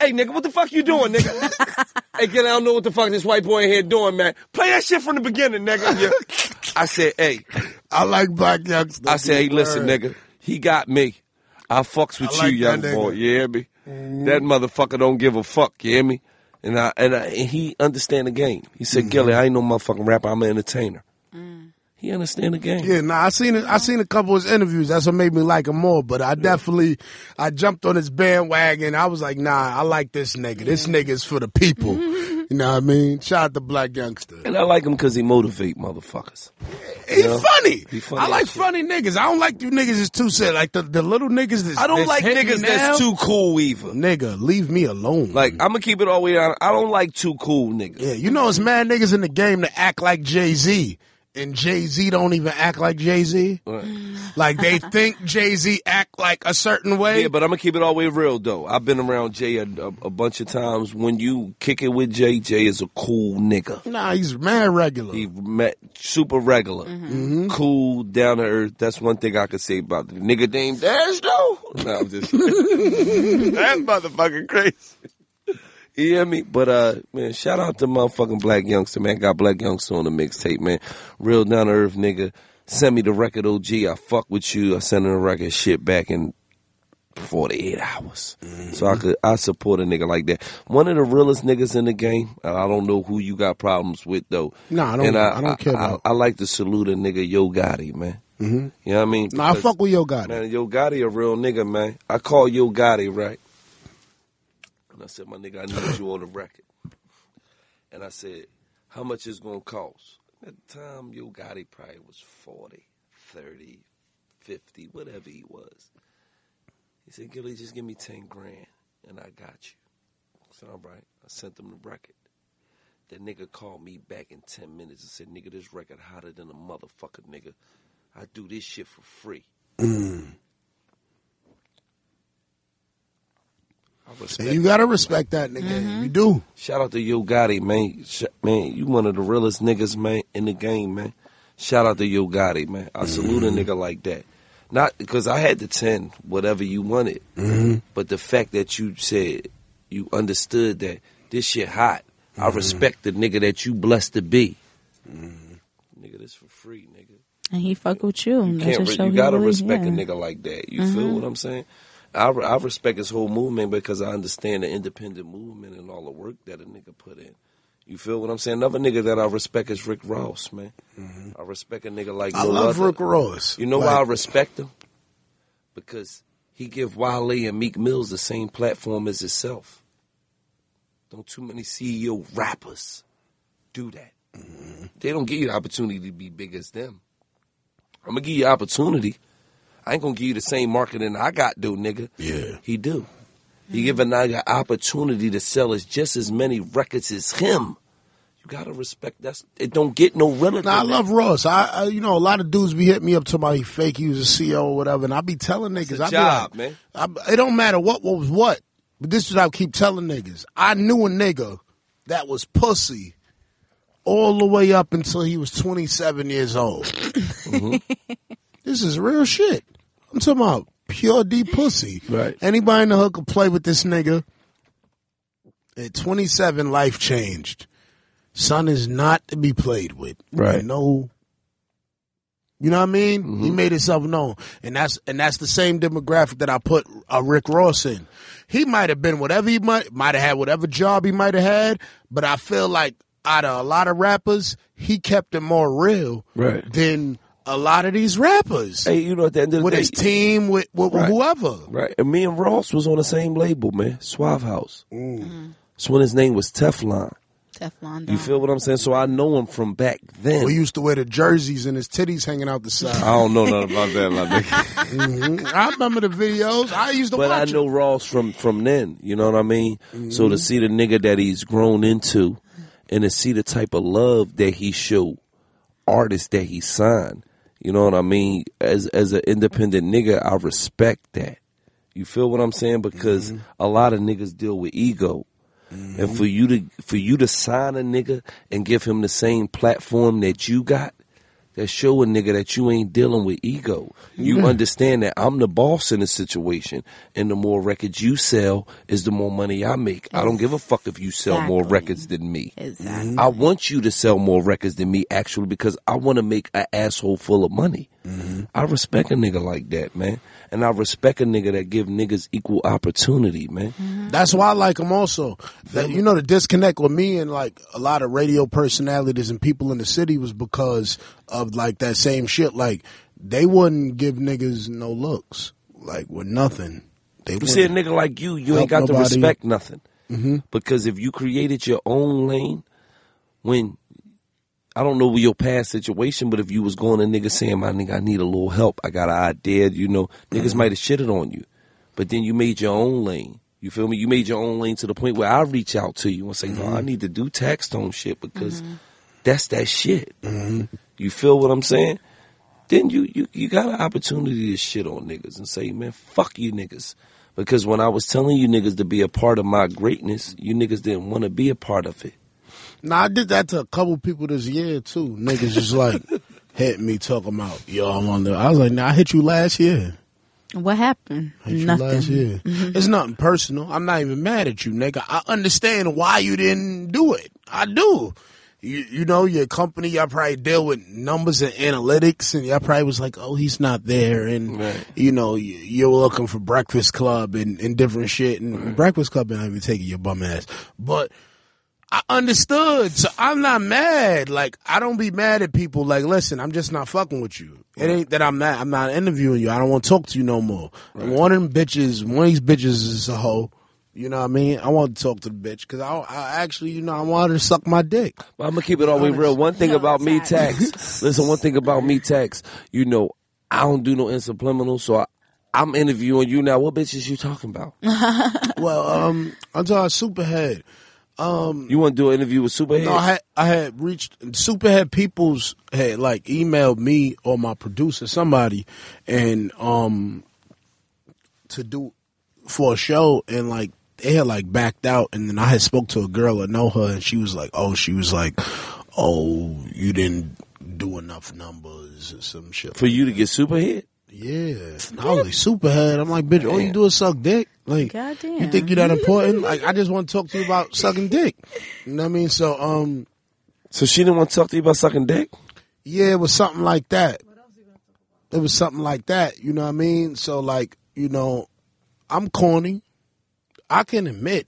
hey, nigga, what the fuck you doing, nigga? hey, kid, I don't know what the fuck this white boy in here doing, man. Play that shit from the beginning, nigga." Yeah. I said, "Hey," I like Black Youngsta. I said, "Hey, listen, nigga, he got me. I fucks with I like you, young nigga. boy. You hear me? That motherfucker don't give a fuck. You hear me?" And I and, I, and he understand the game. He said, Mm-hmm. "Gillie, I ain't no motherfucking rapper. I'm an entertainer." He understand the game. Yeah, nah, I seen it. I seen a couple of his interviews. That's what made me like him more. But I definitely, I jumped on his bandwagon. I was like, nah, I like this nigga. This nigga is for the people. you know what I mean? Shout out to Black Youngsta. And I like him because he motivate motherfuckers. He Yeah. funny. He funny I like shit. funny niggas. I don't like you niggas is too sad. Like the, the little niggas. That's, I don't that's like niggas now, that's too cool either. Nigga, leave me alone. Like I'm gonna keep it all the way down. I don't like too cool niggas. yeah, you know, it's mad niggas in the game that act like Jay Z. And Jay Z don't even act like Jay Z. Like they think Jay Z act like a certain way. Yeah, but I'm gonna keep it all the way real though. I've been around Jay a, a, a bunch of times. When you kick it with Jay, Jay is a cool nigga. nah, he's mad regular. He met super regular, Mm-hmm. cool, down to earth. That's one thing I could say about the nigga named Dash though. No, I'm just that's motherfucking crazy. You hear me? But uh, man, shout out to motherfucking Black Youngsta, man. Got Black Youngsta on the mixtape, man. Real down to earth nigga. Send me the record, OG. I fuck with you. I send him the record shit back in 48 hours. So I could I support a nigga like that. One of the realest niggas in the game. uh, I don't know who you got problems with though. Nah, I don't- And I don't care I, about- I, like to salute a nigga Yo Gotti, man. Mm-hmm. You know what I mean? Nah, I fuck with Yo Gotti. Man, Yo Gotti a real nigga, man. I call Yo Gotti, right? And I said, my nigga, I need you on the record. And I said, how much is gonna cost? At the time, Yo Gotti probably was 40, 30, 50, whatever he was. He said, Gillie, just give me 10 grand and I got you. I said, all right. I sent him the record. That nigga called me back in 10 minutes and said, nigga, this record hotter than a motherfucker, nigga. I do this shit for free. Mm. I respect And you gotta respect that, nigga. Mm-hmm. You do. Shout out to Yo Gotti, man. Sh- man, you one of the realest niggas, man, in the game, man. Shout out to Yo Gotti, man. I salute a mm-hmm. nigga like that. Not because I had the 10, whatever you wanted, mm-hmm. but the fact that you said, you understood that this shit hot. I respect the nigga that you blessed to be. Nigga, this for free, nigga. And he fuck with you. You can't. Re- you gotta really- respect yeah. a nigga like that. You feel what I'm saying? I, I respect his whole movement because I understand the independent movement and all the work that a nigga put in. You feel what I'm saying? Another nigga that I respect is Rick Ross, man. Mm-hmm. I respect a nigga like I no love other. Rick Ross. You know why I respect him? Because he give Wale and Meek Mills the same platform as himself. Don't too many CEO rappers do that. Mm-hmm. They don't give you the opportunity to be big as them. I'm gonna give you opportunity. I ain't gonna give you the same marketing I got, do nigga. Yeah. He do. He give a nigga opportunity to sell as just as many records as him. You gotta respect that's it don't get no realer Nah, I love Ross. I, I, you know, a lot of dudes be hitting me up to my fake he was a CEO or whatever, and I be telling niggas, I be job, like, man. I, it don't matter what, what was what, but this is what I keep telling niggas. I knew a nigga that was pussy all the way up until he was 27 years old. Mm-hmm. this is real shit. I'm talking about pure D pussy. Right. Anybody in the hood could play with this nigga. At 27, life changed. Son is not to be played with. Right. No. You know what I mean? Mm-hmm. He made himself known, and that's and that's the same demographic that I put uh, Rick Ross in. He might have been whatever he might might have had, whatever job he might have had, but I feel like out of a lot of rappers, he kept it more real Right. than a lot of these rappers Hey, you know at the end of the with day, his team, with, with Right. whoever. Right. And me and Ross was on the same label, man. Suave House. Mm. That's when his name was Teflon. Teflon. You feel what I'm saying? So I know him from back then. We used to wear the jerseys and his titties hanging out the side. I don't know nothing about that, my nigga. Mhm. I remember the videos. I used to But I know them. Ross from from then. You know what I mean? So Mm-hmm. to see the nigga that he's grown into, and to see the type of love that he showed artists that he signed. You know what I mean? As as an independent nigga, I respect that. You feel what I'm saying? Because Mm-hmm. a lot of niggas deal with ego. And for you to for you to sign a nigga and give him the same platform that you got, that show a nigga that you ain't dealing with ego. You mm-hmm. understand that I'm the boss in the situation, and the more records you sell is the more money I make. I don't give a fuck if you sell more records than me. Exactly. I want you to sell more records than me, actually, because I want to make an asshole full of money. Mm-hmm. I respect a nigga like that, man, and I respect a nigga that give niggas equal opportunity, man. Mm-hmm. That's why I like him also. That, you know, the disconnect with me and like a lot of radio personalities and people in the city was because of like that same shit. Like they wouldn't give niggas no looks, like with nothing. They You see a nigga like you, you ain't got to respect nothing. Mm-hmm. Because if you created your own lane, when I don't know your past situation, but if you was going to nigga saying, "My nigga, I need a little help. I got an idea," you know, niggas mm-hmm. might have shitted on you, but then you made your own lane. You feel me? You made your own lane to the point where I reach out to you and say, "No, I mm-hmm. need to do Taxstone shit because mm-hmm. that's that shit." You feel what I'm saying? Then you, you you got an opportunity to shit on niggas and say, "Man, fuck you niggas." Because when I was telling you niggas to be a part of my greatness, you niggas didn't want to be a part of it. Nah, I did that to a couple people this year too. Niggas just like hit me talking about yo. I'm on the. I was like, nah, I hit you last year. What happened? Hit you Nothing. last year. Mm-hmm. It's nothing personal. I'm not even mad at you, nigga. I understand why you didn't do it. I do. You, you know, your company, y'all probably deal with numbers and analytics, and y'all probably was like, oh, he's not there. And, Right. you know, you, you're looking for Breakfast Club and, and different shit. And Breakfast Club ain't even taking your bum ass. But I understood. So I'm not mad. Like, I don't be mad at people. Like, listen, I'm just not fucking with you. It ain't that I'm not, I'm not interviewing you. I don't want to talk to you no more. One of them bitches, one of these bitches is a hoe. You know what I mean? I want to talk to the bitch because I, I actually, you know, I want her to suck my dick. But I'm gonna keep it all the way real. One thing No, about me, it's tax. listen, one thing about me, tax. You know, I don't do no subliminal, so I, I'm interviewing you now. What bitches you talking about? Well, um, I'm talking Superhead. You want to do an interview with Superhead? No, I had I had reached Superhead Peoples had like emailed me or my producer somebody and um to do for a show and like they had like backed out and then I had spoke to a girl I know her and she was like oh she was like oh you didn't do enough numbers or some shit. for you to get Superhead? Yeah. I was like superhead. I'm like, bitch, all you do is suck dick. Like Goddamn. you think you're that important? Like I just want to talk to you about sucking dick. You know what I mean? So um So she didn't want to talk to you about sucking dick? Yeah, it was something like that. It was something like that, you know what I mean? So like, you know, I'm corny. I can admit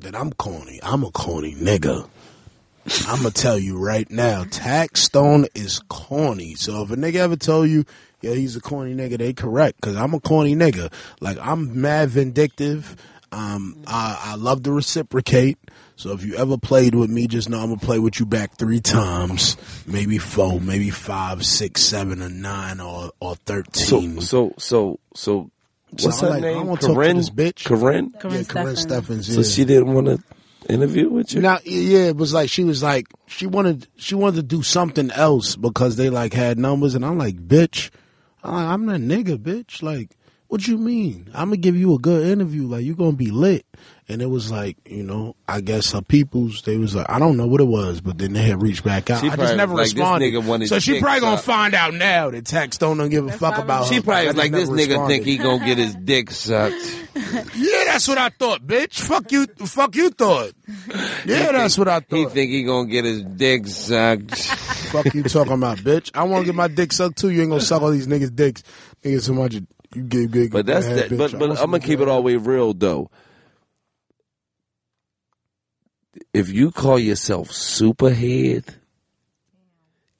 that I'm corny. I'm a corny nigga. I'm gonna tell you right now, Taxstone is corny. So if a nigga ever told you, yeah, he's a corny nigga, they correct. Cause I'm a corny nigga. Like I'm mad vindictive. Um, I, I love to reciprocate. So if you ever played with me, just know I'm gonna play with you back three times, maybe four, maybe five, six, seven, or nine, or or thirteen. so, so, so, what's So her like, name? wanna talk to Karrine? this bitch. Karrine? yeah, Karrine Karrine Steffans. Steffans. Yeah. So she didn't want to interview with you? Now, yeah, it was like she was like she wanted she wanted to do something else because they like had numbers, and I'm like, bitch, I- I'm not nigga, bitch. Like, what you mean? I'm gonna give you a good interview. Like, you gonna be lit. And it was like, you know, I guess her peoples, they was like, I don't know what it was, but then they had reached back out. She I just never was like, this responded. nigga so she probably gonna sucked. find out now that Tax don't don't give a fuck about her. She probably was like, just this nigga responded. think he gonna get his dick sucked. Yeah, that's what I thought, bitch. Fuck you, fuck you thought. Yeah, that's what I thought. He think he gonna get his dick sucked. Fuck you talking about, bitch. I want to get my dick sucked too. You ain't gonna suck all these niggas' dicks. Niggas so much. You get big. But that's ahead, that. bitch. But I but want I'm gonna keep it all the way real though. If you call yourself superhead,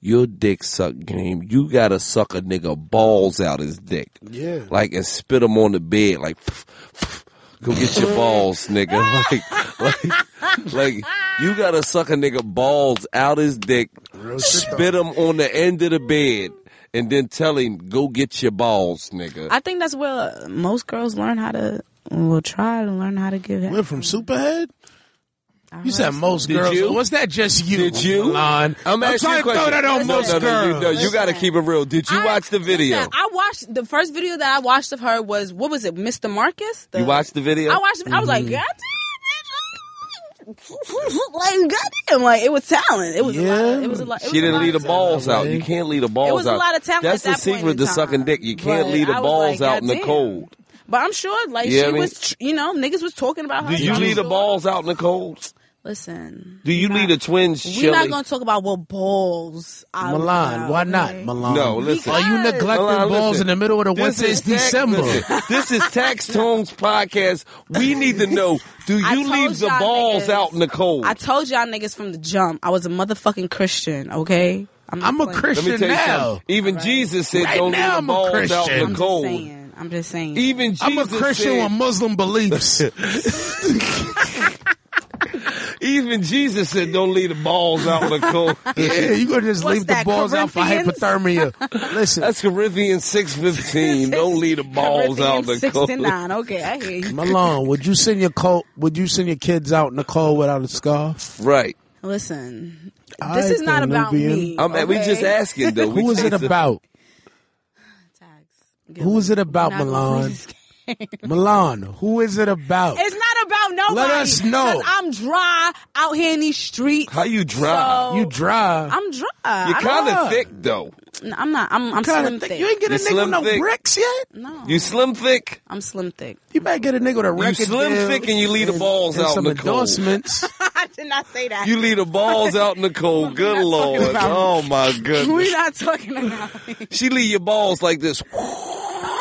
your dick suck game, you gotta suck a nigga balls out his dick, Yeah. like and spit them on the bed, like. Go get your balls, nigga. Like, like, like, you gotta suck a nigga balls out his dick, Real spit him on the end of the bed, and then tell him, go get your balls, nigga. I think that's where most girls learn how to, will try to learn how to give head. Went from superhead. I You said most Did girls. you? Was that just you? Did you? Milan? I'm asking trying you a to throw that on no, most no, no, girls. You, no, you got to keep it real. Did you I- watch the video? Listen, I watched the first video that I watched of her was what was it, Mr. Marcus? The- you watched the video? I watched. it. I was like, Mm-hmm. God damn, bitch. like goddamn, like it was talent. It was a lot. Yeah. Of, it was a lot. Was She a didn't lot leave the of talent. balls out. You can't leave the balls out. It was a lot of talent That's at the that point secret in to time. sucking dick. You can't But leave the balls like, out in the cold. But I'm sure, like Yeah, she I mean- was, tr- you know, niggas was talking about her. Do you so I'm leave the balls out in the cold? Listen, Do you we're leave not- the twins We're chilly? not gonna talk about what balls. I Milan, allow, why not? okay? Milan. No, listen. Are you neglecting Milan, balls listen. in the middle of the winter? It's December. listen, this is Tax Tones podcast. We need to know: Do you told leave the balls niggas. out in the cold? I told y'all niggas from the jump, I was a motherfucking Christian. Okay, not I'm a playing. Let Christian me tell you now. something. Even Jesus said, Right "Don't now, leave I'm the a balls out Christian. in I'm the just cold." saying. I'm just saying. Even Jesus I'm a Christian said, with Muslim beliefs. Even Jesus said, "Don't leave the balls out in the cold." yeah, you gonna just What's leave the balls out for hypothermia. Listen, That's Corinthians six fifteen. Don't leave the balls out in the Corinthians cold. 69. Okay, I hear you. Malone, would you send your cold? Would you send your kids out in the cold without a scarf? Right. Listen, All this right is not about Nubian. Oh, me. I'm, We okay? just asking though. Who is it about? Tags. Who is it about, We're Milan? play this game. Milan, who is it about? It's not about nobody. us know. 'Cause I'm dry out here in these streets. How you dry? So- you dry. I'm dry. You're kind of thick though. No, I'm not. I'm, I'm kind slim of thick. thick. You ain't get a You nigga with no thick? bricks yet. no, You slim thick. I'm slim thick. You better get a nigga with a You slim deal thick and you leave the balls and out in some the cold. endorsements. I did not say that. You leave the balls out in the cold. Good not lord. Oh my goodness. We're not talking about me. She leave your balls like this.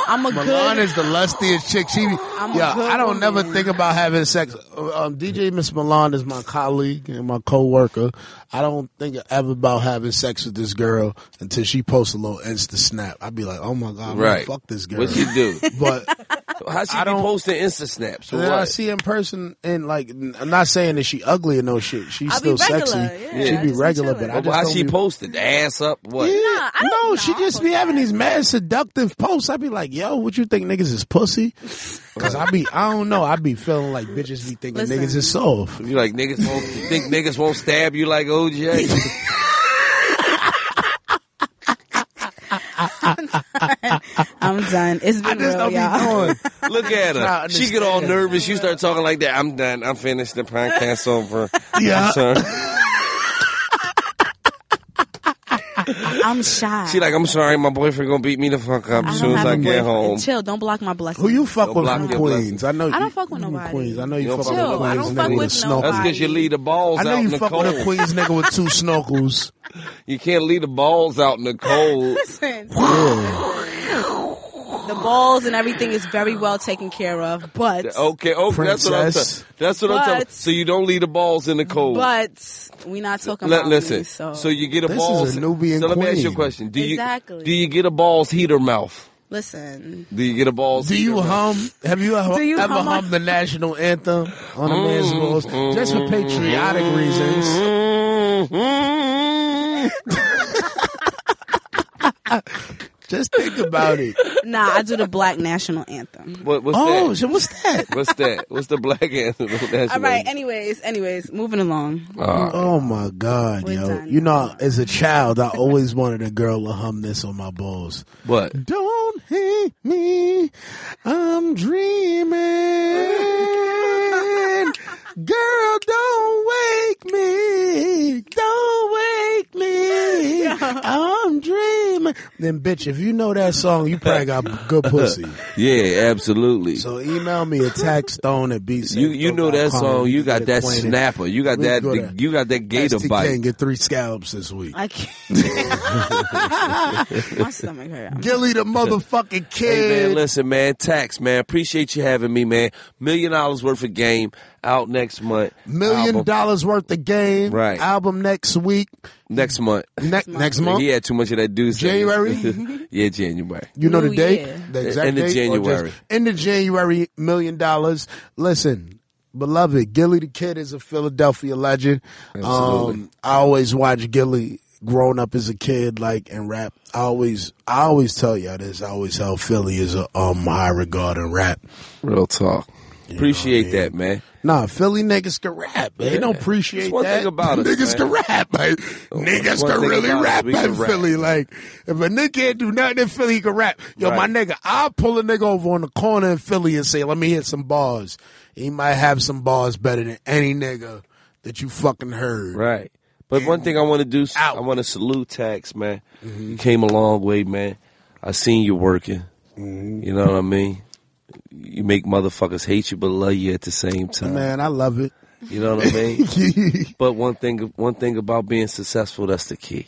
I'm a Milan good. is the lustiest chick. She, a yeah, I don't never think about having sex. Um, DJ Miss Milan is my colleague and my coworker. I don't think ever about having sex with this girl until she posts a little Insta snap. I'd be like, oh my god, I'm gonna Right. fuck this girl. What you do? but How she I be don't- posting Insta snaps? Or then I see in person, and like, I'm not saying that she ugly or no shit. She's I'll be still regular, sexy. yeah, she I be just be regular, but chilling. I But just how don't she be- posted? Ass up? What? Yeah. Nah, I don't no, know. she I just don't be post having that. these mad seductive posts. I be like, yo, what you think niggas is pussy? Cause I be, I don't know. I be feeling like bitches be thinking Listen. niggas is soft. You like niggas won't you think niggas won't stab you like OJ? I'm done. It's I been just real, don't be y'all. knowing. Look at her. She get all nervous. You start talking like that. I'm done. I'm finished. The podcast over. Yeah. I'm shy. She like, I'm sorry. My boyfriend gonna beat me the fuck up as soon as have I a get boyfriend. home. Chill. Don't block my blessings. Who you fuck Don't with from Queens? I know I don't fuck with nobody. Queens. I know You you don't fuck fuck with with a nobody. Queens I don't fuck with a with snorkel. That's because you leave the balls I know out you the fuck cold. with a Queens nigga with two snorkels. You can't leave the balls out in the cold. Listen, Yeah. the balls and everything is very well taken care of, but Okay, okay, that's what I'm Princess. saying. That's what I'm talking. But- So you don't leave the balls in the cold. but we're not talking Li- about listen, me, so, so you get a This balls. is a Nubian so let me ask you a question. Do you do you get a balls heater mouth? listen. Do you get a balls? Do you heater mouth? hum? Have you ever, you ever hum hummed on- the national anthem on a man's mm-hmm. balls just for patriotic mm-hmm. reasons? Just think about it. Nah, I do the black national anthem. What, what's Oh, that? so what's that? What's that? What's the black anthem? That's All right. what- Anyways, anyways, moving along. Uh, Oh my God, We're yo! done. You know, as a child, I always wanted a girl to hum this on my balls. what? Don't hate me, I'm dreaming. Girl, don't wake me, don't wake me. I'm dreaming. Then, bitch, if you know that song, you probably got good pussy. Yeah, absolutely. So email me a text stone at BC. you you know that song. You got that snapper. You got that. go to You got that gator STK bite. and get three scallops this week. I can't. My stomach hurt. I'm- Gillie the motherfucking kid. Hey kid. man, listen, man, tax man, appreciate you having me, man. Million dollars worth of game out next month. Million Album dollars worth of game. Right. Album next week. next month. Ne- next month. He had too much of that dude. January? yeah, January. You know the date? yeah. The exact End of date? Or January. End of January, million dollars. Listen, beloved, Gillie the Kid is a Philadelphia legend. Absolutely. Um, I always watch Gillie growing up as a kid, like, and rap. I always, I always tell y'all this. I always held Philly is a um, high regard in rap. Real talk. Appreciate yeah. that, man. Nah, Philly niggas can rap. They Yeah. don't appreciate That's one that. thing about us, niggas man. can rap. Like, niggas can really about us, rap in can rap. Philly. Like, if a nigga can't do nothing in Philly, he can rap. Yo, Right. my nigga, I'll pull a nigga over on the corner in Philly and say, let me hit some bars. He might have some bars better than any nigga that you fucking heard. Right. But one thing I want to do, Out. I want to salute Tax, man. You mm-hmm. came a long way, man. I seen you working. Mm-hmm. You know what I mean? You make motherfuckers hate you but love you at the same time. Man, I love it. You know what I mean? but one thing, one thing about being successful, that's the key.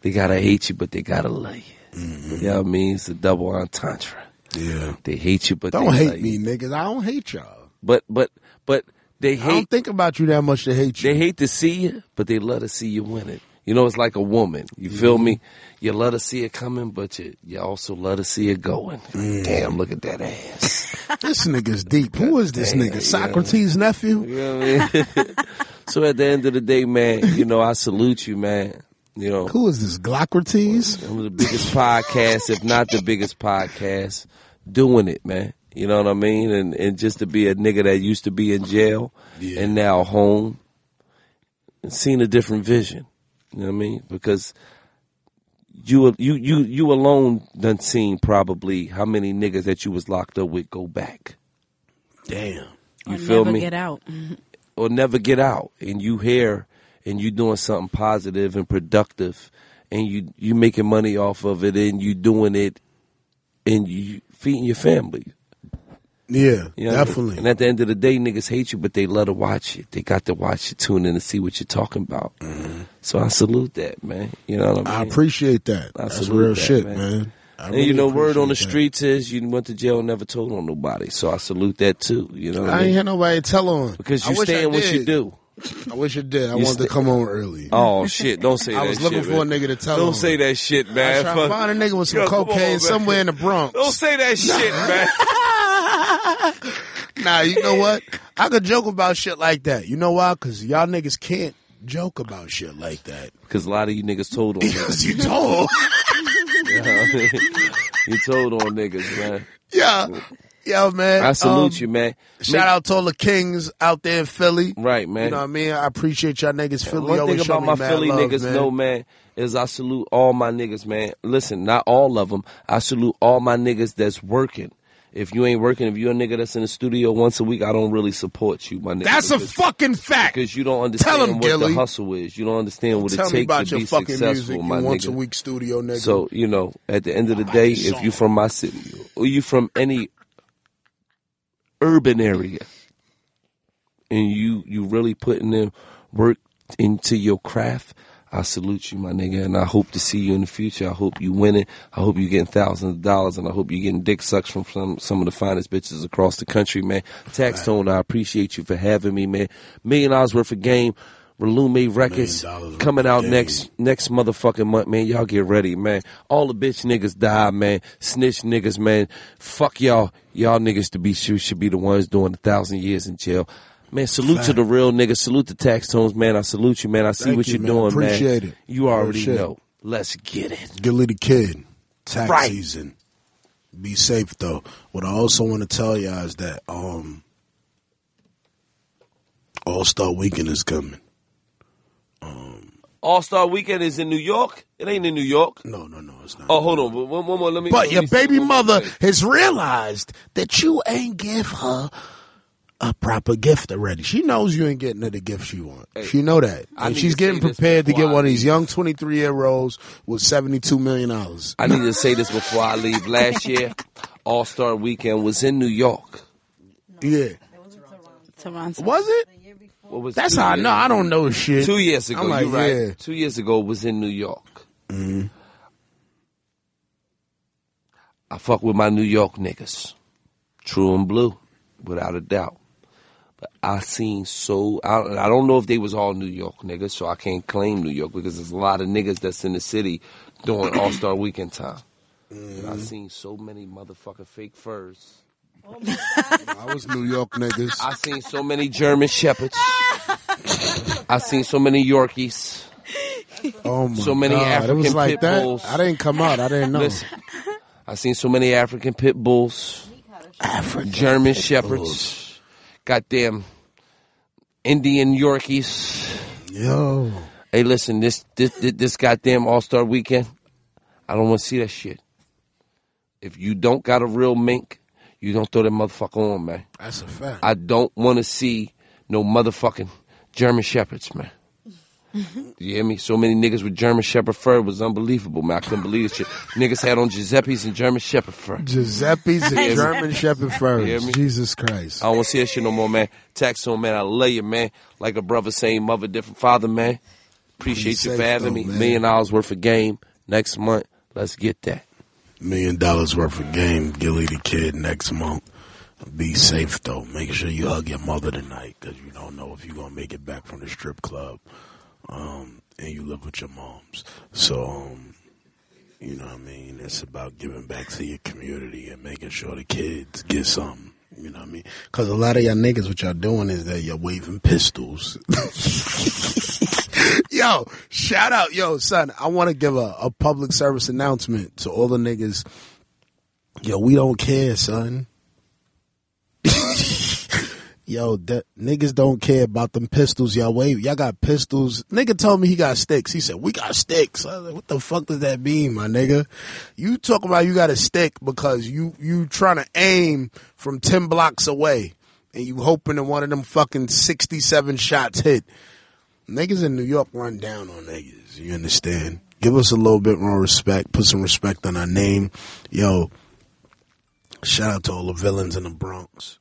They gotta hate you, but they gotta love you. Mm-hmm. You know what I mean? It's a double entendre. yeah. They hate you, but they Don't hate me, niggas. I don't hate y'all. But but but they hate. I don't think about you that much to hate you. they hate to see you, but they love to see you win it. You know, it's like a woman. You feel mm-hmm. me? You love to see it coming, but you you also love to see it going. Damn, look at that ass. this nigga's deep. Who is this damn, nigga? Socrates' nephew? You know what I mean? so at the end of the day, man, you know, I salute you, man. You know, Who is this? Glockrates? I'm the biggest podcast, if not the biggest podcast, doing it, man. You know what I mean? And and just to be a nigga that used to be in jail Yeah. and now home, and seeing a different vision. You know what I mean? Because you you you you alone done seen probably how many niggas that you was locked up with go back. Damn. You Or feel never me? Get out. Mm-hmm. or never get out and you here and you doing something positive and productive and you you making money off of it and you doing it and you feeding your family. Yeah, You know what I mean? definitely. And at the end of the day, niggas hate you, but they love to watch it. They got to watch it, tune in to see what you're talking about. Mm-hmm. So I salute that, man. You know what I mean? I appreciate that. I That's real that, shit, man. man. I and you know, word on the that. streets is you went to jail and never told on nobody. So I salute that too. You know I, I ain't mean? had nobody tell on. Because you wish I stand what you do. I wish I did. I You wanted sta- to come on early. Oh shit! Don't say I that. I was looking shit, for a nigga to tell Don't on. say that shit, I man. was trying to find a nigga with some Yo, come on, cocaine somewhere in the Bronx. Don't say that shit, man. Nah, you know what? I could joke about shit like that. You know why? Because y'all niggas can't joke about shit like that. Because a lot of you niggas told on niggas. Because you told. You, know what I mean? you told on niggas, man. yeah. Yo, man. I salute um, you, man. Shout out to all the kings out there in Philly. Right, man. You know what I mean? I appreciate y'all niggas. Philly One thing about my Philly love, niggas, man. know, man, is I salute all my niggas, man. Listen, not all of them. I salute all my niggas that's working. If you ain't working, if you're a nigga that's in the studio once a week, I don't really support you, my nigga. That's a fucking fact. because you don't understand 'em, what Gillie. the hustle is. You don't understand what Tell it me takes about to your be fucking successful, my once nigga. a week studio nigga. So you know, at the end of the day, if you from my city or you from any urban area, and you you really putting in work into your craft, I salute you, my nigga, and I hope to see you in the future. I hope you winning. I hope you getting thousands of dollars, and I hope you getting dick sucks from some some of the finest bitches across the country, man. Taxstone, I appreciate you for having me, man. Million dollars worth of game. Relume Records Million dollars worth coming out game. next next motherfucking month, man. Y'all get ready, man. All the bitch niggas die, man. Snitch niggas, man. Fuck y'all. Y'all niggas to be sure should be the ones doing a thousand years in jail. Man, salute to the real niggas. Salute the Taxstones, man. I salute you, man. I see Thank what you, you're man. doing, Appreciate man. it. You already shit. know. Let's get it. Gillie the Kid, tax Right. season. Be safe though. What I also want to tell y'all is that um All Star Weekend is coming. All Star Weekend is in New York. It ain't in New York. No, no, no, it's not. Oh, hold on. One, one more. Let me. But let your me baby mother has realized that you ain't give her a proper gift already. She knows you ain't getting her the gift she want. she know that. I And she's getting prepared to get I one of these young 23 year olds with 72 million dollars. I need to say this before I leave. Last year, All Star Weekend was in New York. Yeah. Toronto. Was it? What was That's how I know. ago? I don't know shit. Two years ago, I'm like, you right. yeah. Two years ago was in New York. Mm-hmm. I fuck with my New York niggas, true and blue, without a doubt. But I seen so I, I don't know if they was all New York niggas, so I can't claim New York because there's a lot of niggas that's in the city during All Star Weekend time. And I mm-hmm. seen so many motherfucking fake furs. I was New York niggas. I seen so many German shepherds. I seen so many Yorkies. Oh my So many God. It was like pit that. bulls. I didn't come out. I didn't know. Listen, I seen so many African pit bulls, African German pit shepherds, bulls. Goddamn Indian Yorkies. Yo. Hey, listen, this this this, this goddamn All Star Weekend, I don't want to see that shit. If you don't got a real mink, you don't throw that motherfucker on, man. That's a fact. I don't want to see no motherfucking German shepherds, man. You hear me? So many niggas with German Shepherd fur was unbelievable, man. I couldn't believe this shit. Niggas had on Giuseppe's and German Shepherd fur. Giuseppe's and German Shepherd furs. Jesus Christ. I don't want to see that shit no more, man. Taxstone, man. I love you, man. Like a brother, same mother, different father, man. Appreciate you for having though, me. man. Million dollars worth of game next month. Let's get that. Million dollars worth of game. Gillie the Kid next month. Be safe though. Make sure you hug your mother tonight because you don't know if you're gonna make it back from the strip club. Um, and you live with your moms. So, um, you know what I mean? It's about giving back to your community and making sure the kids get something. You know what I mean? Because a lot of y'all niggas, what y'all doing is that you're waving pistols. yo, shout out, yo, son. I want to give a, a public service announcement to all the niggas. Yo, we don't care, son. Yo, niggas don't care about them pistols y'all wave. Y'all got pistols. Nigga told me he got sticks. He said, we got sticks. Like, what the fuck does that mean, my nigga? You talk about you got a stick because you, you trying to aim from 10 blocks away and you hoping that one of them fucking 67 shots hit. Niggas in New York run down on niggas. You understand? Give us a little bit more respect. Put some respect on our name. Yo, shout out to all the villains in the Bronx.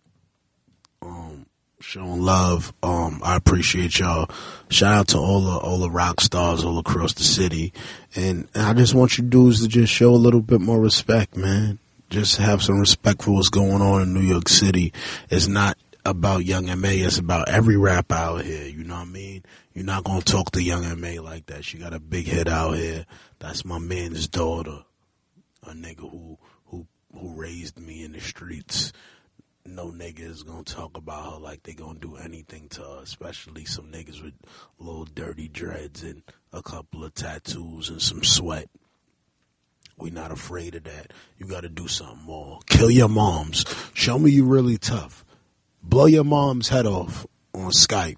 Um, showing love. Um, I appreciate y'all. Shout out to all the all the rock stars all across the city. And, and I just want you dudes to just show a little bit more respect, man. Just have some respect for what's going on in New York City. It's not about Young M.A. It's about every rap out here. You know what I mean? You're not gonna talk to Young M.A like that. She got a big hit out here. That's my man's daughter. A nigga who who who raised me in the streets. No nigga is gonna talk about her like they gonna do anything to her, especially some niggas with little dirty dreads and a couple of tattoos and some sweat. We not afraid of that. You gotta do something more. Kill your moms. Show me you really tough. Blow your mom's head off on Skype.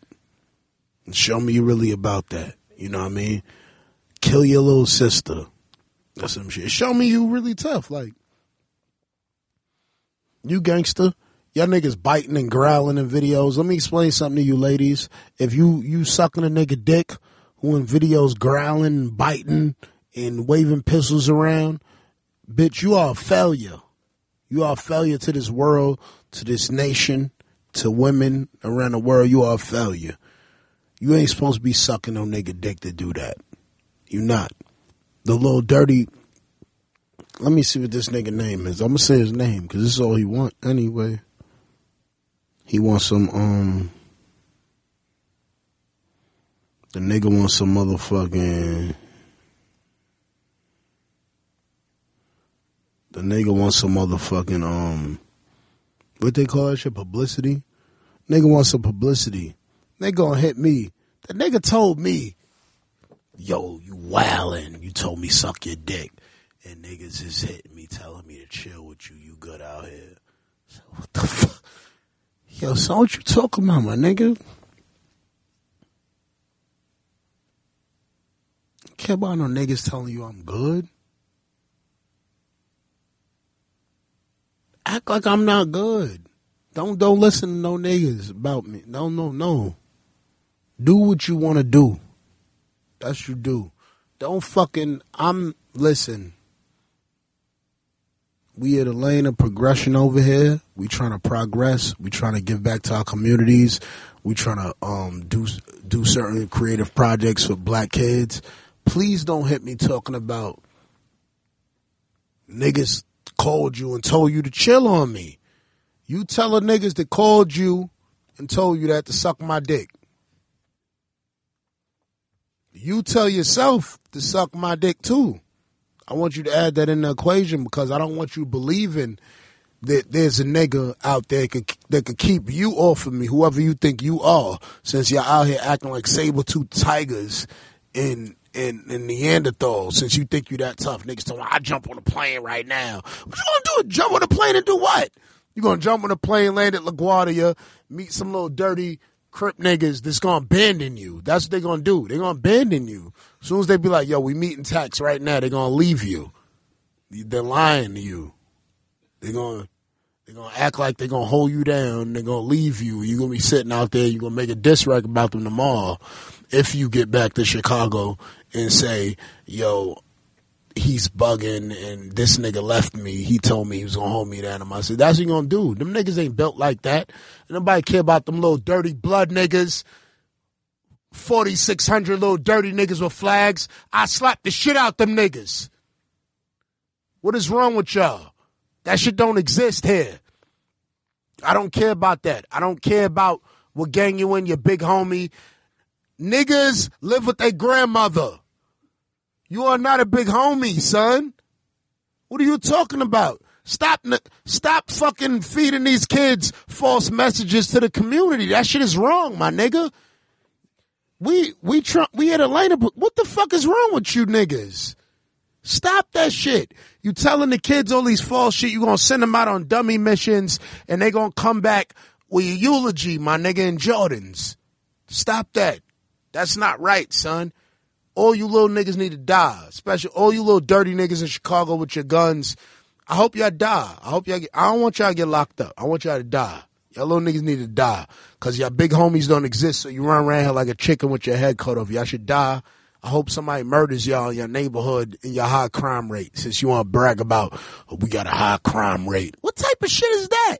And show me you really about that. You know what I mean? Kill your little sister. That's some shit. Show me you really tough. Like, you gangster. Y'all niggas biting and growling in videos. Let me explain something to you ladies. If you you sucking a nigga dick who in videos growling, and biting, and waving pistols around, bitch, you are a failure. You are a failure to this world, to this nation, to women around the world. You are a failure. You ain't supposed to be sucking no nigga dick to do that. You not. The little dirty. Let me see what this nigga name is. I'm gonna say his name because this is all he want anyway. He wants some um. The nigga wants some motherfucking. The nigga wants some motherfucking um. What they call that shit? Publicity. Nigga wants some publicity. They gonna hit me. The nigga told me, "Yo, you wildin'. You told me suck your dick." And niggas is hitting me, telling me to chill with you. You good out here? So what the fuck? Yo, so what you talking about, my nigga? Care about no niggas telling you I'm good? Act like I'm not good. Don't don't listen to no niggas about me. No, no, no. Do what you want to do. That's you do. Don't fucking. I'm listen. We at a lane of progression over here. We trying to progress. We trying to give back to our communities. We trying to um do do certain creative projects for black kids. Please don't hit me talking about niggas called you and told you to chill on me. You tell a niggas that called you and told you that to suck my dick. You tell yourself to suck my dick too. I want you to add that in the equation because I don't want you believing that there's a nigga out there that could, that could keep you off of me, whoever you think you are, since you're out here acting like saber-tooth tigers in in, in Neanderthals, since you think you're that tough. Niggas tell me, I jump on a plane right now. What you gonna do? Jump on a plane and do what? You gonna jump on a plane, land at LaGuardia, meet some little dirty crip niggas that's gonna abandon you. That's what they gonna do. they gonna abandon you. As soon as they be like, yo, we meeting tax right now, they gonna leave you. They're lying to you. they gonna they're gonna act like they're gonna hold you down, they're gonna leave you. You're gonna be sitting out there, you're gonna make a diss record about them tomorrow if you get back to Chicago and say, yo, he's bugging and this nigga left me. He told me he was gonna hold me down. I said, that's what you gonna do. Them niggas ain't built like that. Nobody care about them little dirty blood niggas. 4,600 little dirty niggas with flags. I slap the shit out them niggas. What is wrong with y'all? That shit don't exist here. I don't care about that. I don't care about what gang you in, your big homie. Niggas live with their grandmother. You are not a big homie, son. What are you talking about? Stop, stop fucking feeding these kids false messages to the community. That shit is wrong, my nigga. We, we, Trump, we at Atlanta, but what the fuck is wrong with you niggas? Stop that shit. You telling the kids all these false shit. You gonna send them out on dummy missions and they gonna come back with a eulogy, my nigga, in Jordans. Stop that. That's not right, son. All you little niggas need to die. Especially all you little dirty niggas in Chicago with your guns. I hope y'all die. I hope y'all get, I don't want y'all to get locked up. I want y'all to die. Y'all little niggas need to die. Cause y'all big homies don't exist. So you run around here like a chicken with your head cut off. Y'all should die. I hope somebody murders y'all in your neighborhood in your high crime rate since you want to brag about oh, we got a high crime rate. What type of shit is that?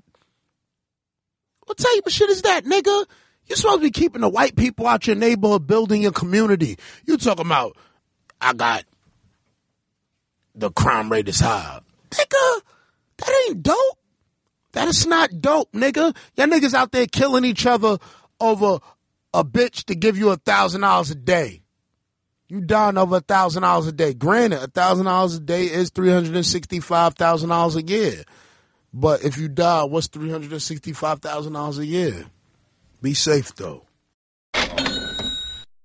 What type of shit is that, nigga? You're supposed to be keeping the white people out your neighborhood, building your community. You talking about, I got the crime rate is high. Nigga, that ain't dope. That is not dope, nigga. Y'all niggas out there killing each other over a bitch to give you a thousand dollars a day. You die over a thousand dollars a day. Granted, a thousand dollars a day is three hundred and sixty-five thousand dollars a year. But if you die, what's three hundred and sixty-five thousand dollars a year? Be safe though.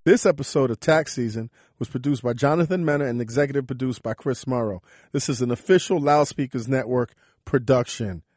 This episode of Tax Season was produced by Jonathan Mena and executive produced by Chris Morrow. This is an official Loudspeakers Network production.